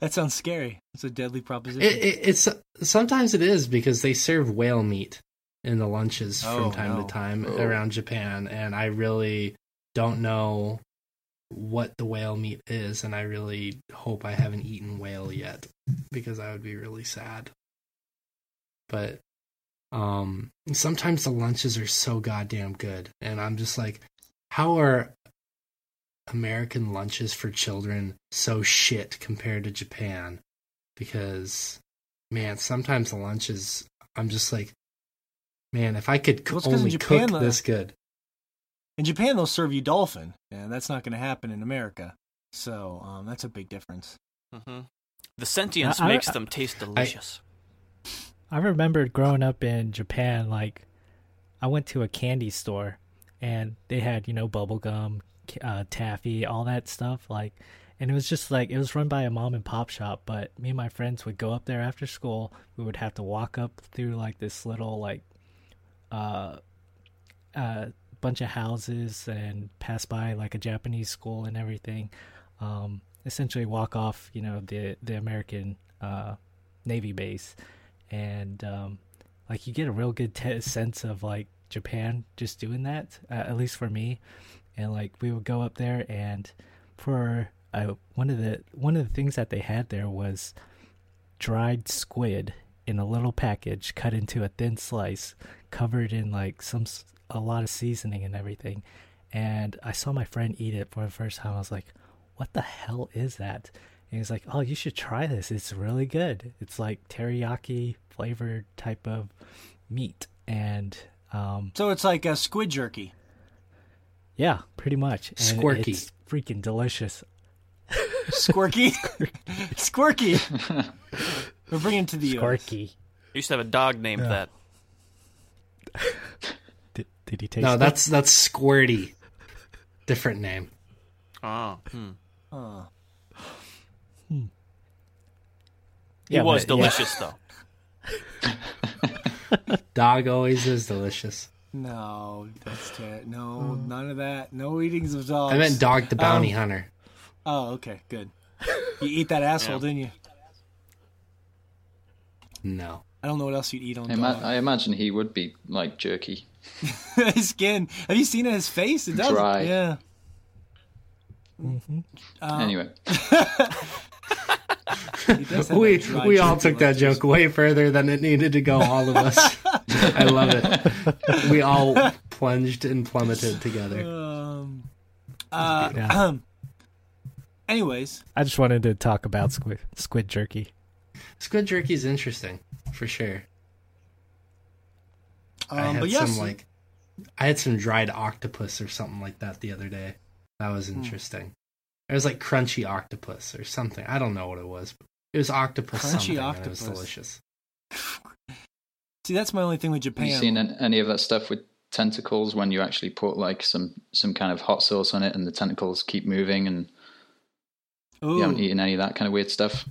that sounds scary. It's a deadly proposition. It, it, it's sometimes it is because they serve whale meat in the lunches Oh, from time no. to time Oh. around Japan, and I really don't know what the whale meat is, and I really hope I haven't eaten whale yet because I would be really sad. But um, sometimes the lunches are so goddamn good, and I'm just like, how are American lunches for children so shit compared to Japan? Because man, sometimes the lunches I'm just like, man, if I could Well, it's 'cause in only Japan, cook the- this good. In Japan, they'll serve you dolphin, and that's not going to happen in America. So um, that's a big difference. hmm The sentience I- I- makes them taste delicious. I remember growing up in Japan, like I went to a candy store and they had, you know, bubble gum, uh, taffy, all that stuff. Like, and it was just like, it was run by a mom and pop shop, but me and my friends would go up there after school. We would have to walk up through like this little, like, uh, uh, bunch of houses and pass by like a Japanese school and everything. Um, essentially walk off, you know, the, the American, uh, Navy base and um, like you get a real good te- sense of like Japan just doing that, uh, at least for me. And like we would go up there, and for uh, one of the one of the things that they had there was dried squid in a little package, cut into a thin slice, covered in like some a lot of seasoning and everything. And I saw my friend eat it for the first time. I was like, "What the hell is that?" And he's like, "Oh, you should try this. It's really good. It's like teriyaki flavored type of meat." And um, So it's like a squid jerky. yeah, pretty much. And Squirky. It's freaking delicious. Squirky, squirky. We're bringing it to the US. Squirky. I used to have a dog named Yeah. that. Did, did he taste No, it? that's that's Squirty. Different name. Oh, hmm. Uh, He Yeah, was but- yeah. delicious though. Dog always is delicious. no, that's ter- no, none of that. No eatings of dogs. I meant Dog the Bounty Um, Hunter. Oh, okay, good. You eat that asshole, Yeah. didn't you? No. I don't know what else you'd eat on I, ima- dog. I imagine he would be like jerky. his skin. Have you seen his face? It does. Dry. Yeah. Mhm. Um, anyway, he does have We we all took that joke way further than it needed to go. All of us. I love it. We all plunged and plummeted together. Um. Uh. Yeah. Anyways, I just wanted to talk about squid squid jerky. Squid jerky is interesting for sure. I um, had but yes, some like I had some dried octopus or something like that the other day. That was Hmm. interesting. It was like crunchy octopus or something. I don't know what it was. But it was octopus Crunchy something and it octopus. was delicious. see, that's my only thing with Japan. have Japan. you seen any of that stuff with tentacles when you actually put like some some kind of hot sauce on it and the tentacles keep moving and Ooh, you haven't eaten any of that kind of weird stuff?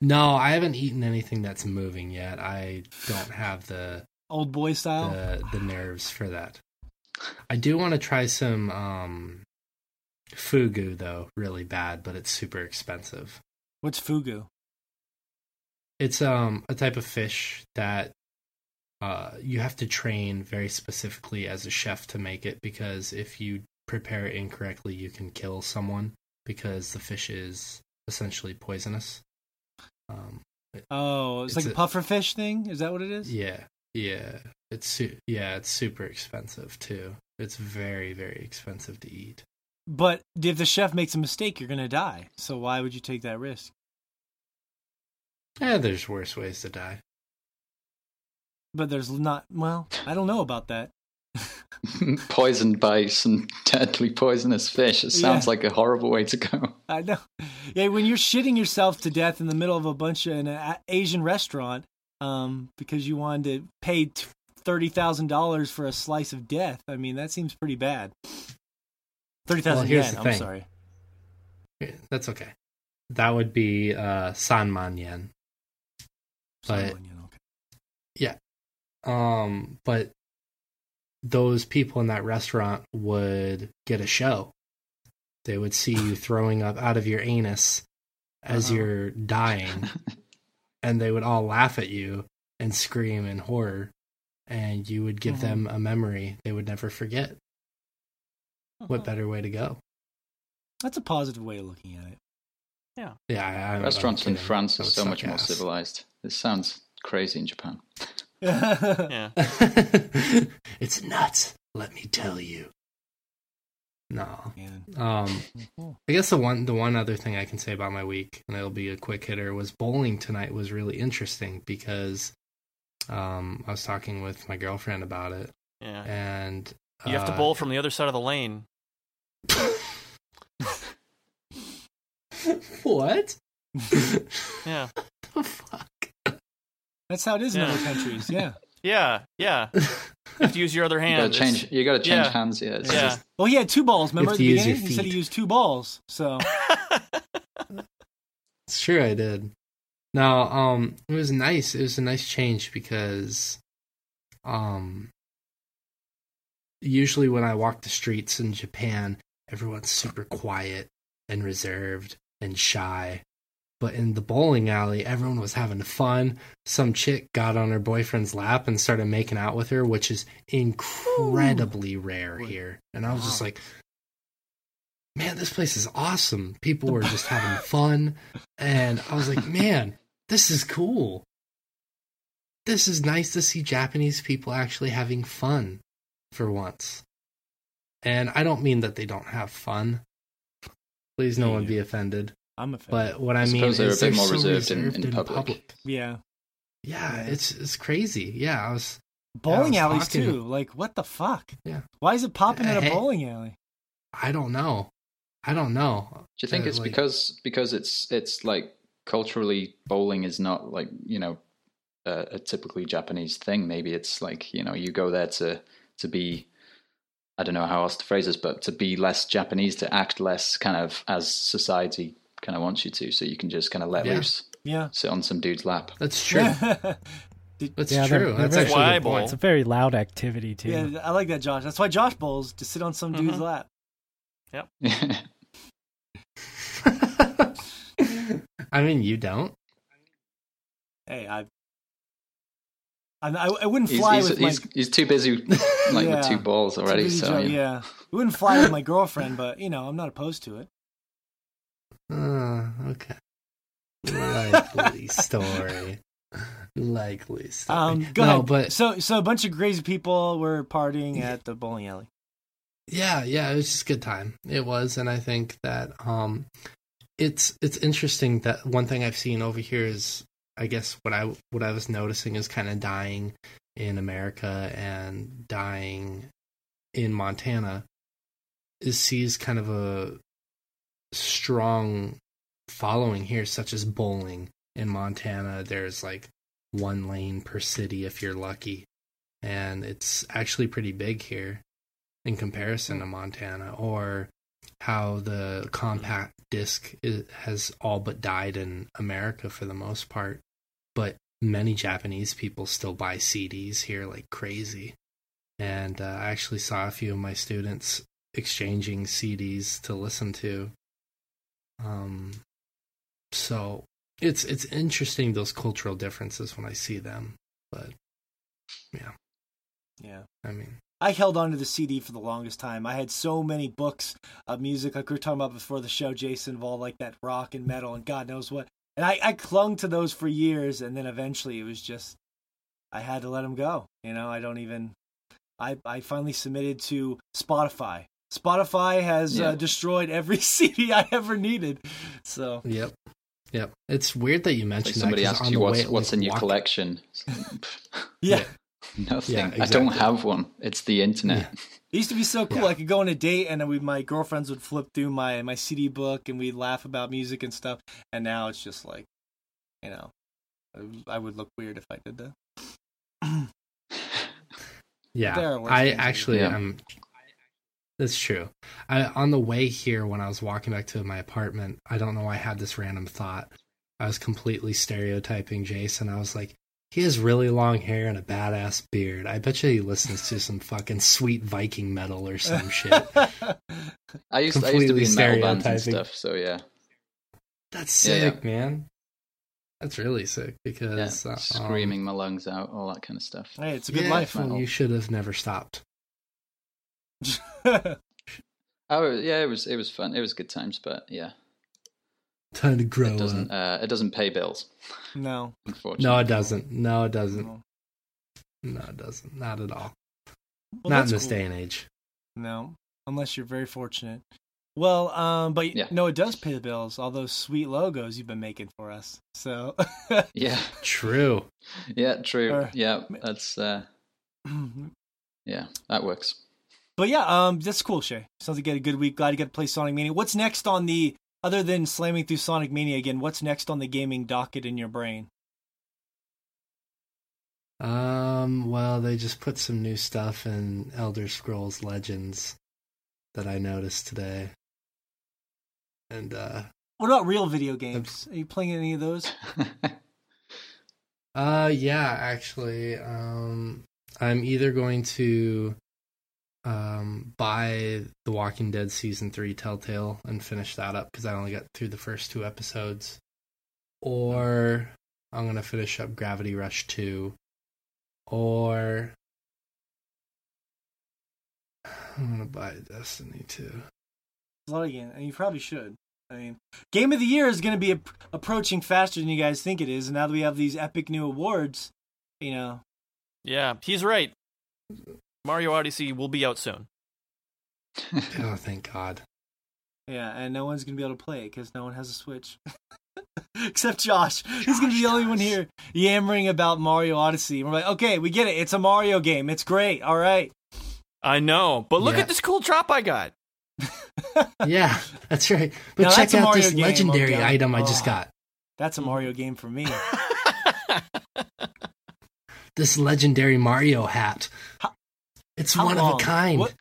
No, I haven't eaten anything that's moving yet. I don't have the old boy style. the, the nerves for that. I do want to try some um fugu though, really bad, but it's super expensive. What's fugu? It's um a type of fish that uh, you have to train very specifically as a chef to make it because if you prepare it incorrectly, you can kill someone because the fish is essentially poisonous. Um, Oh, it's, It's like a a- puffer fish thing. Is that what it is? yeah, yeah, it's su- yeah, it's super expensive too. It's very very expensive to eat. But if the chef makes a mistake, you're gonna die. So why would you take that risk? Yeah, there's worse ways to die. But there's not. Well, I don't know about that. Poisoned by some deadly poisonous fish. It sounds Yeah. like a horrible way to go. I know. Yeah, when you're shitting yourself to death in the middle of a bunch of an Asian restaurant, um, because you wanted to pay thirty thousand dollars for a slice of death. I mean, that seems pretty bad. Thirty thousand Well, yen. I'm thing. sorry. That's okay. That would be uh, Sanman yen. But- you know, okay. Um, but those people in that restaurant would get a show. They would see you throwing up out of your anus as Uh-huh. you're dying, and they would all laugh at you and scream in horror, and you would give Mhm. them a memory they would never forget. What better way to go? That's a positive way of looking at it. Yeah, I, I'm, Restaurants in. France are so suck much more civilized. This sounds crazy in Japan. Yeah. it's nuts. Let me tell you. No. Man. Um, I guess the one the one other thing I can say about my week, and it'll be a quick hitter, was bowling tonight was really interesting because um, I was talking with my girlfriend about it, Yeah. and You have to uh, bowl from the other side of the lane. what? Yeah. the fuck? That's how it is in other countries. Yeah. Yeah. Yeah. You have to use your other You hand. gotta change. You gotta change yeah. hands. Yeah. Yeah. just- Well, he had two balls. Remember at the beginning? He said he used two balls. So It's true, I did. No, um, it was nice. It was a nice change because, um, usually when I walk the streets in Japan, everyone's super quiet and reserved and shy. But in the bowling alley, everyone was having fun. Some chick got on her boyfriend's lap and started making out with her, which is incredibly rare Boy. here. And I was just like, man, this place is awesome. People were just having fun. And I was like, man, this is cool. This is nice to see Japanese people actually having fun for once. And I don't mean that they don't have fun. Please, no Yeah, one be offended. I'm offended. But what I, I mean suppose they're is a bit they're more so reserved in- reserved in public. yeah, Yeah, Yeah. it's it's crazy. Yeah, I was. bowling I was alleys talking- too. Like what the fuck? Yeah. Why is it popping at a bowling alley? I don't know. I don't know. Do you think Uh, it's like- because because it's it's like culturally bowling is not like you know a, a typically Japanese thing? Maybe it's like you know you go there to to be I don't know how else to phrase this, but to be less Japanese, to act less kind of as society kind of wants you to, so you can just kind of let Yeah. loose, Yeah. sit on some dude's lap. That's true. That's Yeah, they're- true. they're That's actually Why a good bowl? point. It's a very loud activity too. yeah, I like that, Josh. That's why Josh bowls to sit on some dude's Mhm. lap. Yep. I mean, you don't. Hey, I, I, I, I wouldn't fly he's, with he's, my he's too busy like Yeah. with two balls already. So joke, yeah. yeah, I wouldn't fly with my girlfriend, but you know, I'm not opposed to it. Uh, okay. Likely story. Likely story. Um, go no, ahead. but so, so a bunch of crazy people were partying at the bowling alley. yeah, yeah, it was just a good time. It was, and I think that um, it's it's interesting that one thing I've seen over here is, I guess what I what I was noticing is kind of dying in America and dying in Montana is sees kind of a strong following here, such as bowling in Montana. There's like one lane per city if you're lucky, and it's actually pretty big here in comparison to Montana. Or how the compact disc is, has all but died in America for the most part, but many Japanese people still buy CDs here like crazy. And uh, I actually saw a few of my students exchanging CDs to listen to. Um, so it's it's interesting those cultural differences when I see them. But Yeah. Yeah. I mean, I held on to the CD for the longest time. I had so many books of music, like we were talking about before the show, Jason, of all like that rock and metal and God knows what. And I, I clung to those for years, and then eventually it was just, I had to let them go. You know, I don't even, I, I finally submitted to Spotify. Spotify has Yeah. uh, destroyed every CD I ever needed. So, yep, yep. It's weird that you Like mentioned somebody that. 'cause asks on you what's way- what's like, in your walk- collection. yeah. Nothing. Yeah, I don't have one. It's the internet. Yeah. It used to be so cool. Yeah. I could go on a date and then we, my girlfriends would flip through my, my CD book and we'd laugh about music and stuff. And now it's just like, you know, I- I would look weird if I did that. Yeah, There are worse I things to do. actually Yeah. am. That's true. I on the way here when I was walking back to my apartment, I don't know why I had this random thought. I was completely stereotyping Jason. I was like, he has really long hair and a badass beard. I bet you he listens to some fucking sweet Viking metal or some shit. I used I used to be Completely in metal bands and stuff. So yeah, That's sick, yeah. man. That's really sick yeah, because uh, um, screaming my lungs out, all that kind of stuff. hey, it's a good yeah, life. man. well, you should have never stopped. Oh yeah, it was it was fun. It was good times, but yeah, Time to grow it doesn't up. uh, it doesn't pay bills, no. unfortunately. No, it doesn't. No, it doesn't. No, No, it doesn't. Not at all. Well, Not in this cool. day and age. No, unless you're very fortunate. Well, um, but Yeah. no, it does pay the bills. All those sweet logos you've been making for us. So, Yeah, True. yeah, true. Or- yeah, that's uh, yeah, that works. Yeah, um, that's cool, Shea. Sounds like you had a good week. Glad you got to play Sonic Mania. What's next on the other than slamming through Sonic Mania again? What's next on the gaming docket in your brain? Um, well, they just put some new stuff in Elder Scrolls Legends that I noticed today. And uh What about real video games? Are you playing any of those? uh yeah, actually, um I'm either going to um buy The Walking Dead season 3 Telltale and finish that up cuz I only got through the first two episodes or I'm going to finish up Gravity Rush 2 or I'm going to buy Destiny 2. There's a lot of games, and you probably should. I mean, Game of the Year is going to be ap- approaching faster than you guys think it is, and now that we have these epic new awards, you know, Yeah, he's right. Mario Odyssey will be out soon. Oh, thank God. yeah, and no one's going to be able to play it because no one has a Switch. Except Josh. He's going to be the only one here yammering about Mario Odyssey. And we're like, okay, we get it. It's a Mario game. It's great. All right. I know, but look Yeah. at this cool drop I got. Yeah, that's right. But Now, check out this game, legendary okay. item I just Oh. got. That's a Mario game for me. This legendary Mario hat. How- It's How one long? of a kind. What?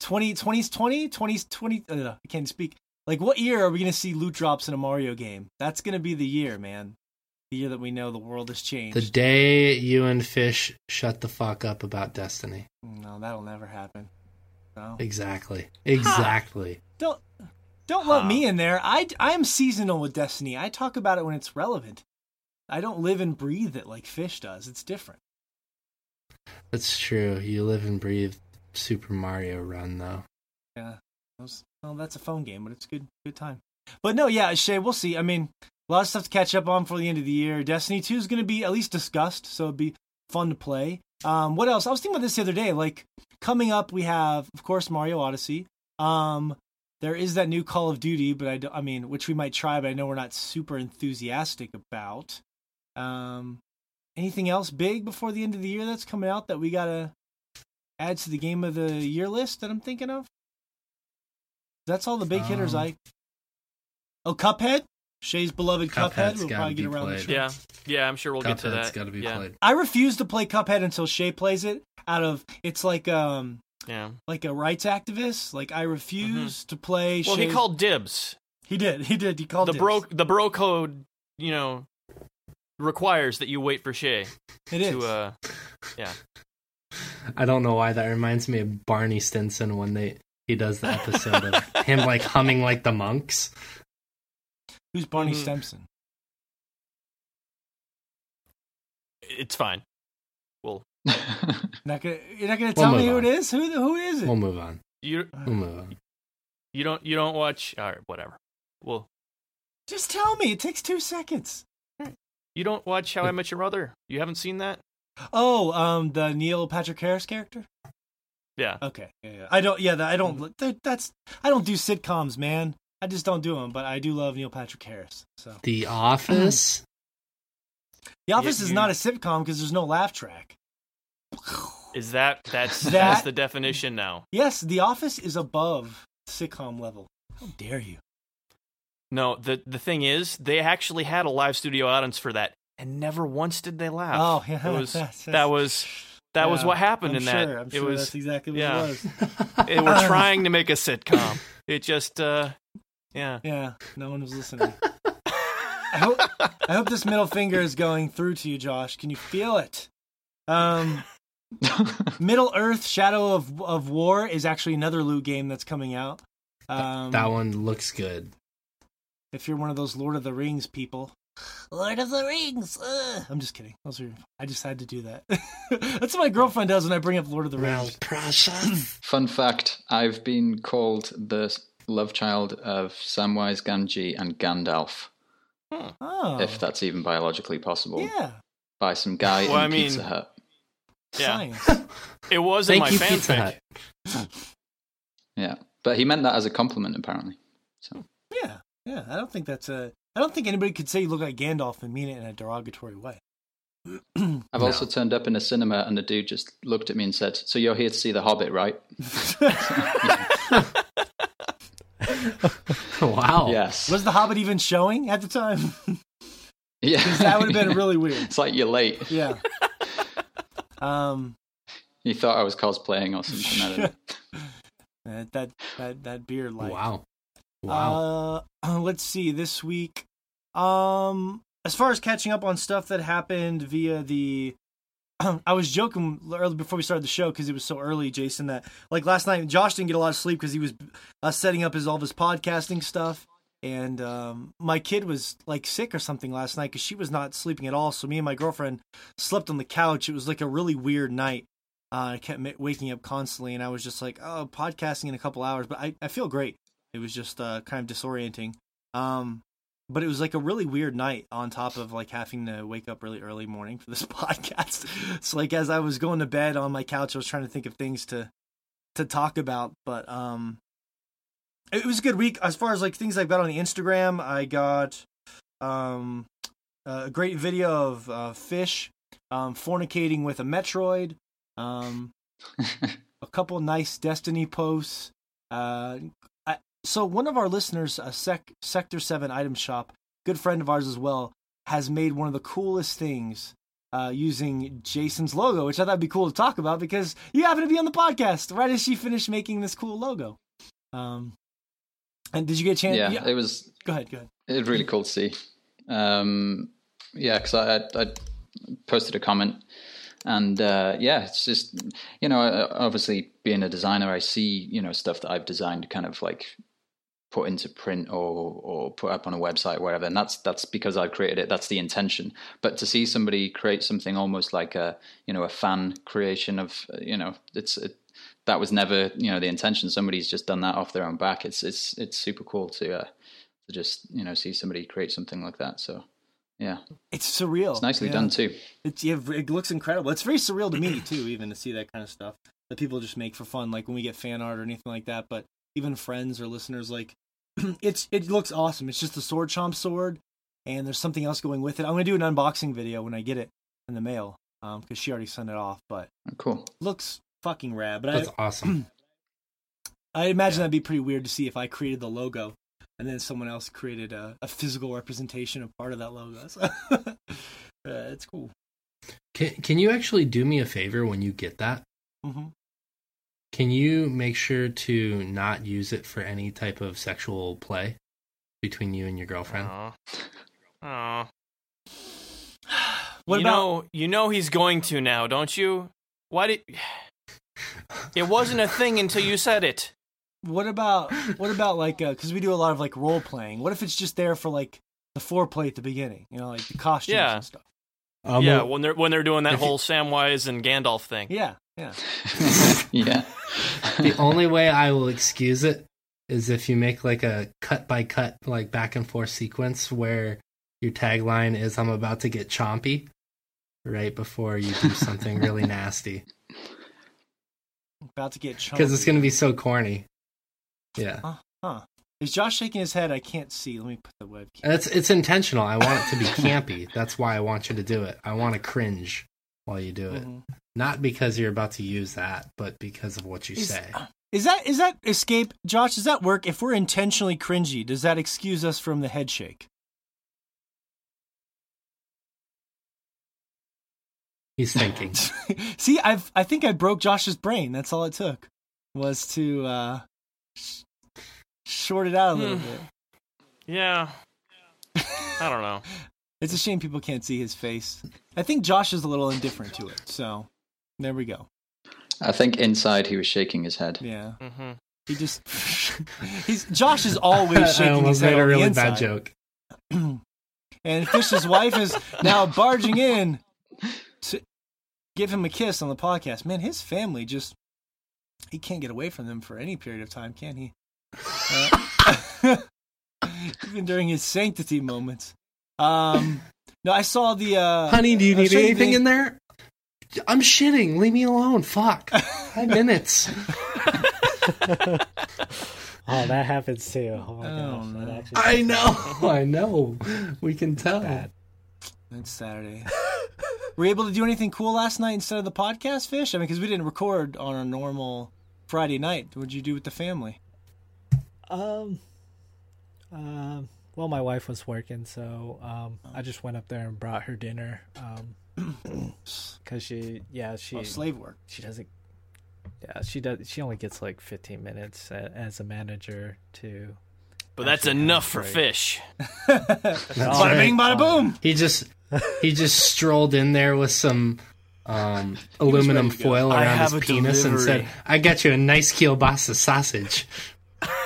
20, 20s, 20, 20s, 20, uh, I can't speak. Like, what year are we going to see loot drops in a Mario game? That's going to be the year, man. The year that we know the world has changed. The day you and Fish shut the fuck up about Destiny. No, that'll never happen. No. Exactly. Exactly. Don't don't let Huh. me in there. I I am seasonal with Destiny. I talk about it when it's relevant. I don't live and breathe it like Fish does. It's different. That's true. You live and breathe Super Mario Run, though. Yeah. Well, that's a phone game, but it's good good time. But no, yeah, Shea, we'll see. I mean, a lot of stuff to catch up on for the end of the year. Destiny 2 is going to be at least discussed, so it'd be fun to play. Um, what else? I was thinking about this the other day. Like coming up, we have, of course, Mario Odyssey. Um, there is that new Call of Duty, but I, I mean, which we might try, but I know we're not super enthusiastic about. Um, anything else big before the end of the year that's coming out that we gotta add to the game of the year list that I'm thinking of? That's all the big hitters. Um, I oh Cuphead, Shea's beloved Cuphead. Cuphead's We'll gotta probably get be around to played. Yeah, yeah, I'm sure we'll get to Cuphead's that. got to be yeah, played. I refuse to play Cuphead until Shea plays it. Out of it's like um yeah. like a rights activist. Like I refuse to play. Mm-hmm. Well, he called dibs. He did. He did. He called the dibs. bro the bro code, you know, requires that you wait for Shea It is. to uh yeah. I don't know why that reminds me of Barney Stinson when they he does the episode of him like humming like the monks. Who's Barney Mhm. Stinson? It's fine. Not gonna, you're not gonna We'll tell me who on. it is. Who who is it? We'll move on. You We'll move on. you don't you don't watch all right, whatever. Well, Just tell me. It takes two seconds. You don't watch How I Met Your Mother. You haven't seen that? Oh, um, the Neil Patrick Harris character. Yeah. Okay, yeah, yeah. I don't. Yeah, I don't. that- That's I don't do sitcoms, man. I just don't do them. But I do love Neil Patrick Harris. So The Office. The Office Yeah, is not a sitcom because there's no laugh track. Is that that's That- that's the definition now? Yes, The Office is above sitcom level. How dare you? No, the the thing is, they actually had a live studio audience for that, and never once did they laugh. Oh, yeah, it was that's- that was that was what happened I'm in sure, that. I'm it sure was that's exactly what yeah. it was. they were trying to make a sitcom. It just uh yeah. Yeah, no one was listening. I hope I hope this middle finger is going through to you, Josh. Can you feel it? Um, Middle Earth: Shadow of of War is actually another loot game that's coming out. Um, that one looks good. If you're one of those Lord of the Rings people, Lord of the Rings. ugh. I'm just kidding. Those are. I just had to do that. that's what my girlfriend does when I bring up Lord of the Rings. precious. Fun fact: I've been called the love child of Samwise Gamgee and Gandalf, Oh, if that's even biologically possible, yeah, by some guy Well, in I mean- Pizza Hut. Yeah. It was in Thank my you, Pizza fanfic. Hut. Yeah, but he meant that as a compliment, apparently. So Yeah, yeah. I don't think that's a. I don't think anybody could say you look like Gandalf and mean it in a derogatory way. I've No. also turned up in a cinema, and the dude just looked at me and said, "So you're here to see The Hobbit, right?" wow. Yes. Was The Hobbit even showing at the time? yeah. that would have been really weird. It's like you're late. Yeah. Um. You thought I was cosplaying or something. I don't know. That that that, that beard light. Wow. Wow. Uh, let's see. This week, um, as far as catching up on stuff that happened via the, I was joking early before we started the show because it was so early, Jason. That like last night, Josh didn't get a lot of sleep because he was uh, setting up his all of his podcasting stuff, and um, my kid was like sick or something last night because she was not sleeping at all. So me and my girlfriend slept on the couch. It was like a really weird night. Uh, I kept waking up constantly, and I was just like, "Oh, podcasting in a couple hours," but I, I feel great. It was just uh, kind of disorienting. Um, but it was like a really weird night on top of like having to wake up really early morning for this podcast. so like as I was going to bed on my couch, I was trying to think of things to to talk about. But um, it was a good week as far as like things I've got on the Instagram. I got um a great video of uh, fish um, fornicating with a Metroid. Um, a couple nice Destiny posts. Uh, so one of our listeners, a sec, Sector Seven Item Shop, good friend of ours as well, has made one of the coolest things uh, using Jason's logo, which I thought would be cool to talk about because you happen to be on the podcast right as she finished making this cool logo. Um, and did you get a chance? yeah, it was Go ahead. Go ahead. it was really cool to see. Um, yeah, because I, I I posted a comment, and uh, yeah, it's just you know, obviously being a designer, I see you know stuff that I've designed kind of like put into print or or put up on a website, or whatever, and that's that's because i've created it. That's the intention. But to see somebody create something almost like a you know a fan creation of you know it's it, that was never you know the intention. Somebody's just done that off their own back. It's it's it's super cool to uh, to just you know see somebody create something like that. So yeah, It's surreal. it's nicely Yeah. done too. It's yeah, it looks incredible. It's very surreal to me too, even to see that kind of stuff that people just make for fun, like when we get fan art or anything like that. But even friends or listeners, like it's it looks awesome. It's just a sword chomp sword, and there's something else going with it. I'm gonna do an unboxing video when I get it in the mail, um, because she already sent it off. But Cool. looks fucking rad. But That's I awesome. I imagine Yeah. that'd be pretty weird to see if I created the logo and then someone else created a, a physical representation of part of that logo. So, uh, it's cool. Can Can you actually do me a favor when you get that? hmm Can you make sure to not use it for any type of sexual play between you and your girlfriend? Aw. Aw. What you about know, you know he's going to now, don't you? Why did? It wasn't a thing until you said it. What about what about like uh, because we do a lot of like role playing. What if it's just there for like the foreplay at the beginning? You know, like the costumes Yeah. and stuff. I'm yeah, when they're when they're doing that If you- whole Samwise and Gandalf thing. Yeah, yeah. yeah. the only way I will excuse it is if you make like a cut by cut, like back and forth sequence where your tagline is "I'm about to get chompy," right before you do something really nasty, About to get chompy. because it's going to be so corny. Yeah, Huh. Is Josh shaking his head? I can't see. Let me put the webcam. it's it's intentional. I want it to be campy. That's why I want you to do it. I want to cringe while you do it, Mhm. Not because you're about to use that, but because of what you Is- say. Is that is that escape, Josh? Does that work? If we're intentionally cringy, does that excuse us from the head shake? He's thinking. See, I've I think I broke Josh's brain. That's all it took was to uh, sh- short it out a little Hmm. bit. Yeah. I don't know. It's a shame people can't see his face. I think Josh is a little indifferent to it. So there we go. I think inside he was shaking his head. Yeah, hmm he just he's Josh is always I shaking his almost head made a on the really bad joke. and Fish's wife is now barging in to give him a kiss on the podcast. Man, his family just he can't get away from them for any period of time, can he? Uh, even during his sanctity moments. Um, no, I saw the. Uh, Honey, do you I'll need anything the- in there? I'm shitting. Leave me alone. Fuck. Five minutes. Oh, that happens too. Oh my Oh, gosh, no. I know. I know. We can tell. Bad. It's Saturday. Were you able to do anything cool last night instead of the podcast, Fish? I mean, because we didn't record on a normal Friday night. What'd you do with the family? Um, um. Well, my wife was working, so um, I just went up there and brought her dinner. Um, cause she, yeah, she, Oh, slave work. she doesn't. Yeah, she does. She only gets like 15 minutes as a manager to. But that's enough for fish. Bada bing, bada boom. He just he just strolled in there with some um, aluminum ready to go. foil around his a penis and said, "I got you a nice kielbasa sausage,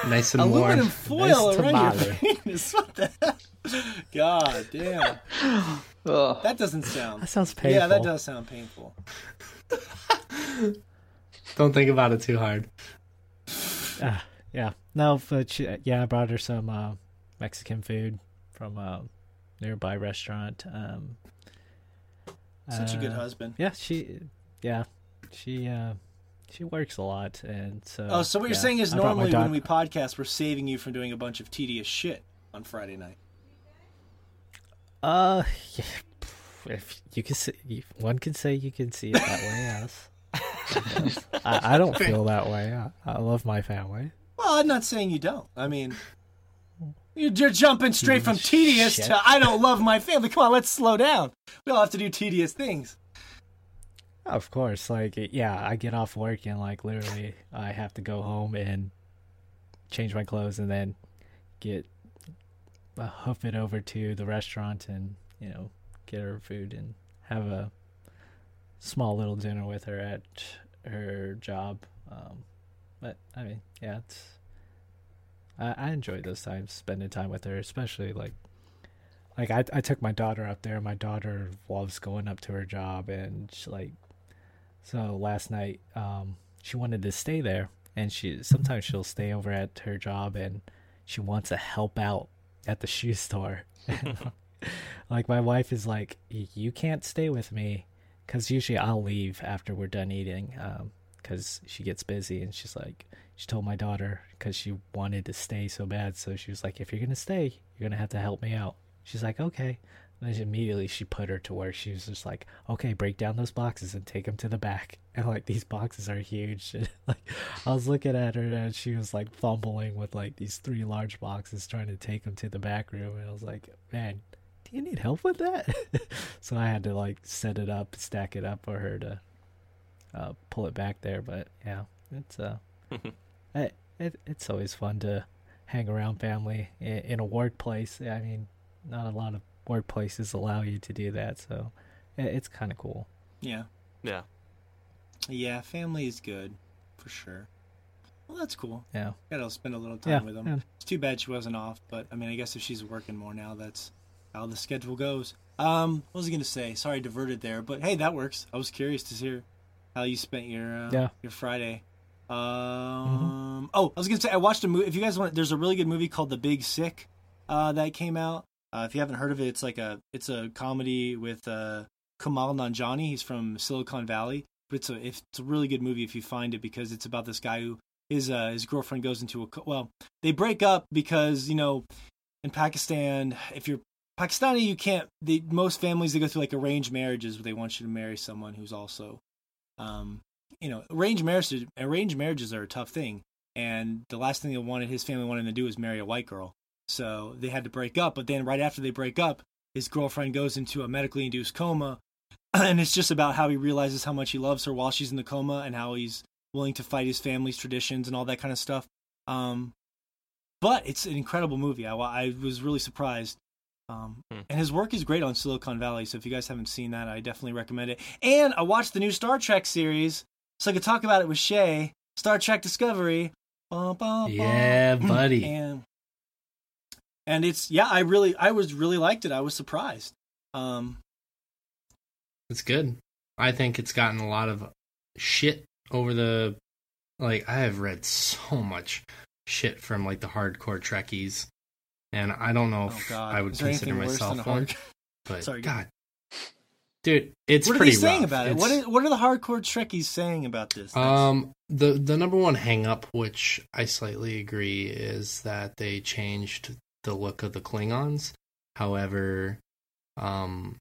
nice and warm." Aluminum warm." foil Nice around your penis. What the hell? God damn. Oh, That doesn't sound. That sounds painful. Yeah, that does sound painful. Don't think about it too hard. Ah, yeah. No, but she, yeah, I brought her some uh, Mexican food from a nearby restaurant. Um, Such a good uh, husband. Yeah, she, yeah, she, uh, she works a lot, and so. Oh, so what you're saying is I brought my normally when we podcast, we're saving you from doing a bunch of tedious shit on Friday night. Uh, yeah, if you can say, one can say you can see it that way. Yes. I, I don't feel that way. I, I love my family. Well, I'm not saying you don't. I mean, you're you're jumping straight from tedious Shit. to I don't love my family. Come on, let's slow down. We all have to do tedious things. Of course, like yeah, I get off work and like literally I have to go home and change my clothes and then get hoof it over to the restaurant and you know get her food and have a small little dinner with her at her job. Um, but I mean, yeah, it's I, I enjoy those times spending time with her, especially like like I I took my daughter up there. My daughter loves going up to her job and she, like so last night um she wanted to stay there and she sometimes she'll stay over at her job and she wants to help out at the shoe store. like my wife is like you can't stay with me cuz usually I'll leave after we're done eating um cuz she gets busy and she's like she told my daughter cuz she wanted to stay so bad so she was like if you're to stay you're to have to help me out. She's like okay. And then immediately she put her to work. She was just like, "Okay, break down those boxes and take them to the back." And like these boxes are huge. And, like I was looking at her and she was like fumbling with like these three large boxes trying to take them to the back room. And I was like, "Man, do you need help with that?" so I had to like set it up, stack it up for her to uh, pull it back there. But yeah, it's uh, it, it it's always fun to hang around family in, in a workplace. I mean, not a lot of workplaces allow you to do that, so it's kind of cool. Yeah, Yeah. yeah. Family is good for sure. Well, that's cool. Yeah, Got to spend a little time yeah. with them. yeah. It's too bad she wasn't off, but I mean, I guess if she's working more now, that's how the schedule goes. Um, what was I going to say? Sorry, I diverted there, but hey, that works. I was curious to hear how you spent your uh, Yeah. your Friday. Um, oh, I was going to say I watched a movie. If you guys want, there's a really good movie called The Big Sick uh, that came out. Uh, if you haven't heard of it, it's like a it's a comedy with uh, Kumail Nanjiani. He's from Silicon Valley, but it's a it's a really good movie if you find it because it's about this guy who his uh, his girlfriend goes into a well they break up because you know in Pakistan if you're Pakistani you can't the most families they go through like arranged marriages where they want you to marry someone who's also um you know arranged marriages arranged marriages are a tough thing and the last thing they wanted his family wanted to do was marry a white girl so they had to break up but then right after they break up his girlfriend goes into a medically induced coma and it's just about how he realizes how much he loves her while she's in the coma and how he's willing to fight his family's traditions and all that kind of stuff. Um, but it's an incredible movie. I, I was really surprised. Um, Hmm. And his work is great on Silicon Valley. So if you guys haven't seen that, I definitely recommend it. And I watched the new Star Trek series, so I could talk about it with Shea. Star Trek Discovery. Bum, bum, bum. Yeah, buddy. And and it's yeah, I really I was really liked it. I was surprised. Um, It's good. I think it's gotten a lot of shit over the like I have read so much shit from like the hardcore Trekkies. And I don't know oh if God, I would consider anything worse than myself one. hard- But Sorry, God. Dude, it's what are pretty they saying rough. about it? It's- What is, what are the hardcore Trekkies saying about this? Um, the the number one hang up, which I slightly agree, is that they changed the look of the Klingons. However, um,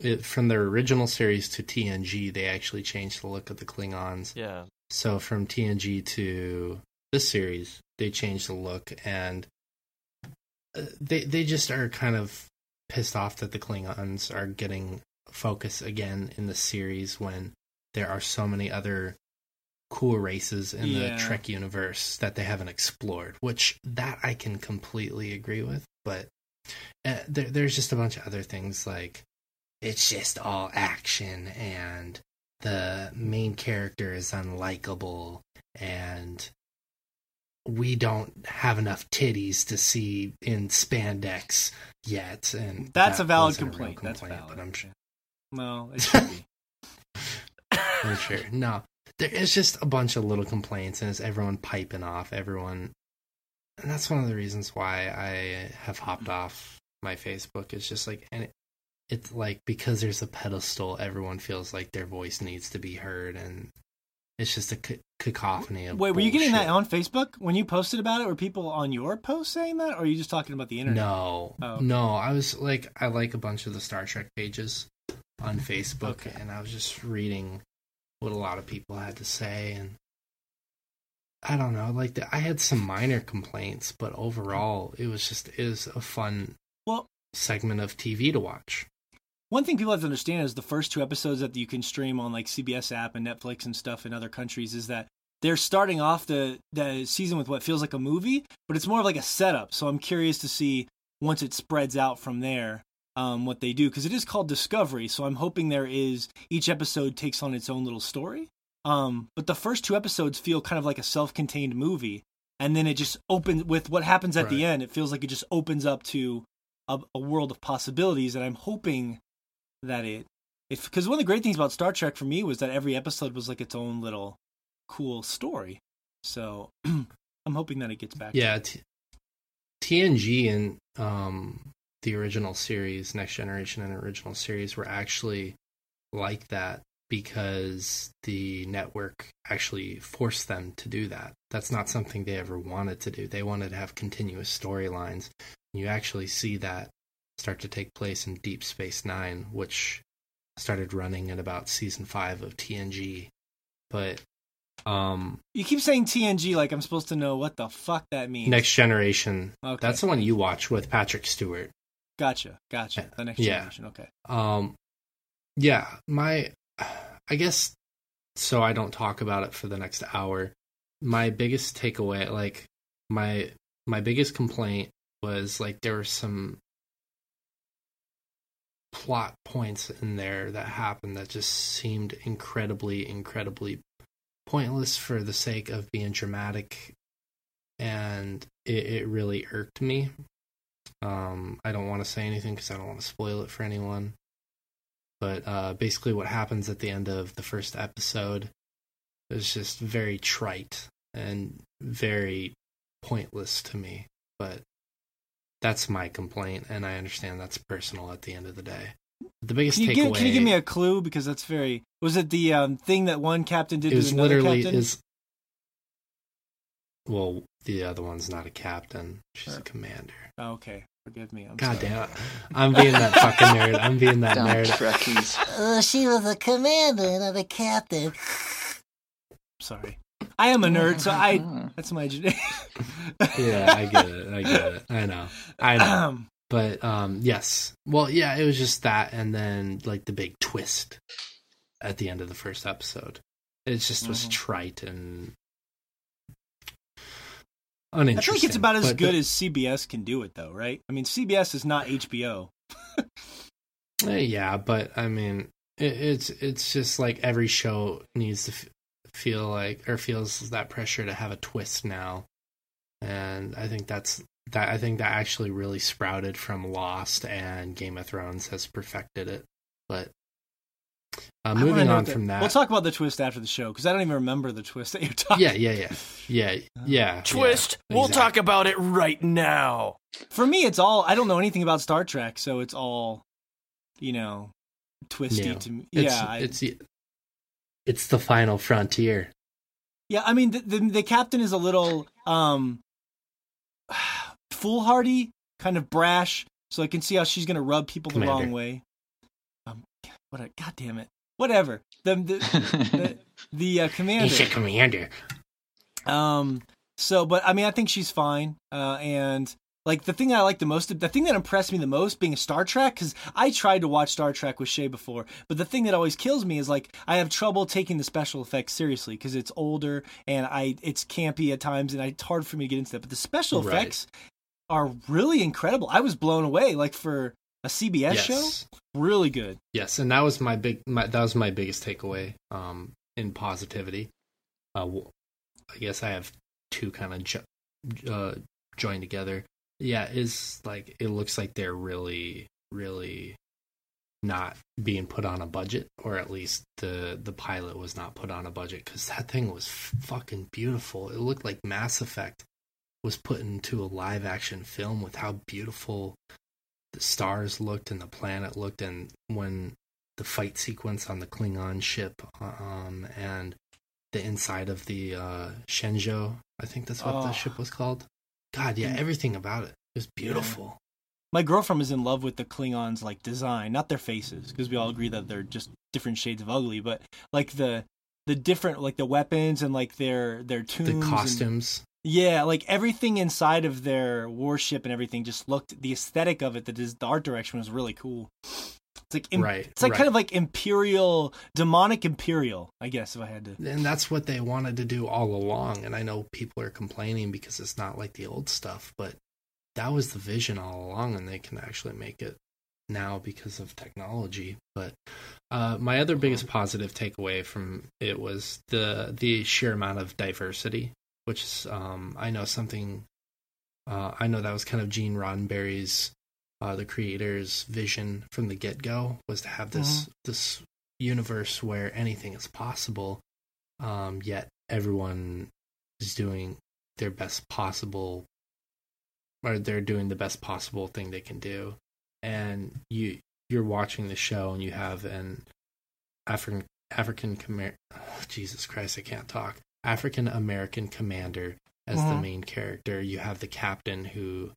it, from their original series to TNG, they actually changed the look of the Klingons. Yeah. So from TNG to this series, they changed the look, and uh, they they just are kind of pissed off that the Klingons are getting focus again in the series when there are so many other cool races in Yeah. the Trek universe that they haven't explored. Which that I can completely agree with, but uh, there, there's just a bunch of other things like it's just all action and the main character is unlikable and we don't have enough titties to see in spandex yet and That's that a valid wasn't real complaint. That's complaint, valid. but i'm sure well, it should be. i'm sure no there is just a bunch of little complaints and it's everyone piping off everyone and that's one of the reasons why i have hopped off my facebook it's just like and it, it's like because there's a pedestal everyone feels like their voice needs to be heard and it's just a cacophony of Wait, were you getting that on Facebook when you posted about it? Were people on your post saying that, or are you just talking about the internet? No, Oh. no. I was like, I like a bunch of the Star Trek pages on Facebook, Okay. and I was just reading what a lot of people had to say, and I don't know. Like, the, I had some minor complaints, but overall, it was just it was a fun Well- segment of TV to watch. One thing people have to understand is the first two episodes that you can stream on like CBS app and Netflix and stuff in other countries is that they're starting off the the season with what feels like a movie, but it's more of like a setup. So I'm curious to see once it spreads out from there um, what they do because it is called Discovery. So I'm hoping there is each episode takes on its own little story. Um, but the first two episodes feel kind of like a self-contained movie, and then it just opens with what happens at the end. It feels like it just opens up to a, a world of possibilities, and I'm hoping that it because one of the great things about Star Trek for me was that every episode was like its own little cool story. So I'm hoping that it gets back. to Yeah, t- TNG and um, the original series, Next Generation and original series, were actually like that because the network actually forced them to do that. That's not something they ever wanted to do. They wanted to have continuous storylines. You actually see that start to take place in Deep Space Nine, which started running in about season five of TNG. But um, You keep saying TNG like I'm supposed to know what the fuck that means. Next Generation, okay. that's the one you watch with Patrick Stewart. Gotcha, gotcha. The next Yeah. generation. Okay. Um, yeah, my, I guess, so I don't talk about it for the next hour. My biggest takeaway, like my my biggest complaint was like there were some plot points in there that happened that just seemed incredibly, incredibly pointless for the sake of being dramatic, and it, it really irked me. Um, I don't want to say anything because I don't want to spoil it for anyone. But uh, basically, what happens at the end of the first episode is just very trite and very pointless to me. But that's my complaint, and I understand that's personal at the end of the day. The biggest Can you, takeaway give, can you give me a clue because that's very was it the um, thing that one captain did it to was another literally captain? is well, the other one's not a captain; she's a commander. Oh, okay, forgive me. I'm God sorry. damn it! I'm being that fucking nerd. I'm being that Damn nerd. Trekkies. Uh, she was a commander, not a captain. Sorry, I am a nerd, so I that's my. Yeah, I get it. I get it. I know. I know. Um, But um yes. Well, yeah, it was just that and then like the big twist at the end of the first episode. It just was Mhm. trite and I uninteresting. think it's about as good the- as CBS can do it, though, right? I mean, CBS is not HBO. Eh, yeah, but I mean, it, it's it's just like every show needs to f- feel like or feels that pressure to have a twist now, and I think that's that. I think that actually really sprouted from Lost and Game of Thrones has perfected it. But uh, moving on from that, we'll talk about the twist after the show because I don't even remember the twist that you're talking. yeah, yeah, yeah, yeah, yeah. Twist. yeah, we'll exactly. talk about it right now. For me, it's all I don't know anything about Star Trek, so it's all, you know, twisty New. to me. It's, yeah, I- it's the it's the final frontier. Yeah, I mean the, the the captain is a little um foolhardy, kind of brash, so I can see how she's gonna rub people the wrong way. What a god damn it, whatever. The the the, the uh, commander. He's a commander. Um. So, but I mean, I think she's fine. Uh, and like the thing that I like the most, the thing that impressed me the most, being a Star Trek, because I tried to watch Star Trek with Shea before, but the thing that always kills me is like I have trouble taking the special effects seriously because it's older and I it's campy at times, and it's hard for me to get into that. But the special Right. effects are really incredible. I was blown away. Like for a CBS show, really good. Yes, and that was my big. My, that was my biggest takeaway um, in positivity. Uh, I guess I have two kind of jo- uh, joined together. Yeah, is like it looks like they're really, really not being put on a budget, or at least the the pilot was not put on a budget because that thing was f- fucking beautiful. It looked like Mass Effect was put into a live action film with how beautiful the stars looked and the planet looked and when the fight sequence on the Klingon ship um and the inside of the uh Shenzhou I think that's what Oh. the ship was called god yeah Mm. everything about it was beautiful My girlfriend was in love with the Klingons' like design, not their faces, because we all agree that they're just different shades of ugly, but like the the different like the weapons and like their their tunes, the costumes yeah, like everything inside of their warship and everything just looked the aesthetic of it, the, the art direction was really cool. It's like im- right it's like right. kind of like imperial, demonic imperial, I guess if I had to. and that's what they wanted to do all along and i know people are complaining because it's not like the old stuff but that was the vision all along and they can actually make it now because of technology but uh, my other biggest positive takeaway from it was the the sheer amount of diversity which is um, i know something uh, i know that was kind of gene roddenberry's uh, the creator's vision from the get-go was to have this this universe where anything is possible um, yet everyone is doing their best possible or they're doing the best possible thing they can do. And you you're watching the show and you have an african african oh, jesus christ i can't talk african american commander as the Mhm. main character. You have the captain who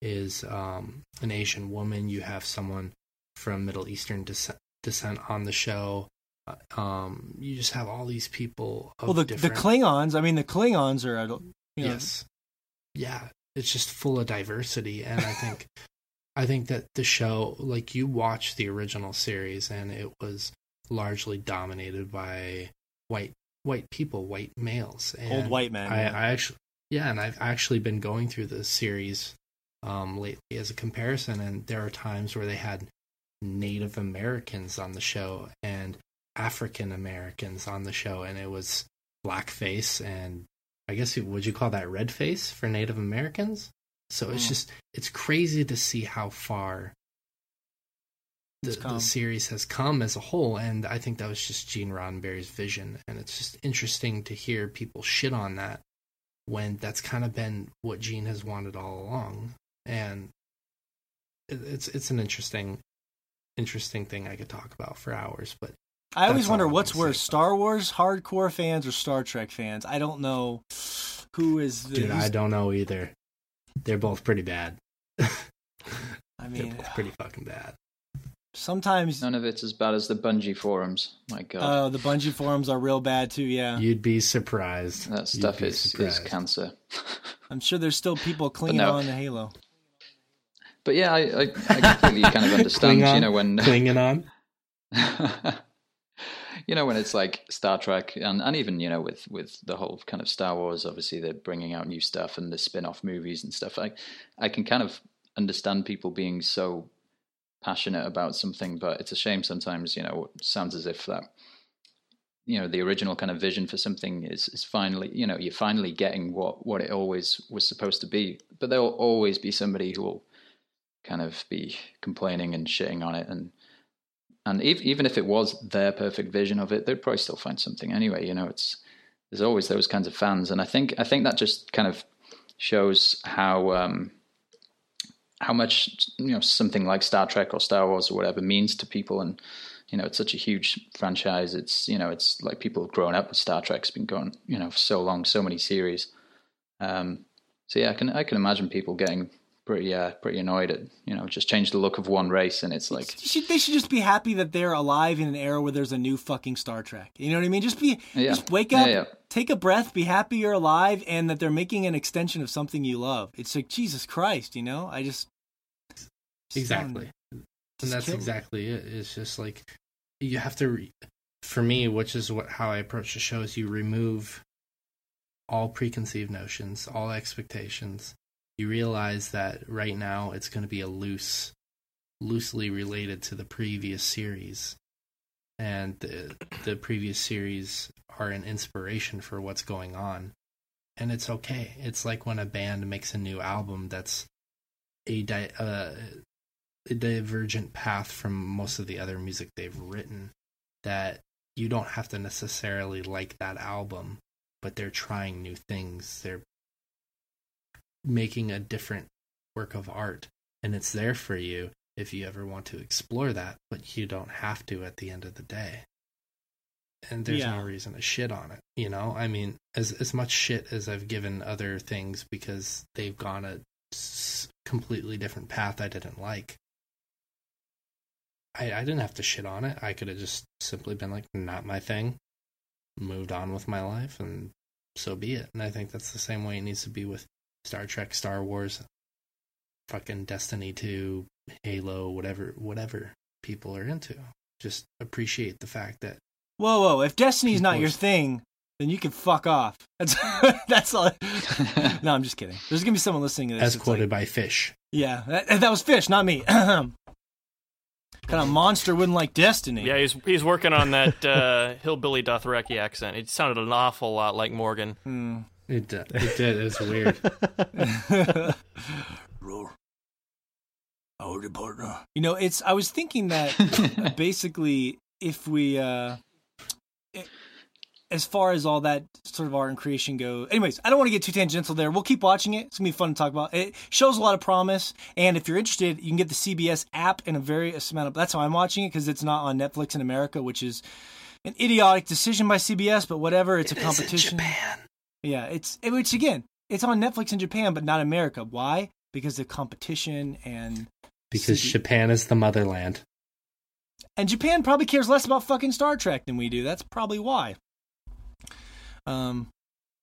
is um, an asian woman. You have someone from middle eastern descent, descent on the show. Uh, um you just have all these people of Well, the different the Klingons, I mean, the Klingons are, I don't- you know, yes. Yeah. It's just full of diversity. And i think i think that the show like you watched the original series and it was largely dominated by white white people white males and old white men. I, yeah. I actually yeah and i've actually been going through the series um lately as a comparison and there are times where they had native americans on the show and african americans on the show and it was blackface and i guess would you call that red face for native americans So it's Mm. just it's crazy to see how far the, the series has come as a whole, and I think that was just Gene Roddenberry's vision, and it's just interesting to hear people shit on that when that's kind of been what Gene has wanted all along, and it, it's it's an interesting interesting thing I could talk about for hours, but I always wonder what's worse. Star Wars hardcore fans or Star Trek fans. I don't know who is the. dude, I don't know either. They're both pretty bad. I They're mean, both pretty fucking bad. Sometimes None of it's as bad as the Bungie forums. My God, oh, the Bungie forums are real bad too. Yeah, You'd be surprised. that stuff be is is cancer. I'm sure there's still people clinging no. on to Halo. But yeah, I, I, I completely kind of understand. Klingon, you know when clinging on. you know when it's like Star Trek and, and even you know with with the whole kind of Star Wars obviously they're bringing out new stuff and the spin-off movies and stuff I I can kind of understand people being so passionate about something but it's a shame sometimes you know it sounds as if that you know the original kind of vision for something is is finally you know you're finally getting what what it always was supposed to be but there'll always be somebody who will kind of be complaining and shitting on it and and ev- even if it was their perfect vision of it, they'd probably still find something anyway. You know, it's there's always those kinds of fans, and I think I think that just kind of shows how um, how much you know something like Star Trek or Star Wars or whatever means to people, and you know, it's such a huge franchise. It's you know, it's like people have grown up with Star Trek. It's been going you know for so long, so many series. Um, so yeah, I can I can imagine people getting pretty uh, pretty annoyed at you know just change the look of one race, and it's like You should- they should just be happy that they're alive in an era where there's a new fucking Star Trek. You know what I mean? Just be, Yeah. just wake up, yeah. take a breath, be happy you're alive, and that they're making an extension of something you love. It's like Jesus Christ, you know? I just Exactly. Just and that's kill exactly it. It's just like you have to, re- for me, which is what how I approach the show is you remove all preconceived notions, all expectations. You realize that right now it's going to be a loose, loosely related to the previous series, and the the previous series are an inspiration for what's going on, and it's okay. It's like when a band makes a new album that's a di- uh, a divergent path from most of the other music they've written that you don't have to necessarily like that album but they're trying new things. They're making a different work of art and it's there for you if you ever want to explore that but you don't have to at the end of the day and there's Yeah. no reason to shit on it you know i mean as as much shit as i've given other things because they've gone a completely different path i didn't like I, I didn't have to shit on it. I could have just simply been like, not my thing, moved on with my life, and so be it. And I think that's the same way it needs to be with Star Trek, Star Wars, fucking Destiny 2, Halo, whatever, whatever people are into. Just appreciate the fact that Whoa, whoa! If Destiny's not your thing, then you can fuck off. That's that's all. no, I'm just kidding. There's gonna be someone listening to this. as quoted like, by Fish. yeah, that, that was fish, not me. kind of monster wouldn't like Destiny. Yeah, he's he's working on that uh, hillbilly Dothraki accent. It sounded an awful lot like Morgan. Hmm. It did. It did. It was weird. Roar. Howdy, partner. You know, it's. I was thinking that basically, if we, uh it- as far as all that sort of art and creation go, anyways, I don't want to get too tangential there. We'll keep watching it. It's gonna be fun to talk about. It shows a lot of promise, and if you're interested, you can get the CBS app in a various amount of. That's how I'm watching it because it's not on Netflix in America, which is an idiotic decision by CBS. But whatever, it's a competition. Yeah, it's it, which again, it's on Netflix in Japan, but not America. Why? Because of competition and Because CB Japan is the motherland. and Japan probably cares less about fucking Star Trek than we do. That's probably why. Um,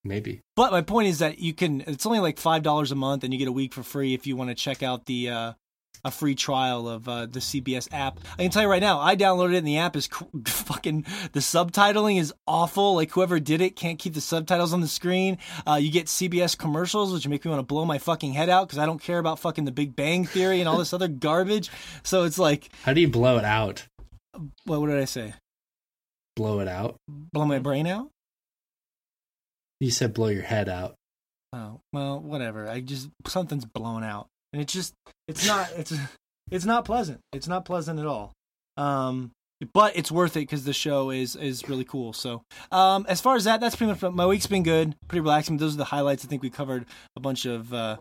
Maybe. but my point is that you can. It's only like five dollars a month, and you get a week for free if you want to check out the uh, a free trial of uh, the CBS app. I can tell you right now, I downloaded it, and the app is cr- fucking. The subtitling is awful. Like whoever did it can't keep the subtitles on the screen. Uh, you get CBS commercials, which make me want to blow my fucking head out because I don't care about fucking The Big Bang Theory and all this other garbage. So it's like, How do you blow it out? what, what did I say? Blow it out? Blow my brain out? You said blow your head out. Oh well, whatever. I just something's blown out, and it's just it's not it's it's not pleasant. It's not pleasant at all. Um, but it's worth it because the show is is really cool. So, um, as far as that, that's pretty much my week's been good, pretty relaxing. Those are the highlights. I think we covered a bunch of uh,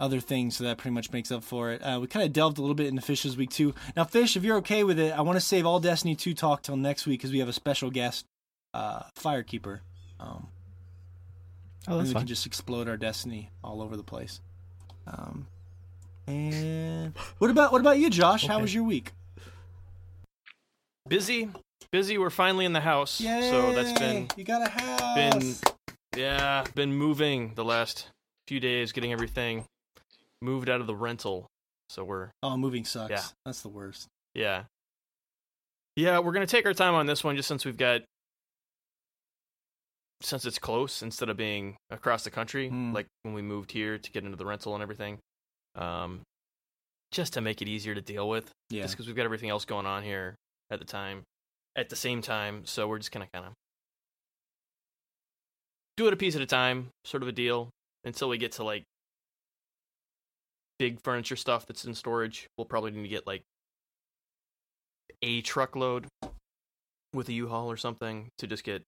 other things, so that pretty much makes up for it. Uh, we kind of delved a little bit into Fish's week too. Now, Fish, if you're okay with it, I want to save all Destiny 2 talk till next week because we have a special guest, uh, Firekeeper. Um, Oh, and that's we fine. can just explode our destiny all over the place. Um, and what about what about you, Josh? How was your week? Busy, busy. We're finally in the house, Yay! so that's been you got a house. been yeah, been moving the last few days, getting everything moved out of the rental. So we're oh, moving sucks. Yeah. That's the worst. yeah, yeah. We're gonna take our time on this one, just since we've got since it's close instead of being across the country, Hmm. like when we moved here to get into the rental and everything. Um, just to make it easier to deal with. Yeah. just because we've got everything else going on here at the time, at the same time. So we're just gonna kind of do it a piece at a time, sort of a deal, until we get to like big furniture stuff that's in storage. We'll probably need to get like a truckload with a U-Haul or something to just get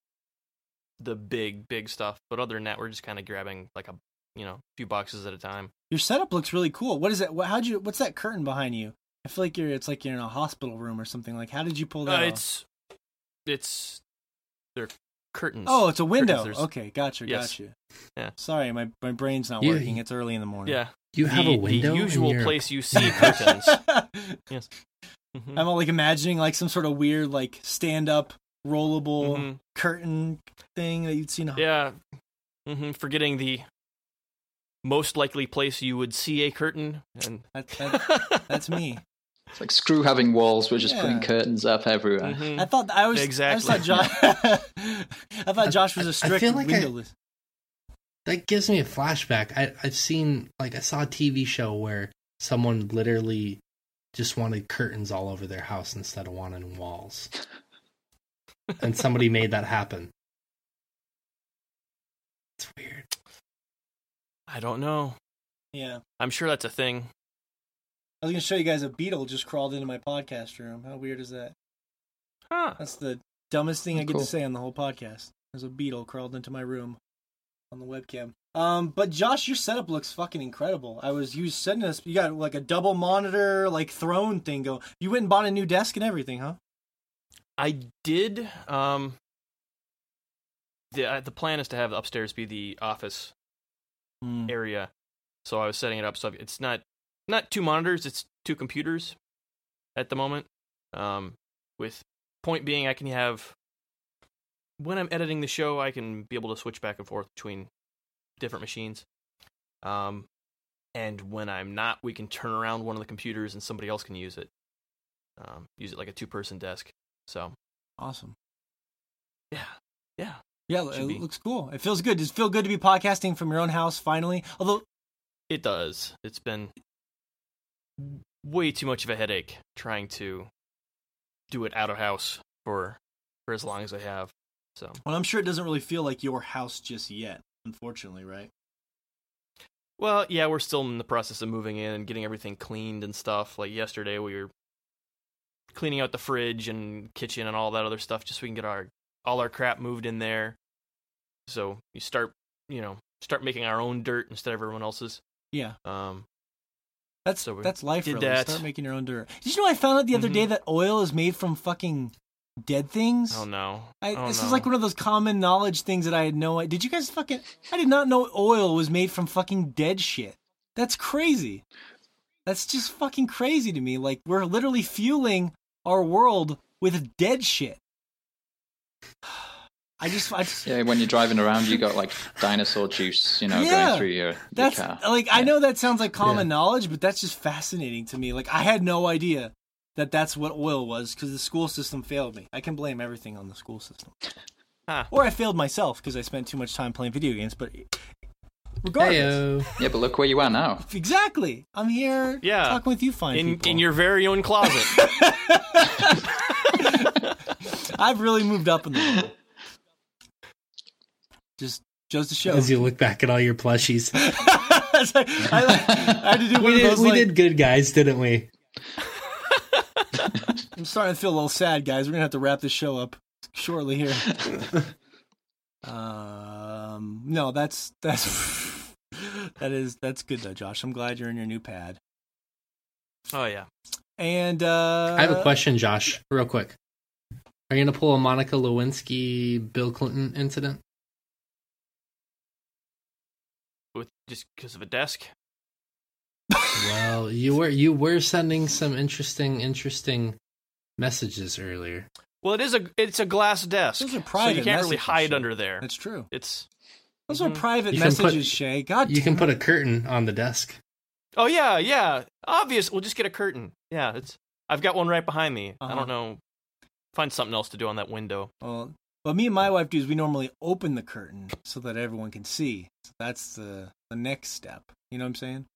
the big big stuff. But other than that, we're just kind of grabbing like a you know few boxes at a time. Your setup looks really cool. What is it? What, how'd you? What's that curtain behind you? I feel like you're. It's like you're in a hospital room or something. Like, how did you pull that? Uh, off? it's it's they're curtains. Oh, it's a window. Curtains, Okay, gotcha, Yes. gotcha. Yeah. Sorry, my my brain's not You- working. It's early in the morning. Yeah, You have the, a window. The usual your- place you see curtains. yes. Mhm. I'm all, like imagining like some sort of weird like stand up rollable Mhm. curtain thing that you'd seen. a- Yeah. hmm Forgetting the most likely place you would see a curtain, and That, that, that's me. It's like screw having walls. We're just putting curtains up everywhere. Mhm. I thought I was Exactly. I, just thought Josh, I thought Josh was a strict feel like I- That gives me a flashback. I, I've seen, like, I saw a TV show where someone literally just wanted curtains all over their house instead of wanting walls. And somebody made that happen. It's weird. I don't know. Yeah, I'm sure that's a thing. I was gonna show you guys a beetle just crawled into my podcast room. How weird is that? Huh. That's the dumbest thing I get cool. to say on the whole podcast. There's a beetle crawled into my room on the webcam. Um, but Josh, your setup looks fucking incredible. I was you sending us. You got like a double monitor, like throne thing going. You went and bought a new desk and everything, huh? I did. Um, the uh, the plan is to have upstairs be the office Hmm. area, so I was setting it up so it's not not two monitors, it's two computers at the moment. Um, with point being, I can have when I'm editing the show, I can be able to switch back and forth between different machines. Um, and when I'm not, we can turn around one of the computers and somebody else can use it. Um, use it like a two person desk. So Awesome. yeah, yeah. Yeah, Should it looks cool. It feels good. Does it feel good to be podcasting from your own house finally? Although, It does. It's been way too much of a headache trying to do it out of house for for as long as I have. So well, I'm sure it doesn't really feel like your house just yet. Unfortunately, right? Well, yeah, we're still in the process of moving in and getting everything cleaned and stuff. Like yesterday, we were cleaning out the fridge and kitchen and all that other stuff just so we can get our all our crap moved in there. So you start, you know, start making our own dirt instead of everyone else's. Yeah, Um, that's So that's life. did really. that. Start making your own dirt. Did you know I found out the other Mhm. day that oil is made from fucking dead things? oh no, I, oh, this no. is like one of those common knowledge things that I had no. Did you guys fucking? I did not know oil was made from fucking dead shit. That's crazy. That's just fucking crazy to me. Like we're literally fueling our world with dead shit. I just, I just, Yeah, when you're driving around, you got like dinosaur juice, you know, Yeah, going through your, your that's car. like I know that sounds like common Yeah. knowledge, but that's just fascinating to me. Like I had no idea that that's what oil was because the school system failed me. I can blame everything on the school system, Huh. or I failed myself because I spent too much time playing video games. But regardless, Heyo. Yeah, but look where you are now. exactly, I'm here Yeah. talking with you, fine in people. in your very own closet. I've really moved up in the world. Just Just the show. As you look back at all your plushies, It's I, I had to do one we of did those. we like- did good, guys, didn't we? I'm starting to feel a little sad, guys. We're gonna have to wrap this show up shortly here. um, no, that's that's that is that's good though, Josh. I'm glad you're in your new pad. Oh yeah. And uh, I have a question, Josh, real quick. Are you gonna pull a Monica Lewinsky Bill Clinton incident? With just because of a desk. Well, you were you were sending some interesting interesting messages earlier. Well, it is a it's a glass desk. Those are so you can't really hide Shea. under there. That's true. It's Those are private You can put- messages, Shea. God, You can damn put a curtain on the desk. oh yeah yeah obvious. We'll just get a curtain. Yeah, it's I've got one right behind me. I Uh-huh. don't know. Find something else to do on that window. Well, what me and my wife do is we normally open the curtain so that everyone can see. So that's the the next step. You know what I'm saying?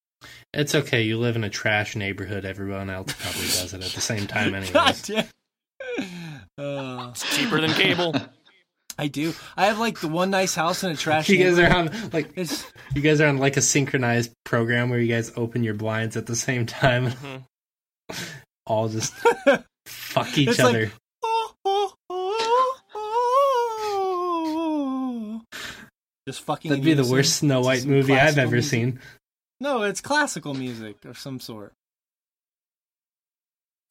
It's okay. You live in a trash neighborhood. Everyone else probably does it at the same time, God anyways. damn. Uh, It's cheaper than cable. I do. I have like the one nice house and a trash. You guys are on like It's you guys are on like a synchronized program where you guys open your blinds at the same time, Mhm. all just fuck each It's like- other. just fucking. That'd be the worst Snow White movie I've ever music. seen. No, it's classical music of some sort.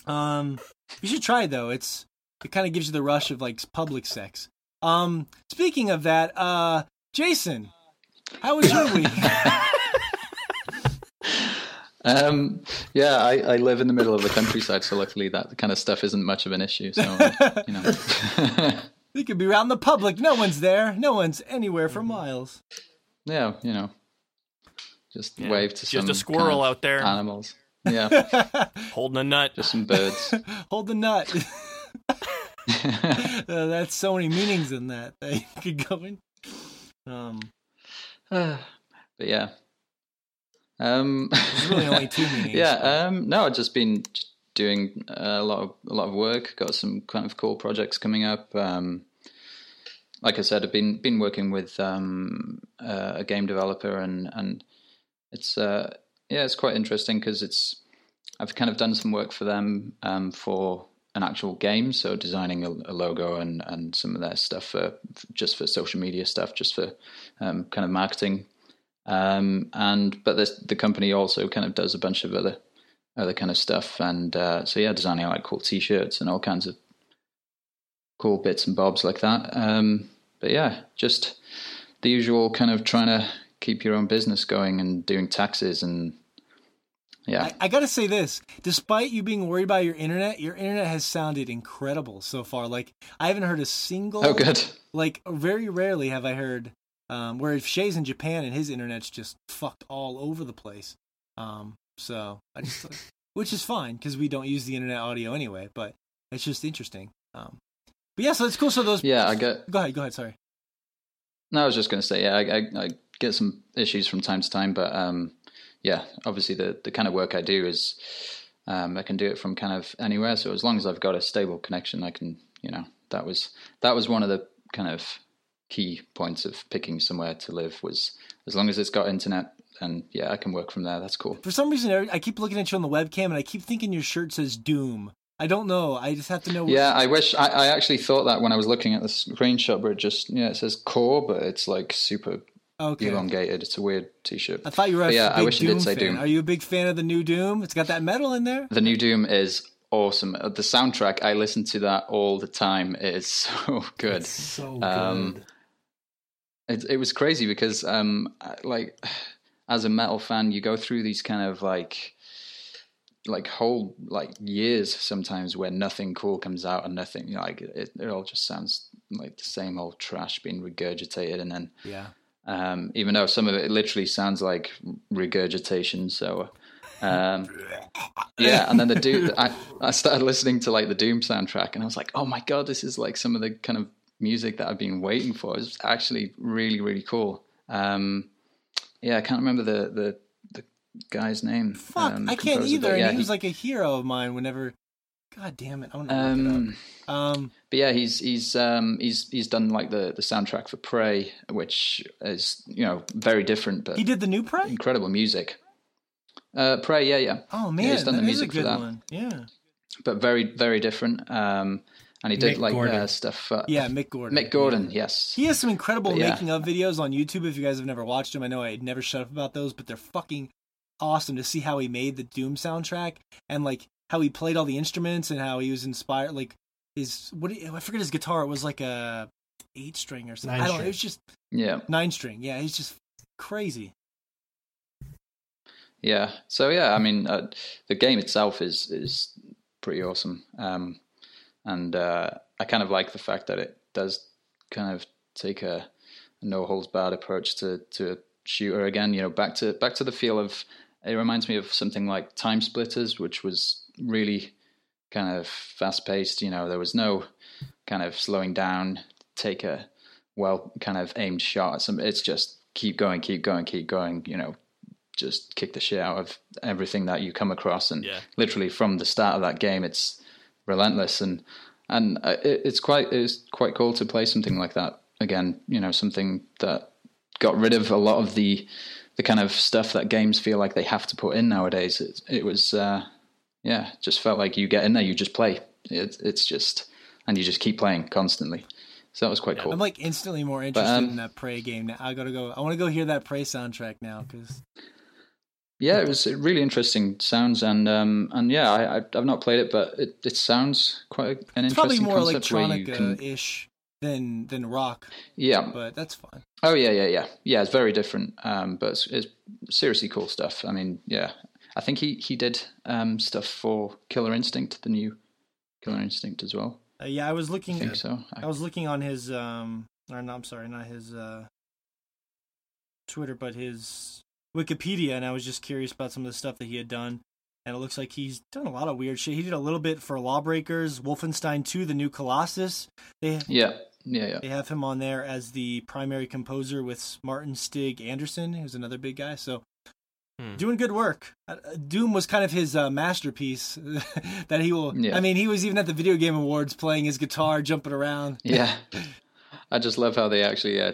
Um, you should try it though. It's it kind of gives you the rush of like public sex. Um, speaking of that, uh, Jason, how was your week? Um, yeah, I, I live in the middle of the countryside, so luckily that kind of stuff isn't much of an issue. So, uh, you know, you could be around the public. No one's there. No one's anywhere for miles. yeah, you know, just Yeah, wave to just some a squirrel kind of out there. animals. Yeah, Holding a nut. just some birds. Hold the nut. Uh, that's so many meanings in that that you could go in. Um, but yeah. Um, There's really only two meanings. yeah. Um, no, I've just been doing a lot of a lot of work. Got some kind of cool projects coming up. Um, like I said, I've been been working with um, uh, a game developer, and and it's uh, yeah, it's quite interesting because it's I've kind of done some work for them um, for an actual game, so designing a, a logo and and some of their stuff for just for social media stuff, just for um, kind of marketing. Um, and but this, the company also kind of does a bunch of other other kind of stuff, and uh, so yeah, designing like cool T-shirts and all kinds of cool bits and bobs like that. Um, but yeah, just the usual kind of trying to keep your own business going and doing taxes and yeah. I, I gotta say this: despite you being worried about your internet, your internet has sounded incredible so far. Like I haven't heard a single. oh, good. Like very rarely have I heard. Um, where if Shea's in Japan and his internet's just fucked all over the place. Um, so I just, which is fine because we don't use the internet audio anyway. But it's just interesting. Um, but yeah, so it's cool. So those. Yeah, I get. Go ahead. Go ahead. Sorry. No, I was just going to say, yeah, I, I, I get some issues from time to time, but um, yeah, obviously the the kind of work I do is um, I can do it from kind of anywhere. So as long as I've got a stable connection, I can, you know, that was that was one of the kind of key points of picking somewhere to live was as long as it's got internet, and yeah, I can work from there. That's cool. For some reason, I I keep looking at you on the webcam and I keep thinking your shirt says Doom. I don't know. I just have to know. Yeah, I wish I, I actually thought that when I was looking at the screenshot, where it just yeah, it says core, but it's like super Okay. elongated. It's a weird T-shirt. I thought you were a But yeah, big I wish it Doom did say fan. Doom. Are you a big fan of the new Doom? It's got that metal in there. The new Doom is awesome. Uh, The soundtrack, I listen to that all the time. It is so good. It's so good. Um, It, it was crazy because, um, like, as a metal fan, you go through these kind of like, like whole like years sometimes where nothing cool comes out and nothing you know, like it, it all just sounds like the same old trash being regurgitated and then Yeah. Um, even though some of it literally sounds like regurgitation. So, um, yeah. And then the Doom, I, I started listening to like the Doom soundtrack, and I was like, oh my god, this is like some of the kind of music that I've been waiting for. It's actually really, really cool. Um, yeah, I can't remember the the, the guy's name. Fuck, um, I can't either. but and Yeah, he was like a hero of mine whenever God damn it! I want to look it Um, up. Um, but yeah, he's he's um, he's he's done like the the soundtrack for Prey, which is you know very different, but he did the new Prey. incredible music. Uh, Prey, yeah, yeah, Oh Yeah, man, he's done the that is music a for that. one. Yeah, but very very different. Um, and he did Mick like uh, stuff. For, yeah, Mick Gordon. Mick Gordon, Yeah. yes. He has some incredible But yeah. making of videos on YouTube. If you guys have never watched them, I know I never shut up about those, but they're fucking awesome to see how he made the Doom soundtrack and like how he played all the instruments and how he was inspired. Like his what? do you- I forget his guitar. It was like a eight string or something. Nine I don't know. string. It was just Yeah, nine string. Yeah, he's just crazy. yeah. So yeah, I mean, uh, the game itself is is pretty awesome, um, and uh, I kind of like the fact that it does kind of take a, a no holds barred approach to to a shooter again. You know, back to back to the feel of. It reminds me of something like TimeSplitters, which was really kind of fast paced. You know, there was no kind of slowing down, take a well kind of aimed shot at some. It's just keep going, keep going, keep going. You know, just kick the shit out of everything that you come across, and Yeah. literally from the start of that game, it's relentless and and uh, it, it's quite it's quite cool to play something like that again. You know, something that got rid of a lot of the the kind of stuff that games feel like they have to put in nowadays. It, it was uh, yeah, just felt like you get in there, you just play. It, it's just and you just keep playing constantly. So that was quite cool. I'm like instantly more interested um, in that Prey game now. I gotta go. I want to go hear that Prey soundtrack now because Yeah, it was really interesting sounds, and um, and yeah, I, I've not played it, but it, it sounds quite an it's probably interesting more concept where you can. than than rock, Yeah. but that's fine. Oh yeah, yeah, yeah, yeah. It's very different, um, but it's, it's seriously cool stuff. I mean, yeah, I think he he did um, stuff for Killer Instinct, the new Killer Instinct as well. Uh, yeah, I was looking. I think so. I- I was looking on his um or no, I'm sorry, not his uh Twitter, but his Wikipedia and I was just curious about some of the stuff that he had done. And it looks like he's done a lot of weird shit. He did a little bit for Lawbreakers, Wolfenstein 2, the new Colossus. They yeah, yeah, yeah. they have him on there as the primary composer with Martin Stig Andersen, who's another big guy. So Hmm. doing good work. Uh, Doom was kind of his uh, masterpiece that he will. Yeah. I mean, he was even at the video game awards playing his guitar, jumping around. Yeah. I just love how they actually uh,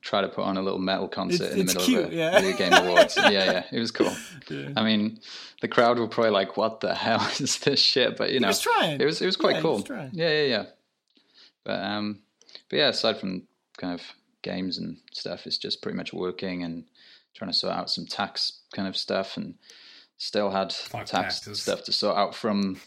try to put on a little metal concert It's- in the middle cute, of a yeah. video game awards. yeah, yeah, it was cool. Yeah. I mean, the crowd were probably like, "What the hell is this shit?" But you know, was trying. It was it was quite Yeah, cool. was. Yeah, yeah, yeah. But um, but yeah, aside from kind of games and stuff, it's just pretty much working and trying to sort out some tax kind of stuff, and still had Fuck tax taxes. stuff to sort out from.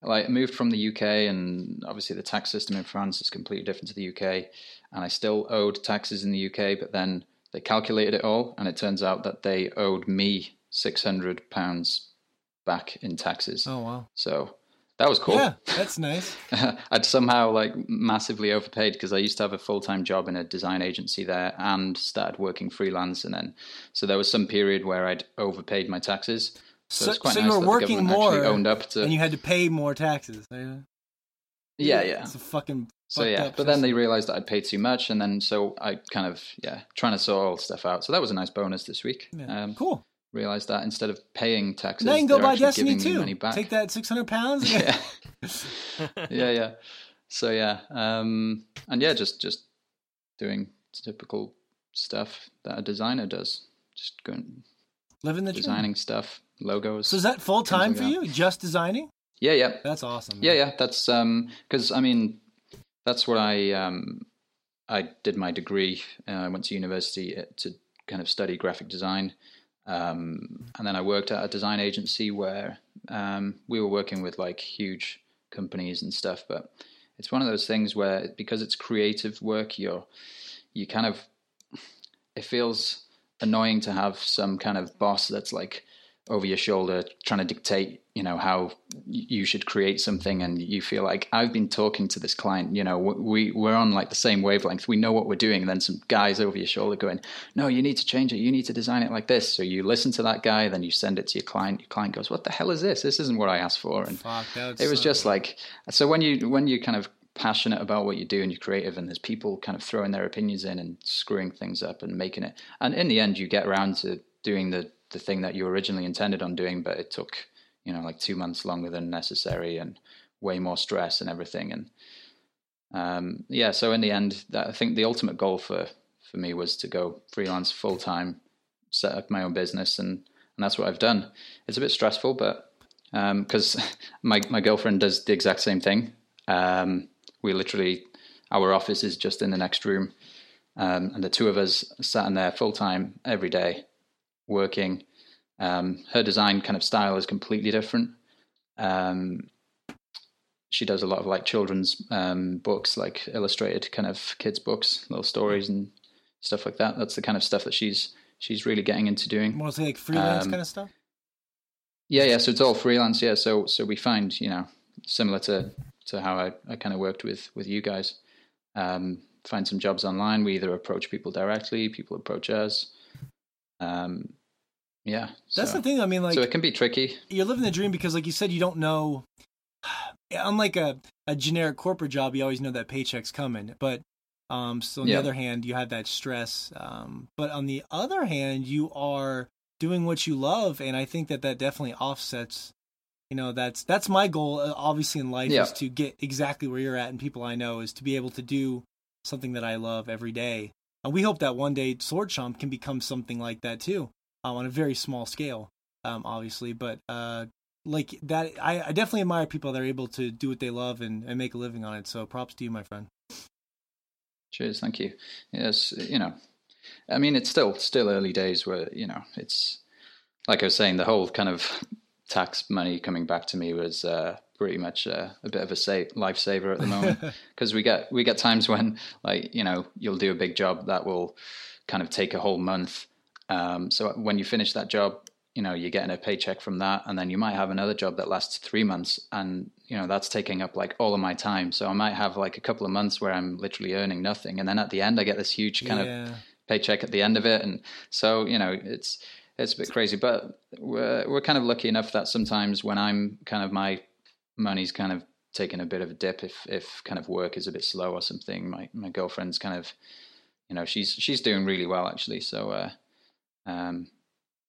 Like moved from the UK, and obviously the tax system in France is completely different to the UK, and I still owed taxes in the UK, but then they calculated it all, and it turns out that they owed me six hundred pounds back in taxes. Oh wow. So that was cool. Yeah, that's nice. I'd somehow like massively overpaid because I used to have a full time job in a design agency there and started working freelance, and then so there was some period where I'd overpaid my taxes. So, So, it's quite so nice you were that working more, owned up to. and you had to pay more taxes. Yeah, yeah, yeah. It's a fucking. So yeah, up but then they realized that I'd paid too much, and then so I kind of yeah trying to sort all stuff out. So that was a nice bonus this week. Yeah. Um, cool. Realized that instead of paying taxes, Now you can go buy Destiny giving me money too. Take that six hundred pounds. yeah. yeah, yeah. So yeah, um, and yeah, just just doing typical stuff that a designer does. Just going Living the dream. designing stuff, logos. So is that full time like for that. you? Just designing? yeah, yeah, That's awesome. yeah, yeah. That's um, because I mean, that's what I um, I did my degree. Uh, I went to university uh, to kind of study graphic design. Um, and then I worked at a design agency where um, we were working with like huge companies and stuff. But it's one of those things where because it's creative work, you're you kind of it feels annoying to have some kind of boss that's like over your shoulder trying to dictate you know how you should create something. And you feel like i've been talking to this client you know we we're on like the same wavelength. We know what we're doing. And then some guys over your shoulder going no you need to change it. You need to design it like this. So you listen to that guy then you send it to your client. Your client goes what the hell is this? This isn't what i asked for. And Fuck, it was suck. just like so when you when you kind of passionate about what you do and you're creative and there's people kind of throwing their opinions in and screwing things up and making it and in the end you get around to doing the the thing that you originally intended on doing but it took you know, like two months longer than necessary and way more stress and everything. And um, yeah, so in the end, that, I think the ultimate goal for for me was to go freelance full time, set up my own business, and and that's what I've done. It's a bit stressful, but because um, my my girlfriend does the exact same thing. Um, we literally our office is just in the next room, um, and the two of us sat in there full time every day, working. Um, her design kind of style is completely different. Um, she does a lot of like children's um, books, like illustrated kind of kids books, little stories and stuff like that. That's the kind of stuff that she's she's really getting into doing. Mostly like freelance Um, kind of stuff. Yeah, yeah. So it's all freelance. Yeah. So so we find you know similar to to how I, I kind of worked with with you guys. Um, find some jobs online. We either approach people directly, people approach us. Um, yeah. That's so, the thing. I mean, like so it can be tricky. you're living the dream because, like you said, you don't know. Unlike a a generic corporate job, you always know that paycheck's coming. But um, so on Yeah. the other hand, you have that stress. Um, but on the other hand, you are doing what you love, and I think that that definitely offsets. You know, that's that's my goal. uh, Obviously, in life Yeah. is to get exactly where you're at, and people I know is to be able to do something that I love every day. And we hope that one day Sword Chomp can become something like that too, um, on a very small scale, um, obviously. But uh, like that, I, I definitely admire people that are able to do what they love and, and make a living on it. So props to you, my friend. Cheers, thank you. Yes, you know, I mean, it's still still early days where you know it's like I was saying, the whole kind of tax money coming back to me was uh, pretty much uh, a bit of a sa- lifesaver at the moment because we get we get times when like you know you'll do a big job that will kind of take a whole month. Um, so when you finish that job, you know you're getting a paycheck from that, and then you might have another job that lasts three months, and you know that's taking up like all of my time. So I might have like a couple of months where I'm literally earning nothing, and then at the end I get this huge kind of paycheck at the end of it, and so you know it's it's a bit crazy. But we're we're kind of lucky enough that sometimes when I'm kind of my money's kind of taking a bit of a dip if if kind of work is a bit slow or something. My my girlfriend's kind of you know she's she's doing really well actually. So uh, um,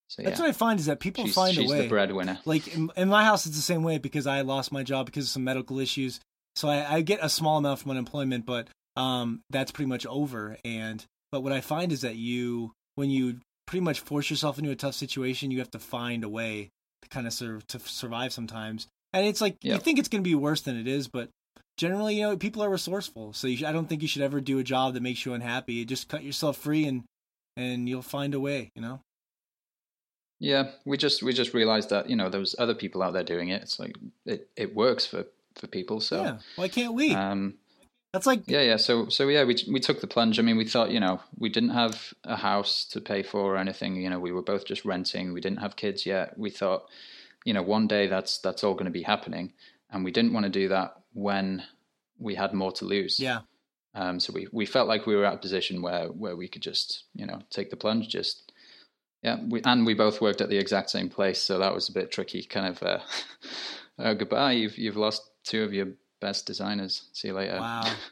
so yeah, That's what I find is that people she's, find she's a way. She's the breadwinner. like in, in my house it's the same way because i lost my job because of some medical issues. So I, I get a small amount from unemployment but um that's pretty much over. And but what i find is that you when you pretty much force yourself into a tough situation you have to find a way to kind of serve to survive sometimes. And it's like you think it's going to be worse than it is but generally you know people are resourceful. So you i don't think you should ever do a job that makes you unhappy. Just cut yourself free and and you'll find a way you know Yeah, we just we just realized that you know there was other people out there doing it. It's like it, it works for for people. So yeah why can't we um, that's like Yeah, yeah. So, so yeah, we we took the plunge. I mean, we thought, you know, we didn't have a house to pay for or anything. You know, we were both just renting. We didn't have kids yet. We thought, you know, one day that's that's all going to be happening, and we didn't want to do that when we had more to lose. yeah Um. So we we felt like we were at a position where where we could just, you know, take the plunge. Just yeah. We and we both worked at the exact same place, so that was a bit tricky. Kind of, uh, uh, goodbye. You've you've lost two of your best designers. See you later. wow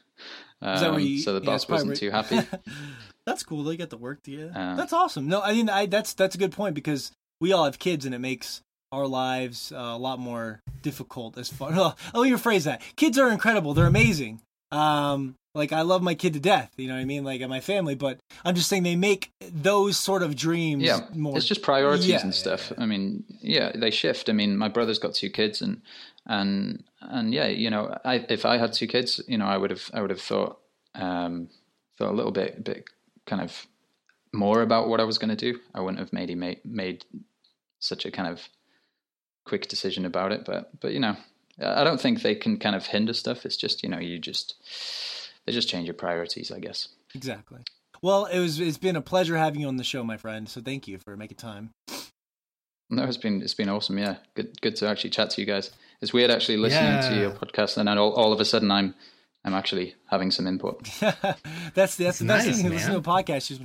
Um, you, so the yeah, boss probably wasn't too happy. that's cool. They get to work together. Uh, that's awesome. No, I mean, I that's that's a good point because we all have kids, and it makes our lives uh, a lot more difficult. As far, oh, let me rephrase that. Kids are incredible. They're amazing. Um, like I love my kid to death. You know what I mean? Like at my family, but I'm just saying they make those sort of dreams yeah, more. it's just priorities Yeah, and stuff. yeah. I mean, yeah, they shift. I mean, my brother's got two kids, and and and yeah, you know, I if I had two kids, you know, I would have I would have thought um, thought a little bit bit kind of more about what I was going to do. I wouldn't have maybe made made such a kind of quick decision about it, but but you know, I don't think they can kind of hinder stuff. It's just you know, you just they just change your priorities, I guess. exactly. Well, it was. It's been a pleasure having you on the show, my friend. So thank you for making time. No, it's been it's been awesome. Yeah, good good to actually chat to you guys. It's weird actually listening to your podcast, and then all, all of a sudden I'm I'm actually having some input. that's that's the best nice, thing. You listen to a man. podcast. Just,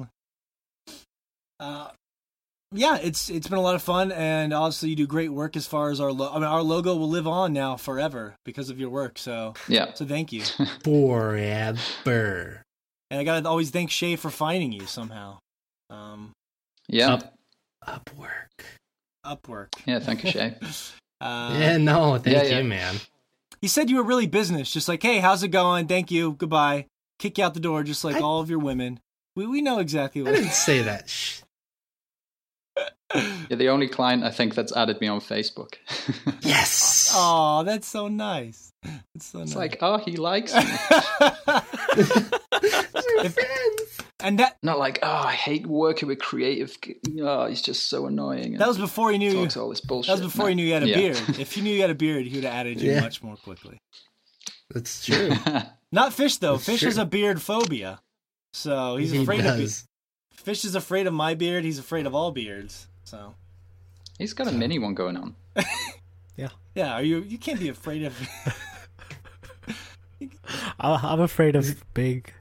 uh, yeah, it's it's been a lot of fun, and obviously you do great work as far as our. Lo- I mean, our logo will live on now forever because of your work. So Yeah, so thank you, Forever. and I gotta always thank Shea for finding you somehow. Um, yeah, Up, Upwork. Upwork. yeah. Thank you, Shea. Uh, yeah, no, thank yeah, you, yeah. man. He said you were really business, just like, hey, how's it going? Thank you, goodbye. Kick you out the door, just like I- all of your women. We we know exactly what I didn't say that. Shh. You're the only client I think that's added me on Facebook. Yes. Oh, that's so nice. That's so it's nice. like, oh, he likes me. and that Not like, oh, I hate working with creative. Oh, he's just so annoying. that was before he knew you. talks all this bullshit. That was before No. he knew you had a Yeah. beard. If he knew you had a beard, he would have added you Yeah. much more quickly. That's true. Not fish though. That's fish true. has a beard phobia, so he's he afraid of. Be- fish is afraid of my beard. He's afraid of all beards. So he's got a mini one going on. yeah, Yeah. are you? You can't be afraid of. I- I'm afraid of big,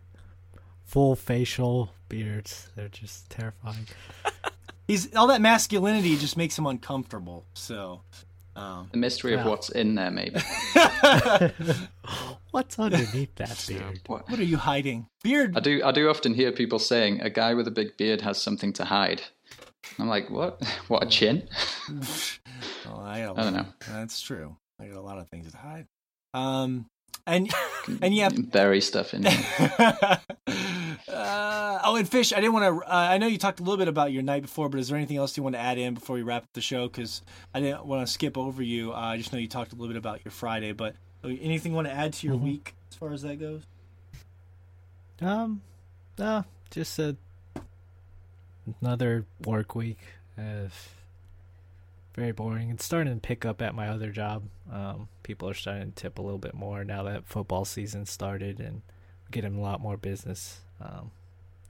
full facial beards. They're just terrifying. He's all that masculinity just makes him uncomfortable. So, um, The mystery Yeah. of what's in there, maybe. What's underneath that beard? What? what are you hiding? Beard. I do. I do often hear people saying a guy with a big beard has something to hide. I'm like, what? What a chin? Oh, I, I don't know. That's true. I got a lot of things to hide. Um, and and yeah. bury stuff in. there. uh, oh, and fish. I didn't want to. Uh, I know you talked a little bit about your night before, but is there anything else you want to add in before we wrap up the show? Because I didn't want to skip over you. Uh, I just know you talked a little bit about your Friday, but uh, anything you want to add to your Mhm. week as far as that goes? Um, no, just a another work week. Uh, very boring. It's starting to pick up at my other job. Um, people are starting to tip a little bit more now that football season started, and getting a lot more business. Um,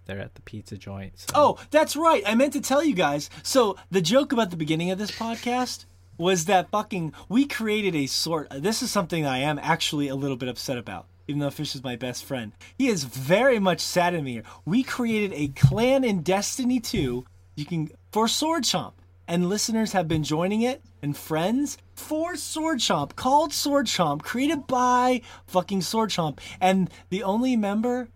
they're at the pizza joint. So. Oh, that's right. I meant to tell you guys. So the joke about the beginning of this podcast was that fucking we created a sort. This is something I am actually a little bit upset about. Even though Fish is my best friend, he is very much sad at me here. We created a clan in Destiny 2. You can for Sword Chomp, and listeners have been joining it and friends for Sword Chomp, called Sword Chomp, created by fucking Sword Chomp, and the only member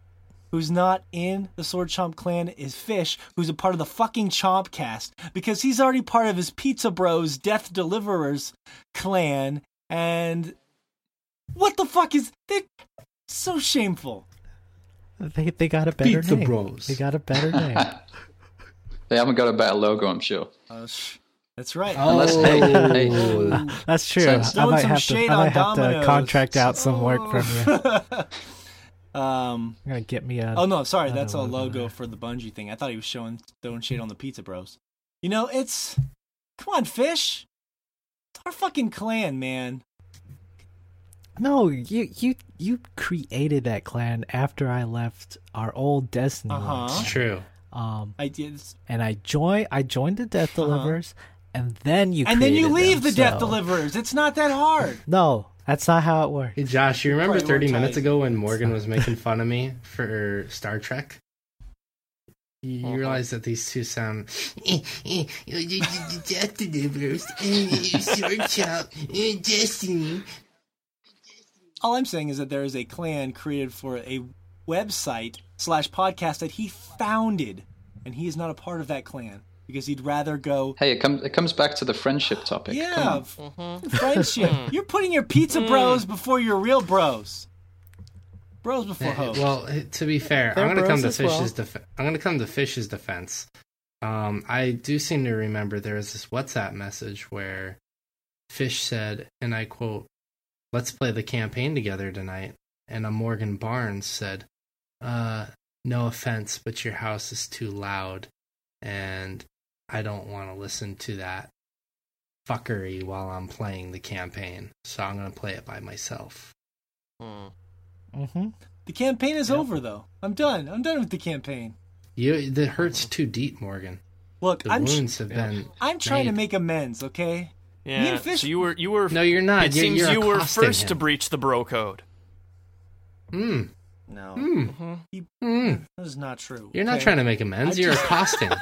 who's not in the Sword Chomp clan is Fish, who's a part of the fucking Chomp cast because he's already part of his Pizza Bros Death Deliverers clan. And what the fuck is that? So shameful. they they got a better Pizza name. Bros. They got a better name. they haven't got a better logo, I'm sure. Uh, sh- that's right. Unless- hey, hey. Ooh. That's true. So- I might have to. I might have to contract out some work from you. um. You're gonna get me a. Oh no, sorry, that's a logo logo there. for the Bungie thing. I thought he was showing throwing shade on the Pizza Bros. You know, it's come on, Fish. It's our fucking clan, man. No, you you you created that clan after I left our old Destiny. Uh-huh. It's true. Um, I did, and I joined. I joined the Death Uh-huh. Deliverers, and then you. and then you leave them, the Death so- Deliverers. It's not that hard. No, that's not how it works. Hey Josh, you remember 30 minutes ago when Morgan was making fun of me for Star Trek? You Uh-huh. realize that these two sound Death delivers. Search out Destiny. All I'm saying is that there is a clan created for a website slash podcast that he founded, and he is not a part of that clan because he'd rather go. Hey, it comes it comes back to the friendship topic. Come Yeah, on. Mm-hmm. friendship. You're putting your pizza bros before your real bros. Bros before hoes. Well, eh, to be fair, They're I'm going to come to as well. Fish's def- I'm going to come to Fish's defense. Um, I do seem to remember there was this WhatsApp message where Fish said, and I quote, "Let's play the campaign together tonight." And a Morgan Barnes said, "Uh, no offense, but your house is too loud, and I don't want to listen to that fuckery while I'm playing the campaign, so I'm going to play it by myself." Hmm. Mm-hmm. the campaign is Yep. over, though. I'm done. I'm done with the campaign. You, it hurts too deep, Morgan. Look, The I'm wounds have been. I'm trying to make amends. Okay. Yeah. and Fish- So you were you were. No, you're not. it You're, seems you're you were accosting first to breach the bro code. Mm, No, mm, Mm-hmm. mm. that is not true. You're not trying to make amends. I You're just- accosting.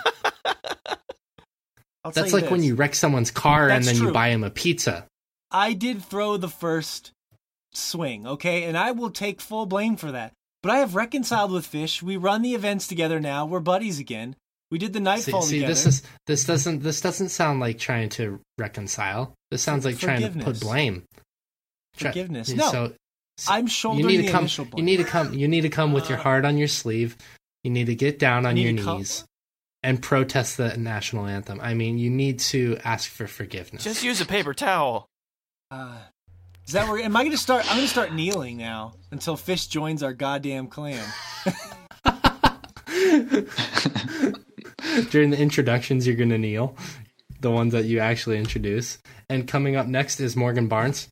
I'll That's you like when you wreck someone's car and then true. you buy him a pizza. I did throw the first swing, okay, and I will take full blame for that. But I have reconciled with Fish. We run the events together now. We're buddies again. We did the See, nightfall see together. this is this doesn't this doesn't sound like trying to reconcile. This sounds like trying to put blame. Forgiveness. Yeah, No, So, I'm shouldering you shouldering need the to come. initial You need to come. You need to come with your heart on your sleeve. You need to get down on need your to come- knees and protest the national anthem. I mean, you need to ask for forgiveness. Just use a paper towel. Uh, is that where? Am I going to start? I'm going to start kneeling now until Fish joins our goddamn clan. During the introductions, you're gonna kneel. The ones that you actually introduce. And coming up next is Morgan Barnes,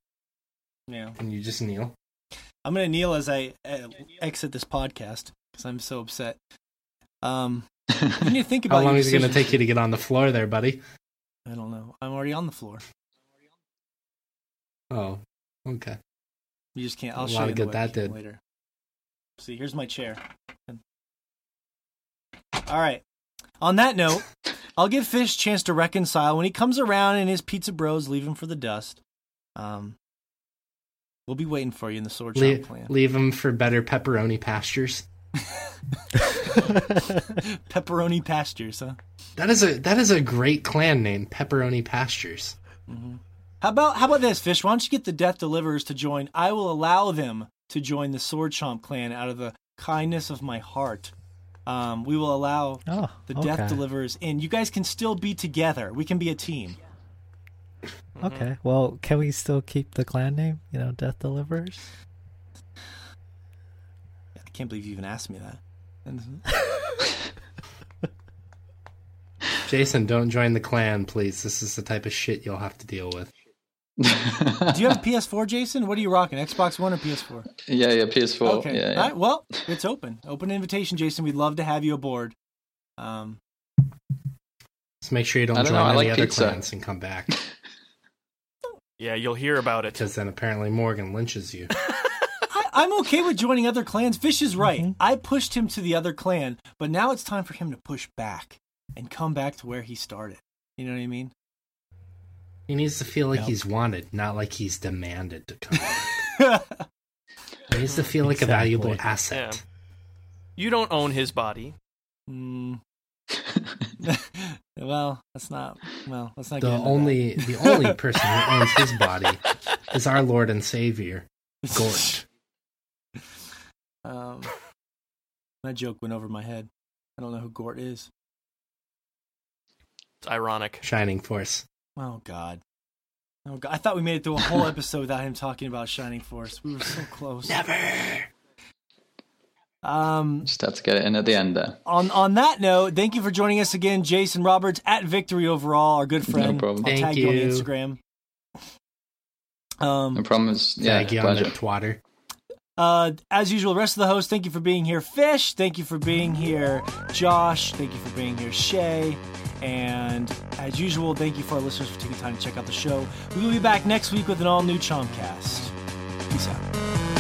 Yeah, and you just kneel. I'm going to kneel as I uh, exit this podcast because I'm so upset. Um, when you think about How long is it gonna take you to get on the floor there, buddy? I don't know. I'm already on the floor. Oh, okay. You just can't. I'll A show lot you of good that did. later. See, here's my chair. All right. On that note, I'll give Fish a chance to reconcile when he comes around and his pizza bros leave him for the dust. Um, we'll be waiting for you in the sword Leave, clan. leave them for better pepperoni pastures. Pepperoni pastures, huh? That is a that is a great clan name, Pepperoni Pastures. How about how about this, Fish? Why don't you get the Death Deliverers to join? I will allow them to join the Sword Chomp clan out of the kindness of my heart. Um, we will allow Oh, the okay. Death Deliverers in. You guys can still be together. We can be a team. Okay. Well, can we still keep the clan name? You know, Death Deliverers. I can't believe you even asked me that. Jason, don't join the clan, please. This is the type of shit you'll have to deal with. Do you have a PS4, Jason? What are you rocking? Xbox One or PS4? yeah, yeah, PS4. Okay. Yeah, yeah. All right. Well, it's open. Open invitation, Jason. We'd love to have you aboard. Um, Just make sure you don't, don't join know, any like other pizza. clans and come back, Yeah, you'll hear about it. because then apparently Morgan lynches you. I, I'm okay with joining other clans. Fish is right. Mhm. I pushed him to the other clan, but now it's time for him to push back and come back to where he started. You know what I mean? He needs to feel like Yep. he's wanted, not like he's demanded to come back. He needs to feel like a valuable Exactly. asset. You don't own his body. Mm. well, that's not. Well, let's not The get into only the only person who owns his body is our Lord and Savior. Gort. um, that joke went over my head. I don't know who Gort is. It's ironic. Shining Force. Oh God. Oh God. I thought we made it through a whole episode without him talking about Shining Force. We were so close. Never. Um, Just have to get it in at the end there. on on that note, thank you for joining us again, Jason Roberts at Victory Overall, our good friend. No problem. I'll Thank tag you on. Instagram. Um, No problem. It's, yeah, Tag you on pleasure. the twatter. Uh, as usual, the rest of the hosts, thank you for being here. Fish, thank you for being here. Josh, thank you for being here. Shea, and as usual, thank you for our listeners for taking time to check out the show. We will be back next week with an all new Chompcast. Peace out.